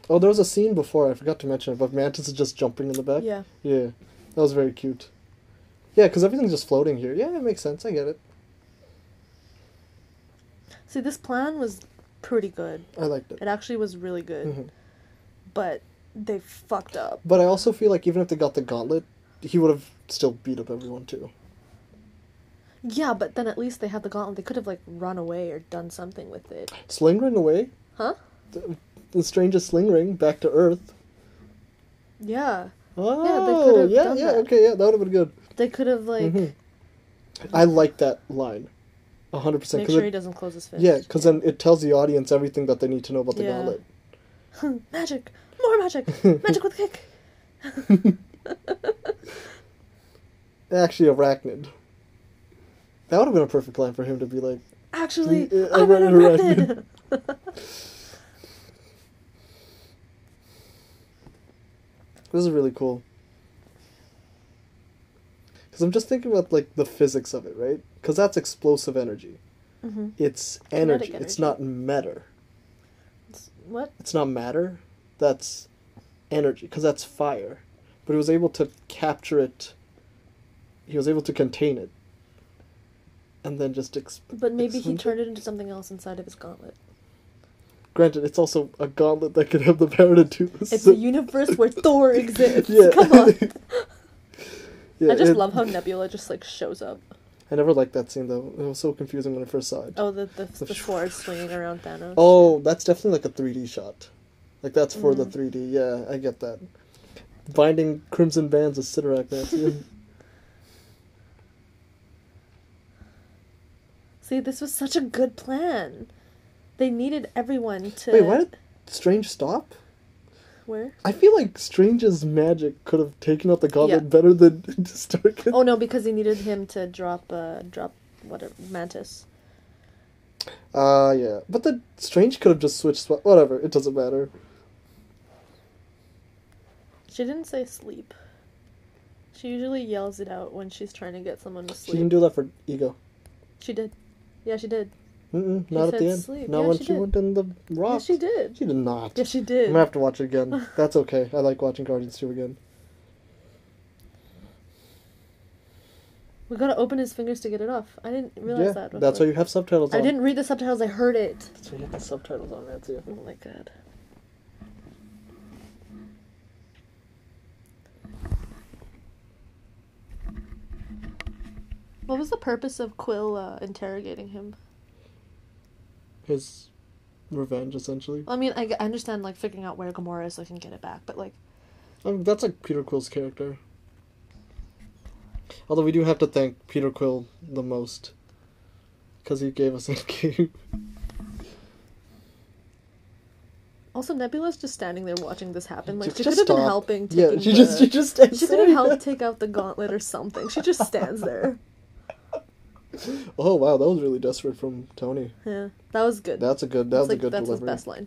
Oh, there was a scene before, I forgot to mention it, but Mantis is just jumping in the back. Yeah. Yeah, that was very cute. Yeah, because everything's just floating here. Yeah, it makes sense, I get it. See, this plan was pretty good. I liked it. It actually was really good, Mhm. but they fucked up. But I also feel like even if they got the gauntlet, he would have still beat up everyone too. Yeah, but then at least they had the gauntlet. They could have like run away or done something with it. Sling away. Huh? The, the strangest sling ring back to Earth. Yeah. Oh, yeah, yeah, that. okay, yeah, that would have been good. They could have like Mhm. I like that line, hundred percent. make sure he doesn't close his fist. Yeah, because then it tells the audience everything that they need to know about the Yeah. gauntlet. magic, more magic, magic with kick. Actually, arachnid. That would have been a perfect line for him to be like, Actually, Yeah, uh, I'm an arachnid. arachnid. "This is really cool." Because I'm just thinking about like the physics of it, right? Because that's explosive energy. Mhm. It's energy. Kinetic It's not matter. What? It's not matter. That's energy. Because that's fire. But he was able to capture it. He was able to contain it. And then just ex- But maybe he turned it into something else inside of his gauntlet. Granted, it's also a gauntlet that could have the power to do this. It's a universe where Thor exists. Yeah. Come on. Yeah, I just it- love how Nebula just like shows up. I never liked that scene though. It was so confusing when I first saw it. Oh, the the, The the sword swinging around Thanos. Oh, that's definitely like a 3D shot. Like that's for the Mm. 3D. Yeah, I get that. Binding crimson bands of Cyttorak Nancy. See, this was such a good plan. They needed everyone to. Wait, why did Strange stop? Where? I feel like Strange's magic could have taken out the gauntlet Yeah. better than Stark. Oh no, because he needed him to drop uh drop whatever Mantis. Uh yeah, but the Strange could have just switched. swa- Whatever, it doesn't matter. She didn't say sleep. She usually yells it out when she's trying to get someone to sleep. She didn't do that for Ego. She did. Yeah, she did. Mm-mm, not at the end. sleep. Not Yeah, when she she went in the rock. Yeah, she did. She did not. Yeah, she did. I'm gonna have to watch it again. That's okay. I like watching Guardians 2 again. We gotta open his fingers to get it off. I didn't realize yeah, that. Before. that's why you have subtitles on. I didn't read the subtitles. I heard it. That's why you have the subtitles on, that Nancy. Oh my god. What was the purpose of Quill uh, interrogating him? His revenge, essentially. I mean, I, I understand like figuring out where Gamora is so he can get it back, but like, I mean, that's like Peter Quill's character. Although we do have to thank Peter Quill the most. Because he gave us Endgame. also Nebula's just standing there watching this happen. Like she could have been helping. Yeah, she just, she just She could have helped take out the gauntlet or something. She just stands there. Oh wow, that was really desperate from Tony. Yeah, that was good. That's a good. That That's was like a good line. that's delivery. his best line.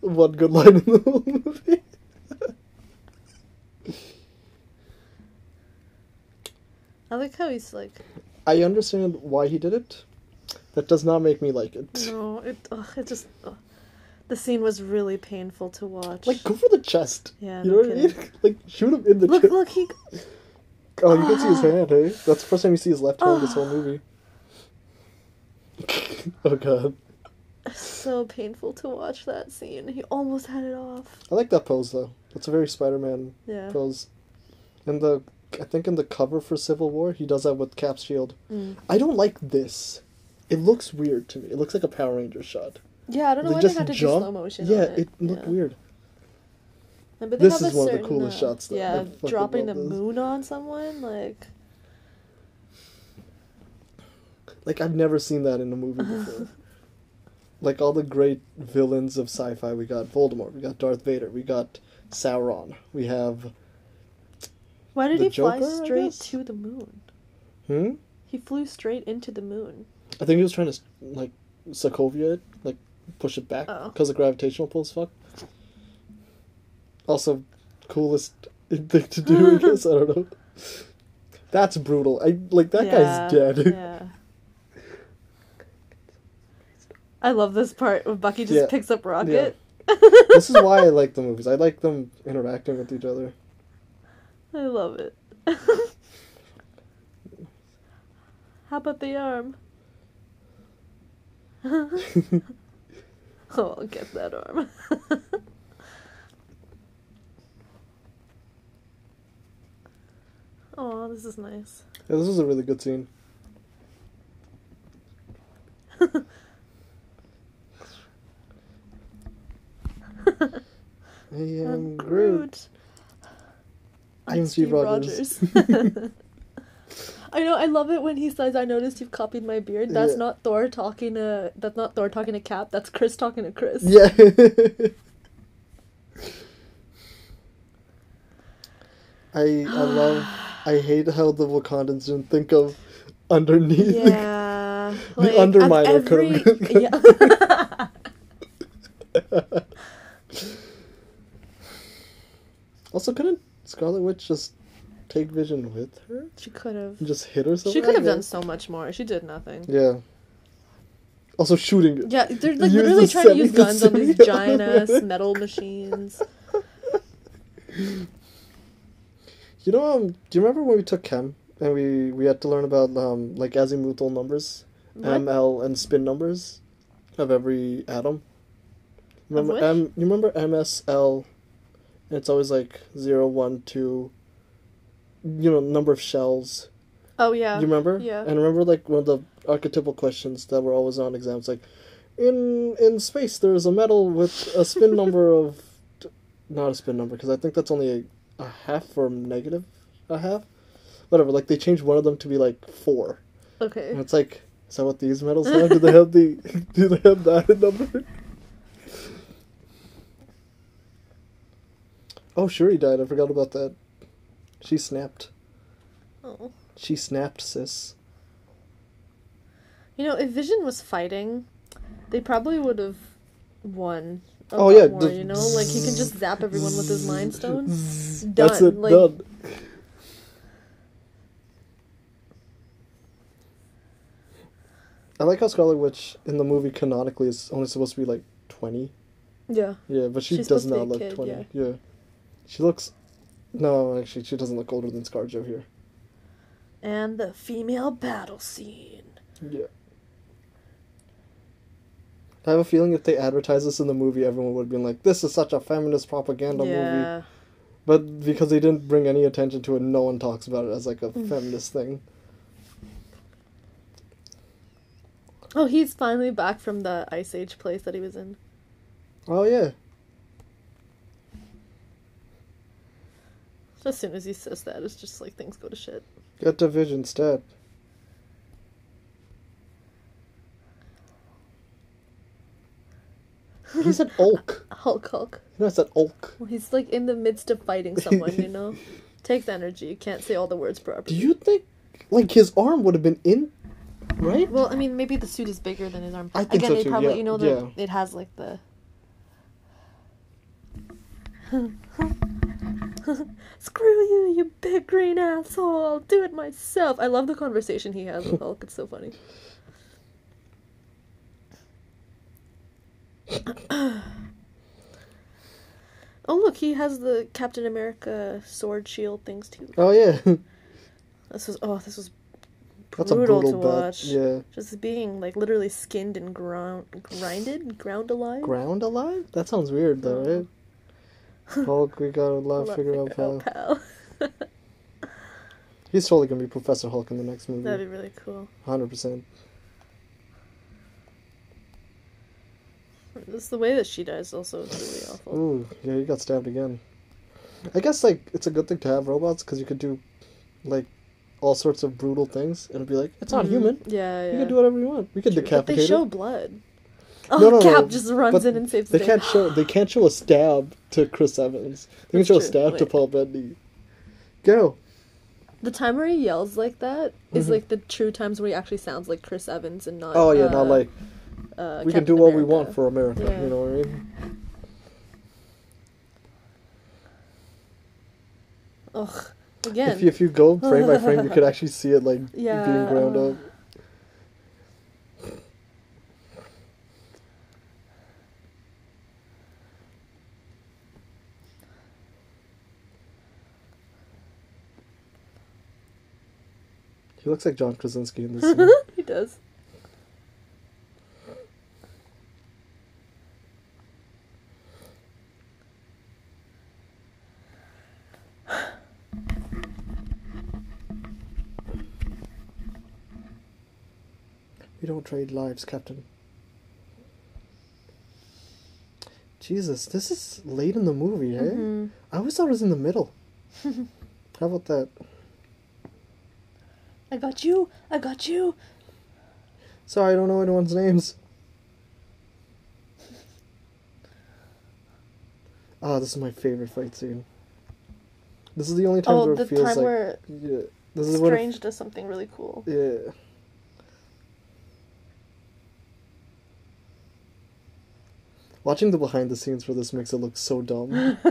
One good line in the whole movie. I like how he's like, I understand why he did it. That does not make me like it. no, it, ugh, it just, ugh. the scene was really painful to watch. Like, go for the chest. Yeah, You no know what I mean? Like, shoot him in the look, chest. look, he, Oh, you can see his Ah. hand, hey? That's the first time you see his left hand this whole movie. oh god. so painful to watch that scene. He almost had it off. I like that pose though. That's a very Spider-Man Yeah. pose. In the, I think in the cover for Civil War, he does that with Cap's shield. Mm. I don't like this. It looks weird to me. It looks like a Power Ranger shot. Yeah, I don't know They why just they had to jump. do slow motion. Yeah, on it, it looked Yeah. weird. And- But This is one of the certain, coolest uh, shots, though. Yeah, dropping the this. moon on someone, like, Like I've never seen that in a movie before. like all the great villains of sci-fi, we got Voldemort, we got Darth Vader, we got Sauron, we have why did The he fly Joker, I straight to the moon? hmm. He flew straight into the moon. I think he was trying to like Sokovia it, like push it back Oh. because of gravitational pull. as Fuck. Also, coolest thing to do. I guess I don't know. That's brutal. I like that Yeah, guy's dead. Yeah. I love this part when Bucky just Yeah, picks up Rocket. this is why I like the movies. I like them interacting with each other. I love it. How about the arm? oh, I'll get that arm. oh, this is nice. Yeah, this is a really good scene. I am I'm Groot. I'm Steve, Steve Rogers. Rogers. I know. I love it when he says, "I noticed you've copied my beard." That's Yeah. not Thor talking to. That's not Thor talking to Cap. That's Chris talking to Chris. yeah. I I love I hate how the Wakandans didn't think of underneath. Yeah. The like, Underminer at could've yeah. Also, couldn't Scarlet Witch just take Vision with her she could have. just hit her? She could have done so much more. She did nothing. Yeah. Also, shooting it. Yeah, they're like Use literally the trying to use guns on these giant ass metal machines. You know, um, do you remember when we took chem and we we had to learn about um like azimuthal numbers, What? M, L, and spin numbers of every atom? Remember which? M? You remember M, S, L? And it's always like zero, one, two. You know, number of shells. Oh yeah. You remember? Yeah. And remember, like one of the archetypal questions that were always on exams, like, in in space, there's a metal with a spin number of, not a spin number, because I think that's only a, a half or negative, a half, whatever. Like they changed one of them to be like four, and Okay. it's like, is that what these metals have? do they have the? Do they have that number? Oh, Shuri died. I forgot about that. She snapped. Oh. She snapped, sis. You know, if Vision was fighting, they probably would have won. Oh, yeah, more, you know, like he can just zap everyone with his mind stone. Done. That's it. like, done. I like how Scarlet Witch in the movie canonically is only supposed to be like twenty. Yeah. Yeah, but she She's does not look kid, twenty. yeah. Yeah. she looks. No, actually, she doesn't look older than ScarJo here. And the female battle scene. Yeah. I have a feeling if they advertised this in the movie, everyone would have been like, "This is such a feminist propaganda movie." yeah. But because they didn't bring any attention to it, no one talks about it as like a feminist thing. Oh, he's finally back from the Ice Age place that he was in. Oh yeah. As soon as he says that, it's just like things go to shit. Get to Vision stat. He said Ulk. Hulk, Hulk. You know, I said Ulk. Well, he's like in the midst of fighting someone, you know? Takes energy. You can't say all the words properly. Do you think, like, his arm would have been in, right? Well, I mean, maybe the suit is bigger than his arm. I think Again, so it too, probably, yeah, you know, the, yeah. it has like the. Screw you, you big green asshole! I'll do it myself. I love the conversation he has with Hulk. It's so funny. oh look, he has the Captain America sword shield things too. Oh yeah, This was oh, this was brutal, brutal to bet. watch. Yeah, Just being like literally skinned and ground, grinded, ground alive. ground alive. That sounds weird though, right? Hulk, we gotta Love figure out figure pal. pal. He's totally gonna be Professor Hulk in the next movie. That'd be really cool. Hundred percent. This the way that she dies also is really awful. Ooh, yeah, you got stabbed again. I guess like it's a good thing to have robots because you could do, like, all sorts of brutal things and it'd be like it's not Mhm. human. Yeah, yeah. You can do whatever you want. We can True, But decapitate they show it. blood. Oh, No, no, no, Cap just runs but in and saves They the can't show. They can't show a stab to Chris Evans. They can That's show a true. stab to Paul Bettany. Go. The time where he yells like that is Mhm. like the true times where he actually sounds like Chris Evans and not. Oh yeah, uh, not like uh, we can do what we want for America. Yeah. You know what I mean? Ugh. Again. If you, if you go frame by frame, you could actually see it like Yeah, being ground up. He looks like John Krasinski in this scene. he does. We don't trade lives, Captain. Jesus, this is late in the movie, eh? Mhm. I always thought it was in the middle. How about that? I got you. I got you. Sorry, I don't know anyone's names. Ah, this is my favorite fight scene. This is the only time Oh, where the it feels time like where yeah. This is when it, Strange does something really cool. yeah. Watching the behind the scenes for this makes it look so dumb.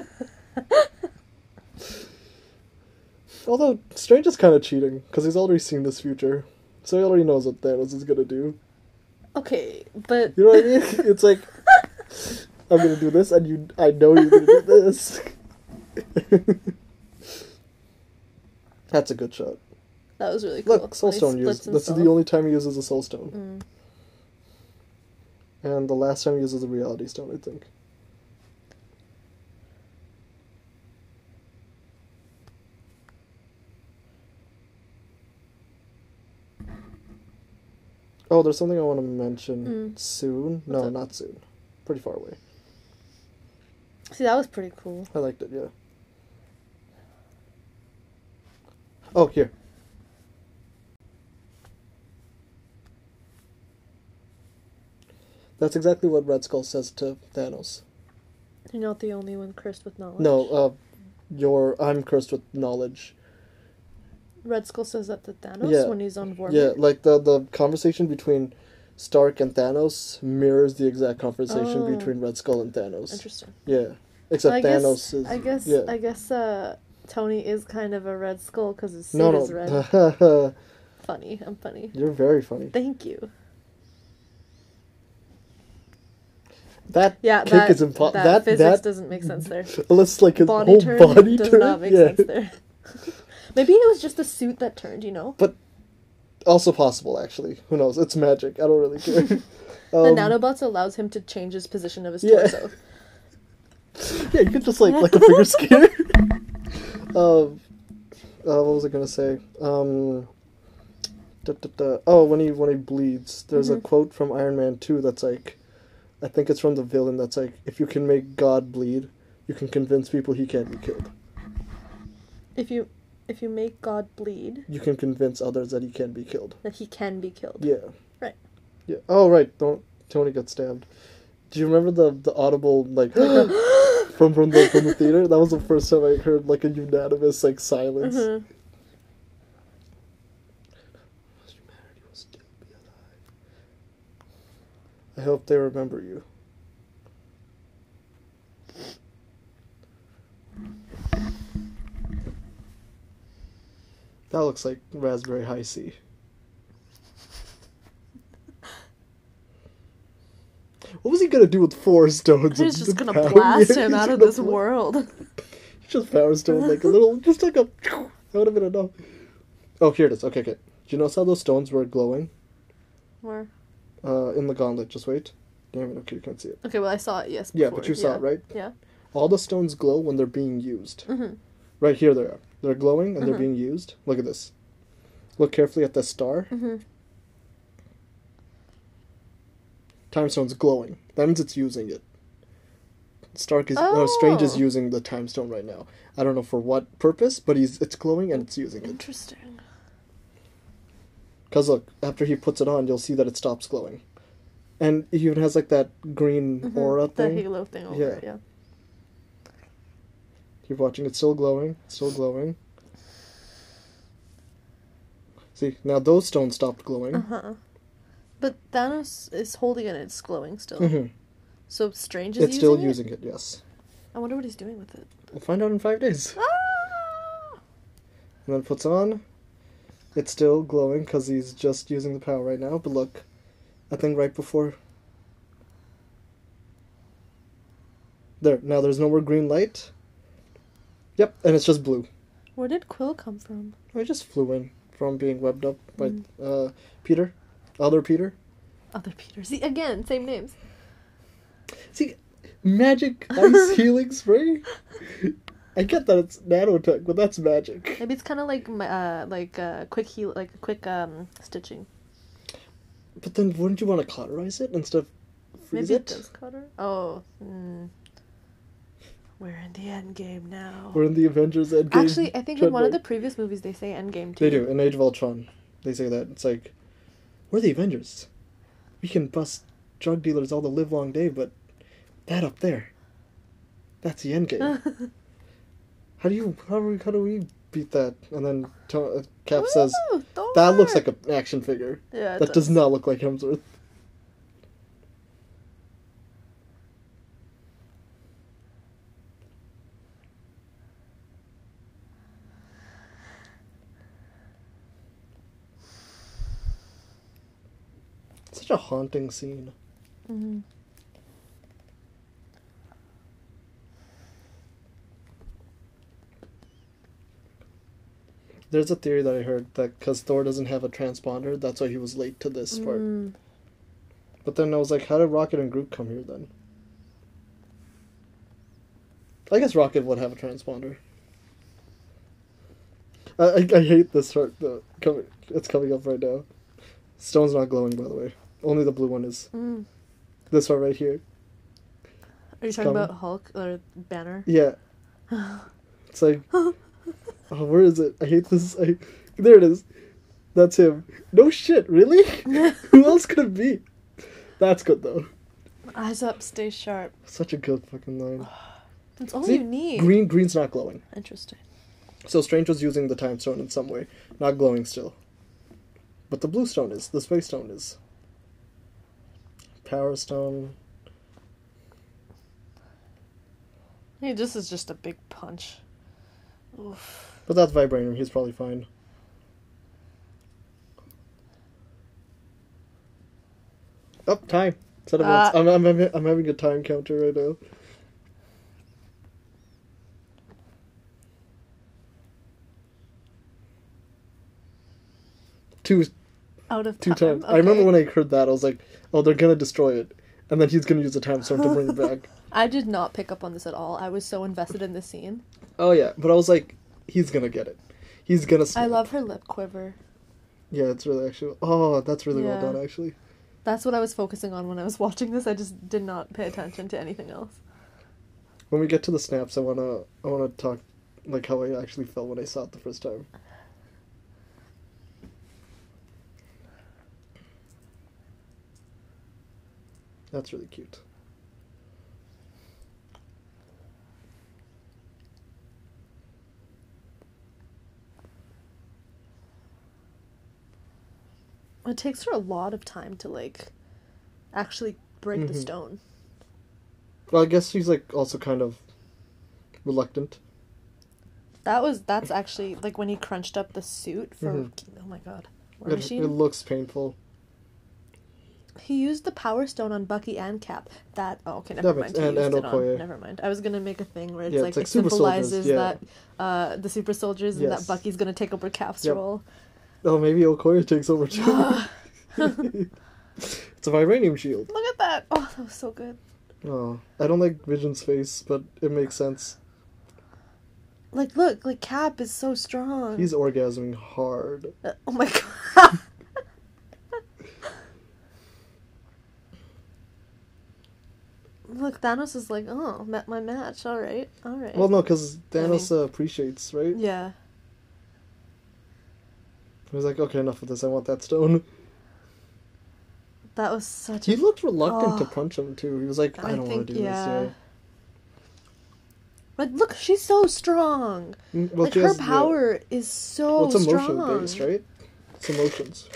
Although Strange is kind of cheating because he's already seen this future, so he already knows what Thanos is gonna do. Okay, but You know what I mean? It's like I'm gonna do this, and you, I know you're gonna do this. That's a good shot. that was really cool. Look, Soul Stone used. This is the only time he uses a Soul Stone, Mm. And the last time he uses the Reality Stone, I think. Oh, there's something I want to mention Mm. soon. No, What's up? not soon. Pretty far away. See, that was pretty cool. I liked it, yeah. Oh, here. That's exactly what Red Skull says to Thanos. You're not the only one cursed with knowledge. No, uh, you're. I'm cursed with knowledge. Red Skull says that to Thanos Yeah. when he's on Vormir. Yeah, like the the conversation between Stark and Thanos mirrors the exact conversation Oh. between Red Skull and Thanos. Interesting. Yeah, except I guess, Thanos is. I guess. yeah. I guess. Uh, Tony is kind of a Red Skull because his suit no, is red. funny. I'm funny. you're very funny. Thank you. That Yeah, kick that, is impossible. that, That physics that doesn't make sense there. unless like his body whole turn body does turn. not make yeah. sense there. Maybe it was just the suit that turned. You know, But Also possible, actually. Who knows? It's magic. I don't really care. the Um, nanobots allows him to change his position of his Yeah. torso. Yeah, you could just like like a figure skater. um, uh, what was I gonna say? Um, da, da, da. Oh, when he when he bleeds, there's a Mhm. quote from Iron Man Two that's like, I think it's from the villain that's like, if you can make God bleed, you can convince people he can't be killed. If you if you make God bleed, You can convince others that he can be killed. that he can be killed. Yeah. Right. Yeah. Oh, right. Don't Tony got stabbed. Do you remember the the audible like from from the from the theater? That was the first time I heard like a unanimous like silence. Mhm. Humanity will still be alive. I hope they remember you. That looks like Raspberry Hi-C. What was he gonna do with four stones? He's just gonna power? blast him out of this world. Just power stone, like a little, just like a. That would have been enough. Oh, here it is. Okay, okay. Do you notice how those stones were glowing? Where? Uh, in the gauntlet. Just wait. Damn it. Okay, you can't see it. Okay, well I saw it. Yes. Yeah, but you saw yeah. it, right? Yeah. All the stones glow when they're being used. Mhm. Right here, they are. They're glowing and they're Mhm. being used. Look at this. Look carefully at the star. Mhm. Time stone's glowing. That means it's using it. Stark is oh. Strange is Oh. using the time stone right now. I don't know for what purpose, but he's it's glowing and it's using it. Interesting. Cause look, after he puts it on, you'll see that it stops glowing, and he even has like that green Mhm. aura The thing. The halo thing over Yeah. it. Yeah. Keep watching. It's still glowing. It's still glowing. See now those stones stopped glowing. Uh huh. But Thanos is holding it. and It's glowing still. Mhm. So Strange is It's using still it? using it. Yes. I wonder what he's doing with it. We'll find out in five days. Ah! And then puts on. It's still glowing because he's just using the power right now. But look, I think right before. There. Now there's no more green light. Yep, and it's just blue. Where did Quill come from? I just flew in from being webbed up by Mm. uh, Peter, other Peter. Other Peter. See again, same names. See, magic ice healing spray. I get that it's nanotech, but that's magic. Maybe it's kind of like uh like uh quick heal like a quick um stitching. But then, wouldn't you want to cauterize it instead of freeze Maybe it? it does cutter. Oh. Mm. We're in the end game now. We're in the Avengers Endgame. Actually, I think in one of the previous movies they say end game too. They do in Age of Ultron. They say that it's like, we're the Avengers. We can bust drug dealers all the live long day, but that up there, that's the end game. how do you how do we, how do we beat that? And then To- uh, Cap says Woo, that looks like an action figure. Yeah, That does not look like Hemsworth. Such a haunting scene. Mhm. There's a theory that I heard that because Thor doesn't have a transponder, that's why he was late to this part. Mm. But then I was like, how did Rocket and Groot come here then? I guess Rocket would have a transponder. I, I, I hate this part though. Coming, it's coming up right now. Stone's not glowing, by the way. Only the blue one is. Mm. This one right here. Are you talking coming. about Hulk or Banner? Yeah. It's like, oh, where is it? I hate this. I, there it is. That's him. No shit, really? Who else could it be? That's good though. Eyes up, stay sharp. Such a good fucking line. That's all See? you need. Green, green's not glowing. Interesting. So Strange was using the time stone in some way, not glowing still. But the blue stone is. The space stone is. Power stone. Hey, this is just a big punch. Oof. But that's vibranium. He's probably fine. Up time. Set it once. Ah. I'm, I'm, having- I'm having a time counter right now. Two Out of two time. times. I remember when I heard that, I was like, "Oh, they're gonna destroy it," and then he's gonna use the time stone to bring it back. I did not pick up on this at all. I was so invested in the scene. Oh yeah, but I was like, "He's gonna get it. He's gonna." I love her lip quiver. Yeah, it's really actually. Oh, that's really Yeah. well done, actually. That's what I was focusing on when I was watching this. I just did not pay attention to anything else. When we get to the snaps, I wanna, I wanna talk, like how I actually felt when I saw it the first time. That's really cute. It takes her a lot of time to like actually break the Mhm. stone. Well, I guess she's like also kind of reluctant. That was that's actually like when he crunched up the suit for Mhm. oh my god. War It, Machine. it looks painful. He used the power stone on Bucky and Cap. That oh okay, never That makes- mind. He and- used and it on. Never mind. I was gonna make a thing where it's Yeah, like, it's like it symbolizes yeah. that uh, the super soldiers and that Bucky's gonna take over Cap's Yep. role. Oh, maybe Okoye takes over too. it's a vibranium shield. Look at that! Oh, that was so good. Oh, I don't like Vision's face, but it makes sense. Like, look, like Cap is so strong. He's orgasming hard. Uh, oh my god. Look, Thanos is like, oh, met my match. All right, all right. Well, no, because Thanos mean- uh, appreciates, right? yeah. He's like, okay, enough of this. I want that stone. That was such He a. looked reluctant to Oh. punch him too. He was like, I, I don't want to do yeah. this. But look, she's so strong. Mm, Well, like her has- yeah. power is so Well, it's strong. based, right? It's emotions.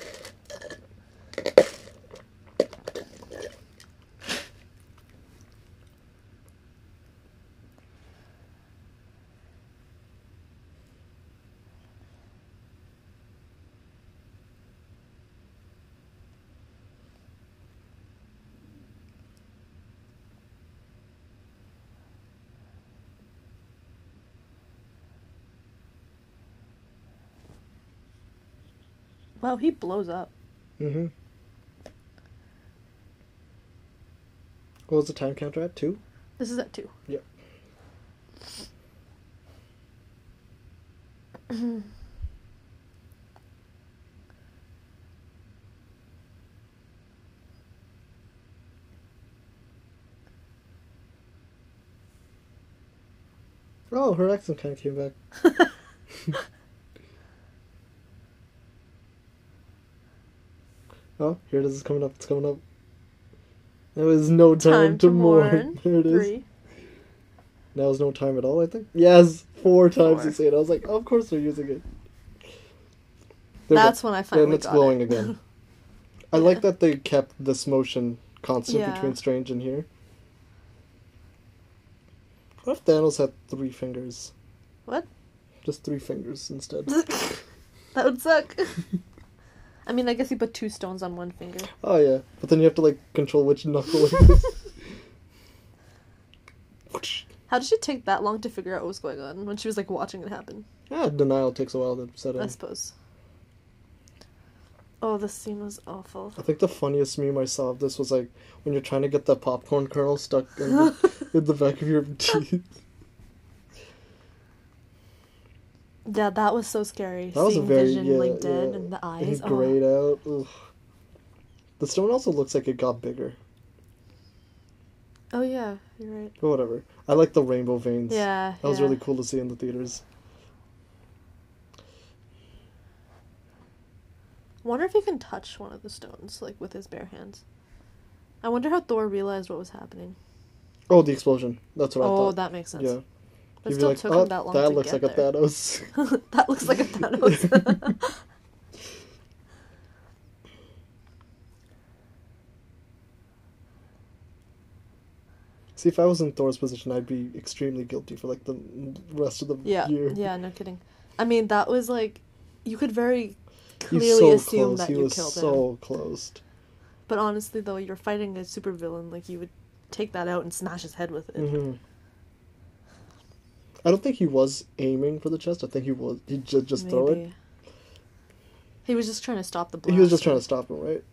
Wow, he blows up. Mm-hmm. What was the time counter at? Two? This is at two. Yep. Oh, her accent kind of came back. Oh, here it is. It's coming up. It's coming up. There was no time, to, mourn. There it is. Three. Now is no time at all, I think. Yes, four times Four. you say it. I was like, of course they're using it. There That's when I finally And it's glowing it. again. I like that they kept this motion constant Yeah. between Strange and here. What if Thanos had three fingers? What? Just three fingers instead. that would suck. I mean, I guess you put two stones on one finger. oh yeah, but then you have to like control which knuckle. How did she take that long to figure out what was going on when she was like watching it happen? yeah, denial takes a while to set up. I suppose. Oh, this scene was awful. I think the funniest meme I saw of this was like when you're trying to get the popcorn kernel stuck in the, in the back of your teeth. Yeah, that was so scary. That was Seeing very Vision yeah, like dead yeah. and the And eyes. Oh. grayed out. Ugh. The stone also looks like it got bigger. oh yeah, you're right. But whatever. I like the rainbow veins. Yeah, That was really cool to see in the theaters. Wonder if he can touch one of the stones like with his bare hands. I wonder how Thor realized what was happening. Oh, the explosion. That's what I oh, thought. oh, that makes sense. yeah. But He'd still like, took "Oh, him that long that looks like a there. Thanos. that looks like a Thanos. See, if I was in Thor's position, I'd be extremely guilty for like the rest of the yeah, year. yeah, no kidding. I mean, that was like you could very clearly so assume close. that he you was killed him. so close. But honestly, though, you're fighting a supervillain. Like you would take that out and smash his head with it. hmm I don't think he was aiming for the chest. I think he was. He just just throw it. He was just trying to stop the blast. He was just trying to stop him, right?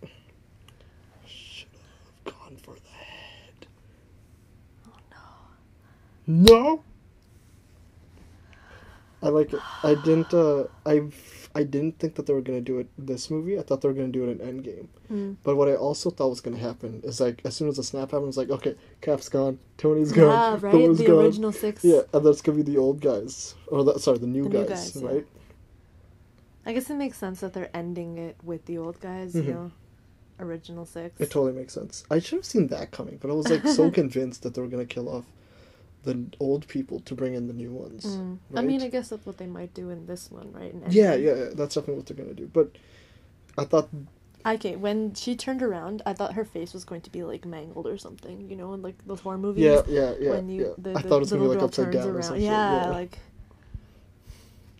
Should have gone for the head. Oh no. No. I like it. I didn't. Uh, I I didn't think that they were gonna do it this movie. I thought they were gonna do it in Endgame. Hmm. But what I also thought was gonna happen is like as soon as the snap happened, it's like okay, Cap's gone, Tony's gone, right. Thor's The gone. original six. Yeah, and that's gonna be the old guys, or the, sorry, the new The new guys, guys, yeah. right? I guess it makes sense that they're ending it with the old guys. Mhm. You know, original six. It totally makes sense. I should have seen that coming, but I was like so convinced that they were gonna kill off the old people to bring in the new ones. Mm. I mean, I guess that's what they might do in this one, right? Yeah, yeah, yeah, that's definitely what they're gonna do. But I thought, Okay, when she turned around, I thought her face was going to be like mangled or something. You know, in like those horror movies. yeah, yeah, yeah, when you yeah. the, I thought it was gonna be like upside down or around. something. yeah, yeah, like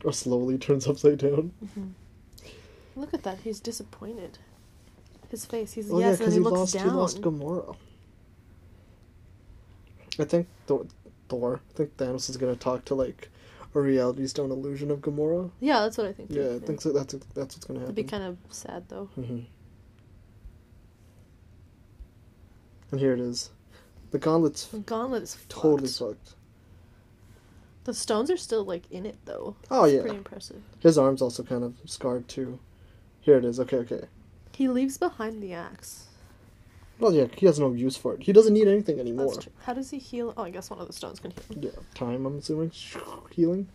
or slowly turns upside down. look at that. He's disappointed. His face. He's Oh yeah, yes, and he, he looks lost, down. he lost Gamora. I think Thor, Thor. I think Thanos is gonna talk to like a reality stone illusion of Gamora. yeah, that's what I think. too, Yeah, I think so. That's that's what's gonna happen. It'd be kind of sad though. hmm And here it is. The gauntlet's The gauntlet is totally fucked. fucked. The stones are still like in it though. Oh It's yeah, pretty impressive. his arm's also kind of scarred too. Here it is. Okay, okay. He leaves behind the axe. Well, yeah, he has no use for it. He doesn't need anything anymore. How does he heal? Oh, I guess one of the stones can heal. him. Yeah, time. I'm assuming healing.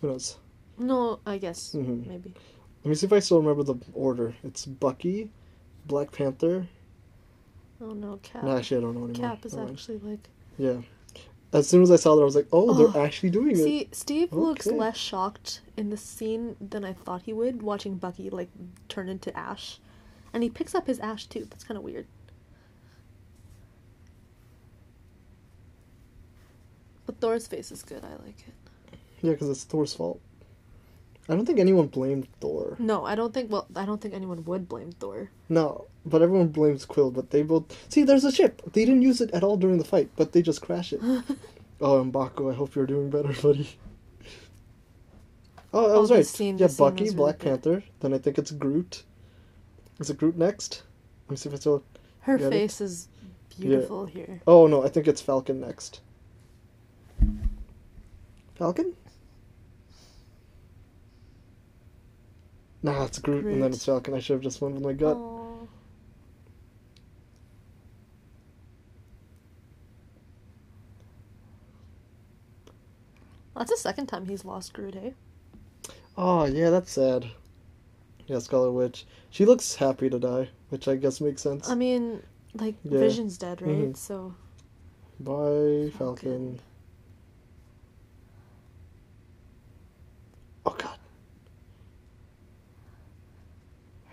Who knows? No, I guess Mhm. maybe. Let me see if I still remember the order. It's Bucky, Black Panther. Oh no, Cap. No, actually, I don't know anymore. Cap is actually like. Yeah. As soon as I saw that, I was like, "Oh, Oh, they're actually doing it." See, Steve looks less shocked in the scene than I thought he would watching Bucky like turn into ash, and he picks up his ash too. That's kind of weird. Thor's face is good. I like it. Yeah, because it's Thor's fault. I don't think anyone blamed Thor. No, I don't think. Well, I don't think anyone would blame Thor. No, but everyone blames Quill. But they both see. There's a ship. They didn't use it at all during the fight, but they just crash it. oh, M'Baku, I hope you're doing better, buddy. Oh, I Oh, was this right. scene- yeah, Bucky, really Black good. Panther. Then I think it's Groot. Is it Groot next? Let me see if I still. Her face is beautiful here. Oh no, I think it's Falcon next. Falcon? Nah, it's Groot, and then it's Falcon. I should have just went with my gut. Aw. That's the second time he's lost Groot, hey? Oh yeah, that's sad. Yeah, Scarlet Witch. She looks happy to die, which I guess makes sense. I mean, like, Yeah. Vision's dead, right? Mhm. So, Bye, Falcon. Falcon. Oh god.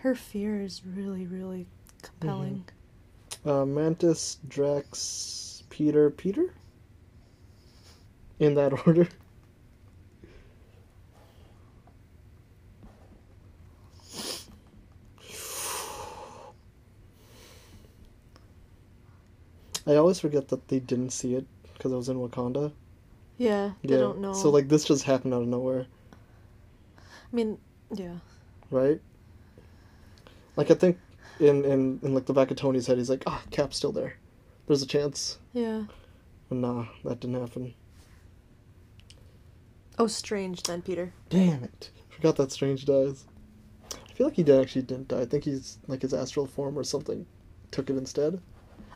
Her fear is really, really compelling. Uh, Mantis, Drax, Peter, Peter? In that order. I always forget that they didn't see it because it was in Wakanda. Yeah, they yeah. don't know. So like this just happened out of nowhere, I mean, yeah. right? Like I think in in in like the back of Tony's head, he's like, ah, Cap's still there. There's a chance. Yeah. But nah, that didn't happen. Oh, strange then, Peter. Damn it! Forgot that Strange dies. I feel like he did actually didn't die. I think he's like his astral form or something took it instead.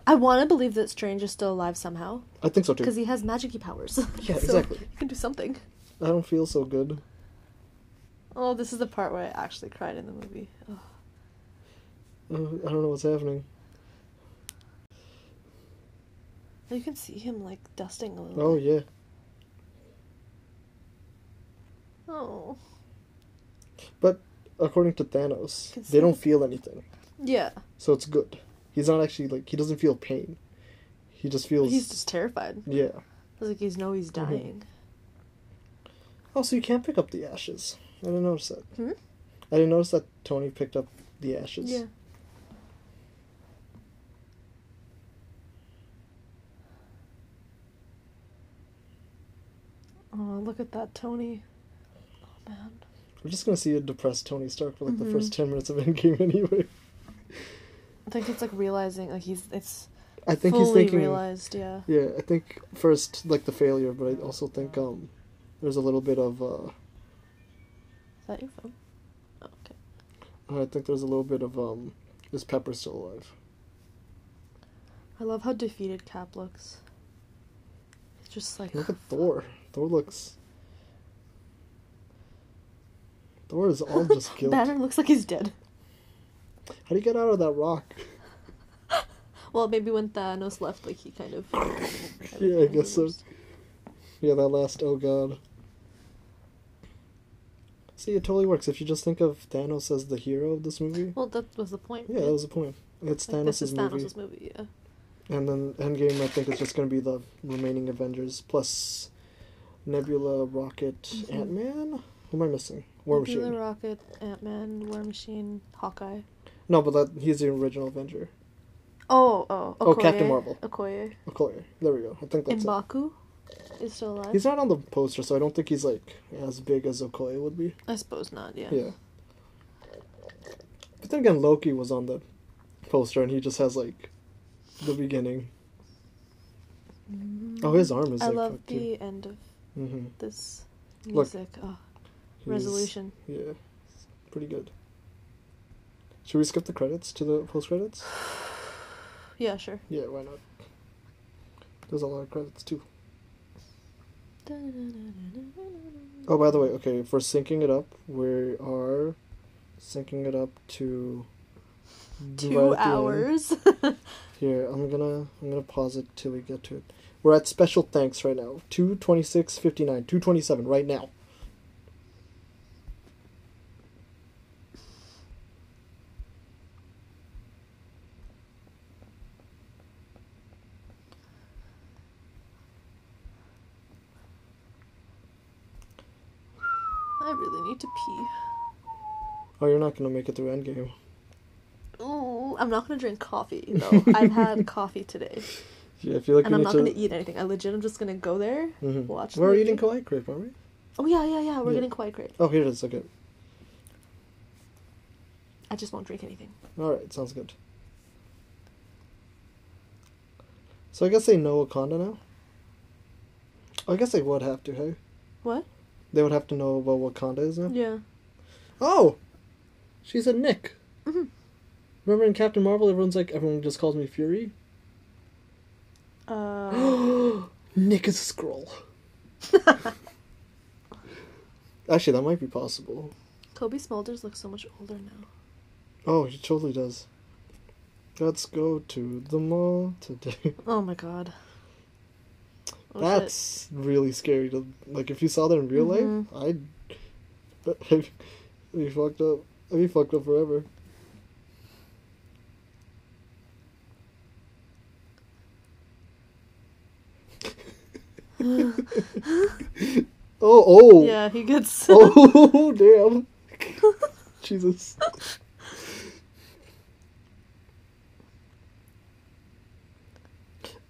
I want to believe that Strange is still alive somehow I think so too. because he has magic powers. Yeah, So exactly. He can do something. I don't feel so good. Oh, this is the part where I actually cried in the movie. Oh. I don't know what's happening. You can see him like dusting a little. Oh bit. yeah. Oh. But according to Thanos, they don't feel anything, Yeah. so it's good. He's not actually like he doesn't feel pain. He just feels. He's just terrified. Yeah. It's like he's know he's Mhm. dying. Oh, so you can't pick up the ashes. I didn't notice that. Hmm? I didn't notice that Tony picked up the ashes. Yeah. Oh, look at that, Tony. Oh man. We're just gonna see a depressed Tony Stark for like the Mhm. first ten minutes of Endgame anyway. I think it's like realizing like he's it's I think he's thinking. realized, yeah. Yeah, I think first like the failure, but I also think um, there's a little bit of uh, Is that your phone? Oh, okay. I think there's a little bit of um, is Pepper still alive? I love how defeated Cap looks. It's just like Look at Thor. Thor looks. Thor is all just guilt. Banner looks like he's dead. How do you get out of that rock? Well, maybe when Thanos left, like he kind of. Yeah, I guess so. Yeah, that last oh god. See, it totally works if you just think of Thanos as the hero of this movie. Well, that was the point. Yeah, right? that was the point. It's Like, Thanos' this is movie. Thanos' movie. Yeah. And then Endgame, I think, is just going to be the remaining Avengers plus Nebula, Rocket, Mhm. Ant Man. Who am I missing? War Machine. Nebula, Machine. Rocket, Ant Man, War Machine, Hawkeye. No, but that he's the original Avenger. Oh, oh, Okoye. Oh, Captain Marvel. Okoye. Okoye. There we go. I think that's it. M'Baku is still alive. He's not on the poster, so I don't think he's like as big as Okoye would be. I suppose not. Yeah. Yeah. But then again, Loki was on the poster, and he just has like the beginning. Oh, his arm is I like love the end of Mm-hmm. this Look. music. Oh, resolution. Yeah, pretty good. Should we skip the credits to the post credits? Yeah, sure. Yeah, why not? There's a lot of credits too. Oh, by the way, okay, if we're syncing it up, we are syncing it up to Two right at the end. hours. Here, I'm gonna I'm gonna pause it till we get to it. We're at special thanks right now. Two twenty six fifty nine. Two twenty seven right now. I really need to pee. Oh, you're not gonna make it through Endgame. Ooh, I'm not gonna drink coffee though. I've had coffee today, Yeah, I feel like and you I'm not gonna eat anything. I legit I'm just gonna go there, Mhm. watch. We're eating. Kawaii Crepe, aren't we? Oh yeah, yeah, yeah. We're Yeah. getting quite crepe. Oh, here it is. Okay. I just won't drink anything. All right, sounds good. So I guess they know Wakanda now. I guess they would have to, hey? What? They would have to know what Wakanda is now. Yeah. Oh, she's a Nick. Mhm. Remember in Captain Marvel, everyone's like, everyone just calls me Fury. Uh, Nick is a scroll. Actually, that might be possible. Cobie Smulders looks so much older now. Oh, he totally does. Let's go to the mall today. Oh my god. Oh, shit. That's really scary to like. If you saw that in real Mhm. life, I'd I'd be fucked up. I'd be fucked up forever. Oh, oh, Yeah, he gets. oh, damn, Jesus.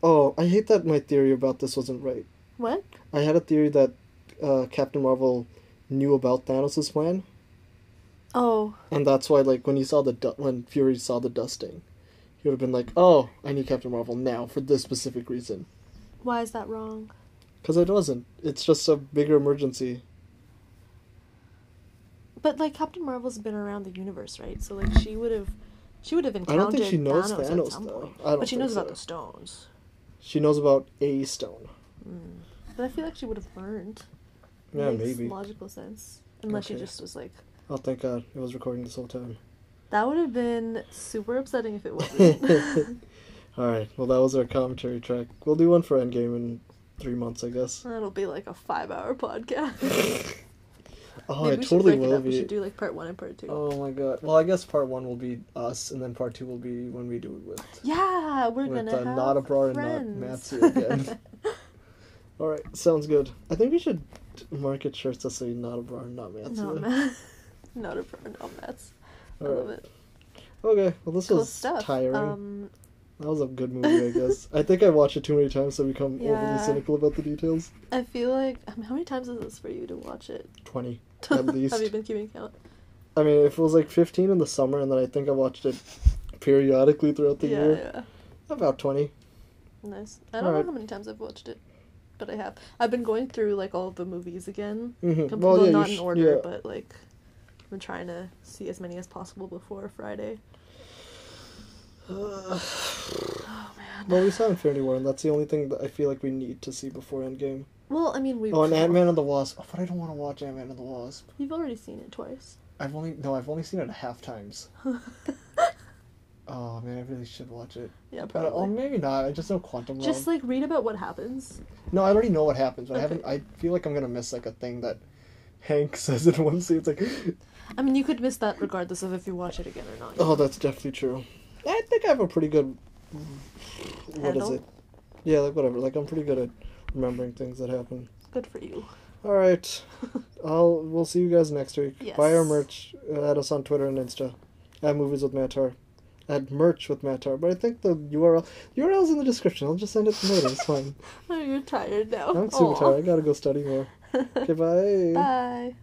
Oh, I hate that my theory about this wasn't right. what? I had a theory that uh, Captain Marvel knew about Thanos' plan, Oh, and that's why, like, when he saw the du- when Fury saw the dusting, he would have been like, "Oh, I need Captain Marvel now for this specific reason." why is that wrong? Because it wasn't. It's just a bigger emergency. But like Captain Marvel's been around the universe, right? So like she would have, she would have I encountered don't think she knows Thanos, Thanos, at some though. point. I don't but she knows about the stones. She knows about a stone. Mm. But I feel like she would have learned. Yeah, makes maybe. logical sense. Unless she just was like, Oh, thank God, uh, it was recording this whole time. that would have been super upsetting if it wasn't. All right, well, that was our commentary track. We'll do one for Endgame in three months, I guess. That'll be like a five-hour podcast. Oh, Maybe it totally break it will up. We should do like part one and part two. Oh my god. Well, I guess part one will be us, and then part two will be when we do it with Yeah, we're with gonna uh, have not abroad and not Matsu again. All right, sounds good. I think we should market shirts that say not abroad and not Matsu. no, man. not a no Mets. I All love it. Okay, well this Cool was stuff. tiring. Um, that was a good movie, I guess. I think I watched it too many times to become overly cynical about the details. I feel like um, how many times is this for you to watch it? Twenty at least. have you been keeping count? I mean, if it was like fifteen in the summer, and then I think I watched it periodically throughout the yeah, year, yeah. about twenty. Nice. I don't Alright. know how many times I've watched it, but I have. I've been going through like all the movies again. Mm-hmm. Com- Well, yeah, not in sh- order, yeah. but like I'm trying to see as many as possible before Friday. Oh man. Well, we saw Infinity War, and that's the only thing that I feel like we need to see before Endgame. Well, I mean we. Oh, and Ant Man and the Wasp. Oh, but I don't want to watch Ant Man and the Wasp. You've already seen it twice. I've only no, I've only seen it half times. oh man, I really should watch it. Yeah, But, oh, maybe not. I just know Quantum Realm. Just like read about what happens. No, I already know what happens, but I haven't. I feel like I'm gonna miss like a thing that Hank says in one scene. It's like, I mean, you could miss that regardless of if you watch it again or not. oh, that's definitely true. I think I have a pretty good. What is it? Yeah, like whatever. Like I'm pretty good at remembering things that happen. Good for you. All right, I'll we'll see you guys next week. Yes. Buy our merch. Uh, add us on Twitter and Insta. At movies with Matar. At merch with Matar. But I think the URL URL's in the description. I'll just send it to later. It's fine. Oh, you're tired now. I'm super Aw. tired. I gotta go study more. Okay, bye. Bye.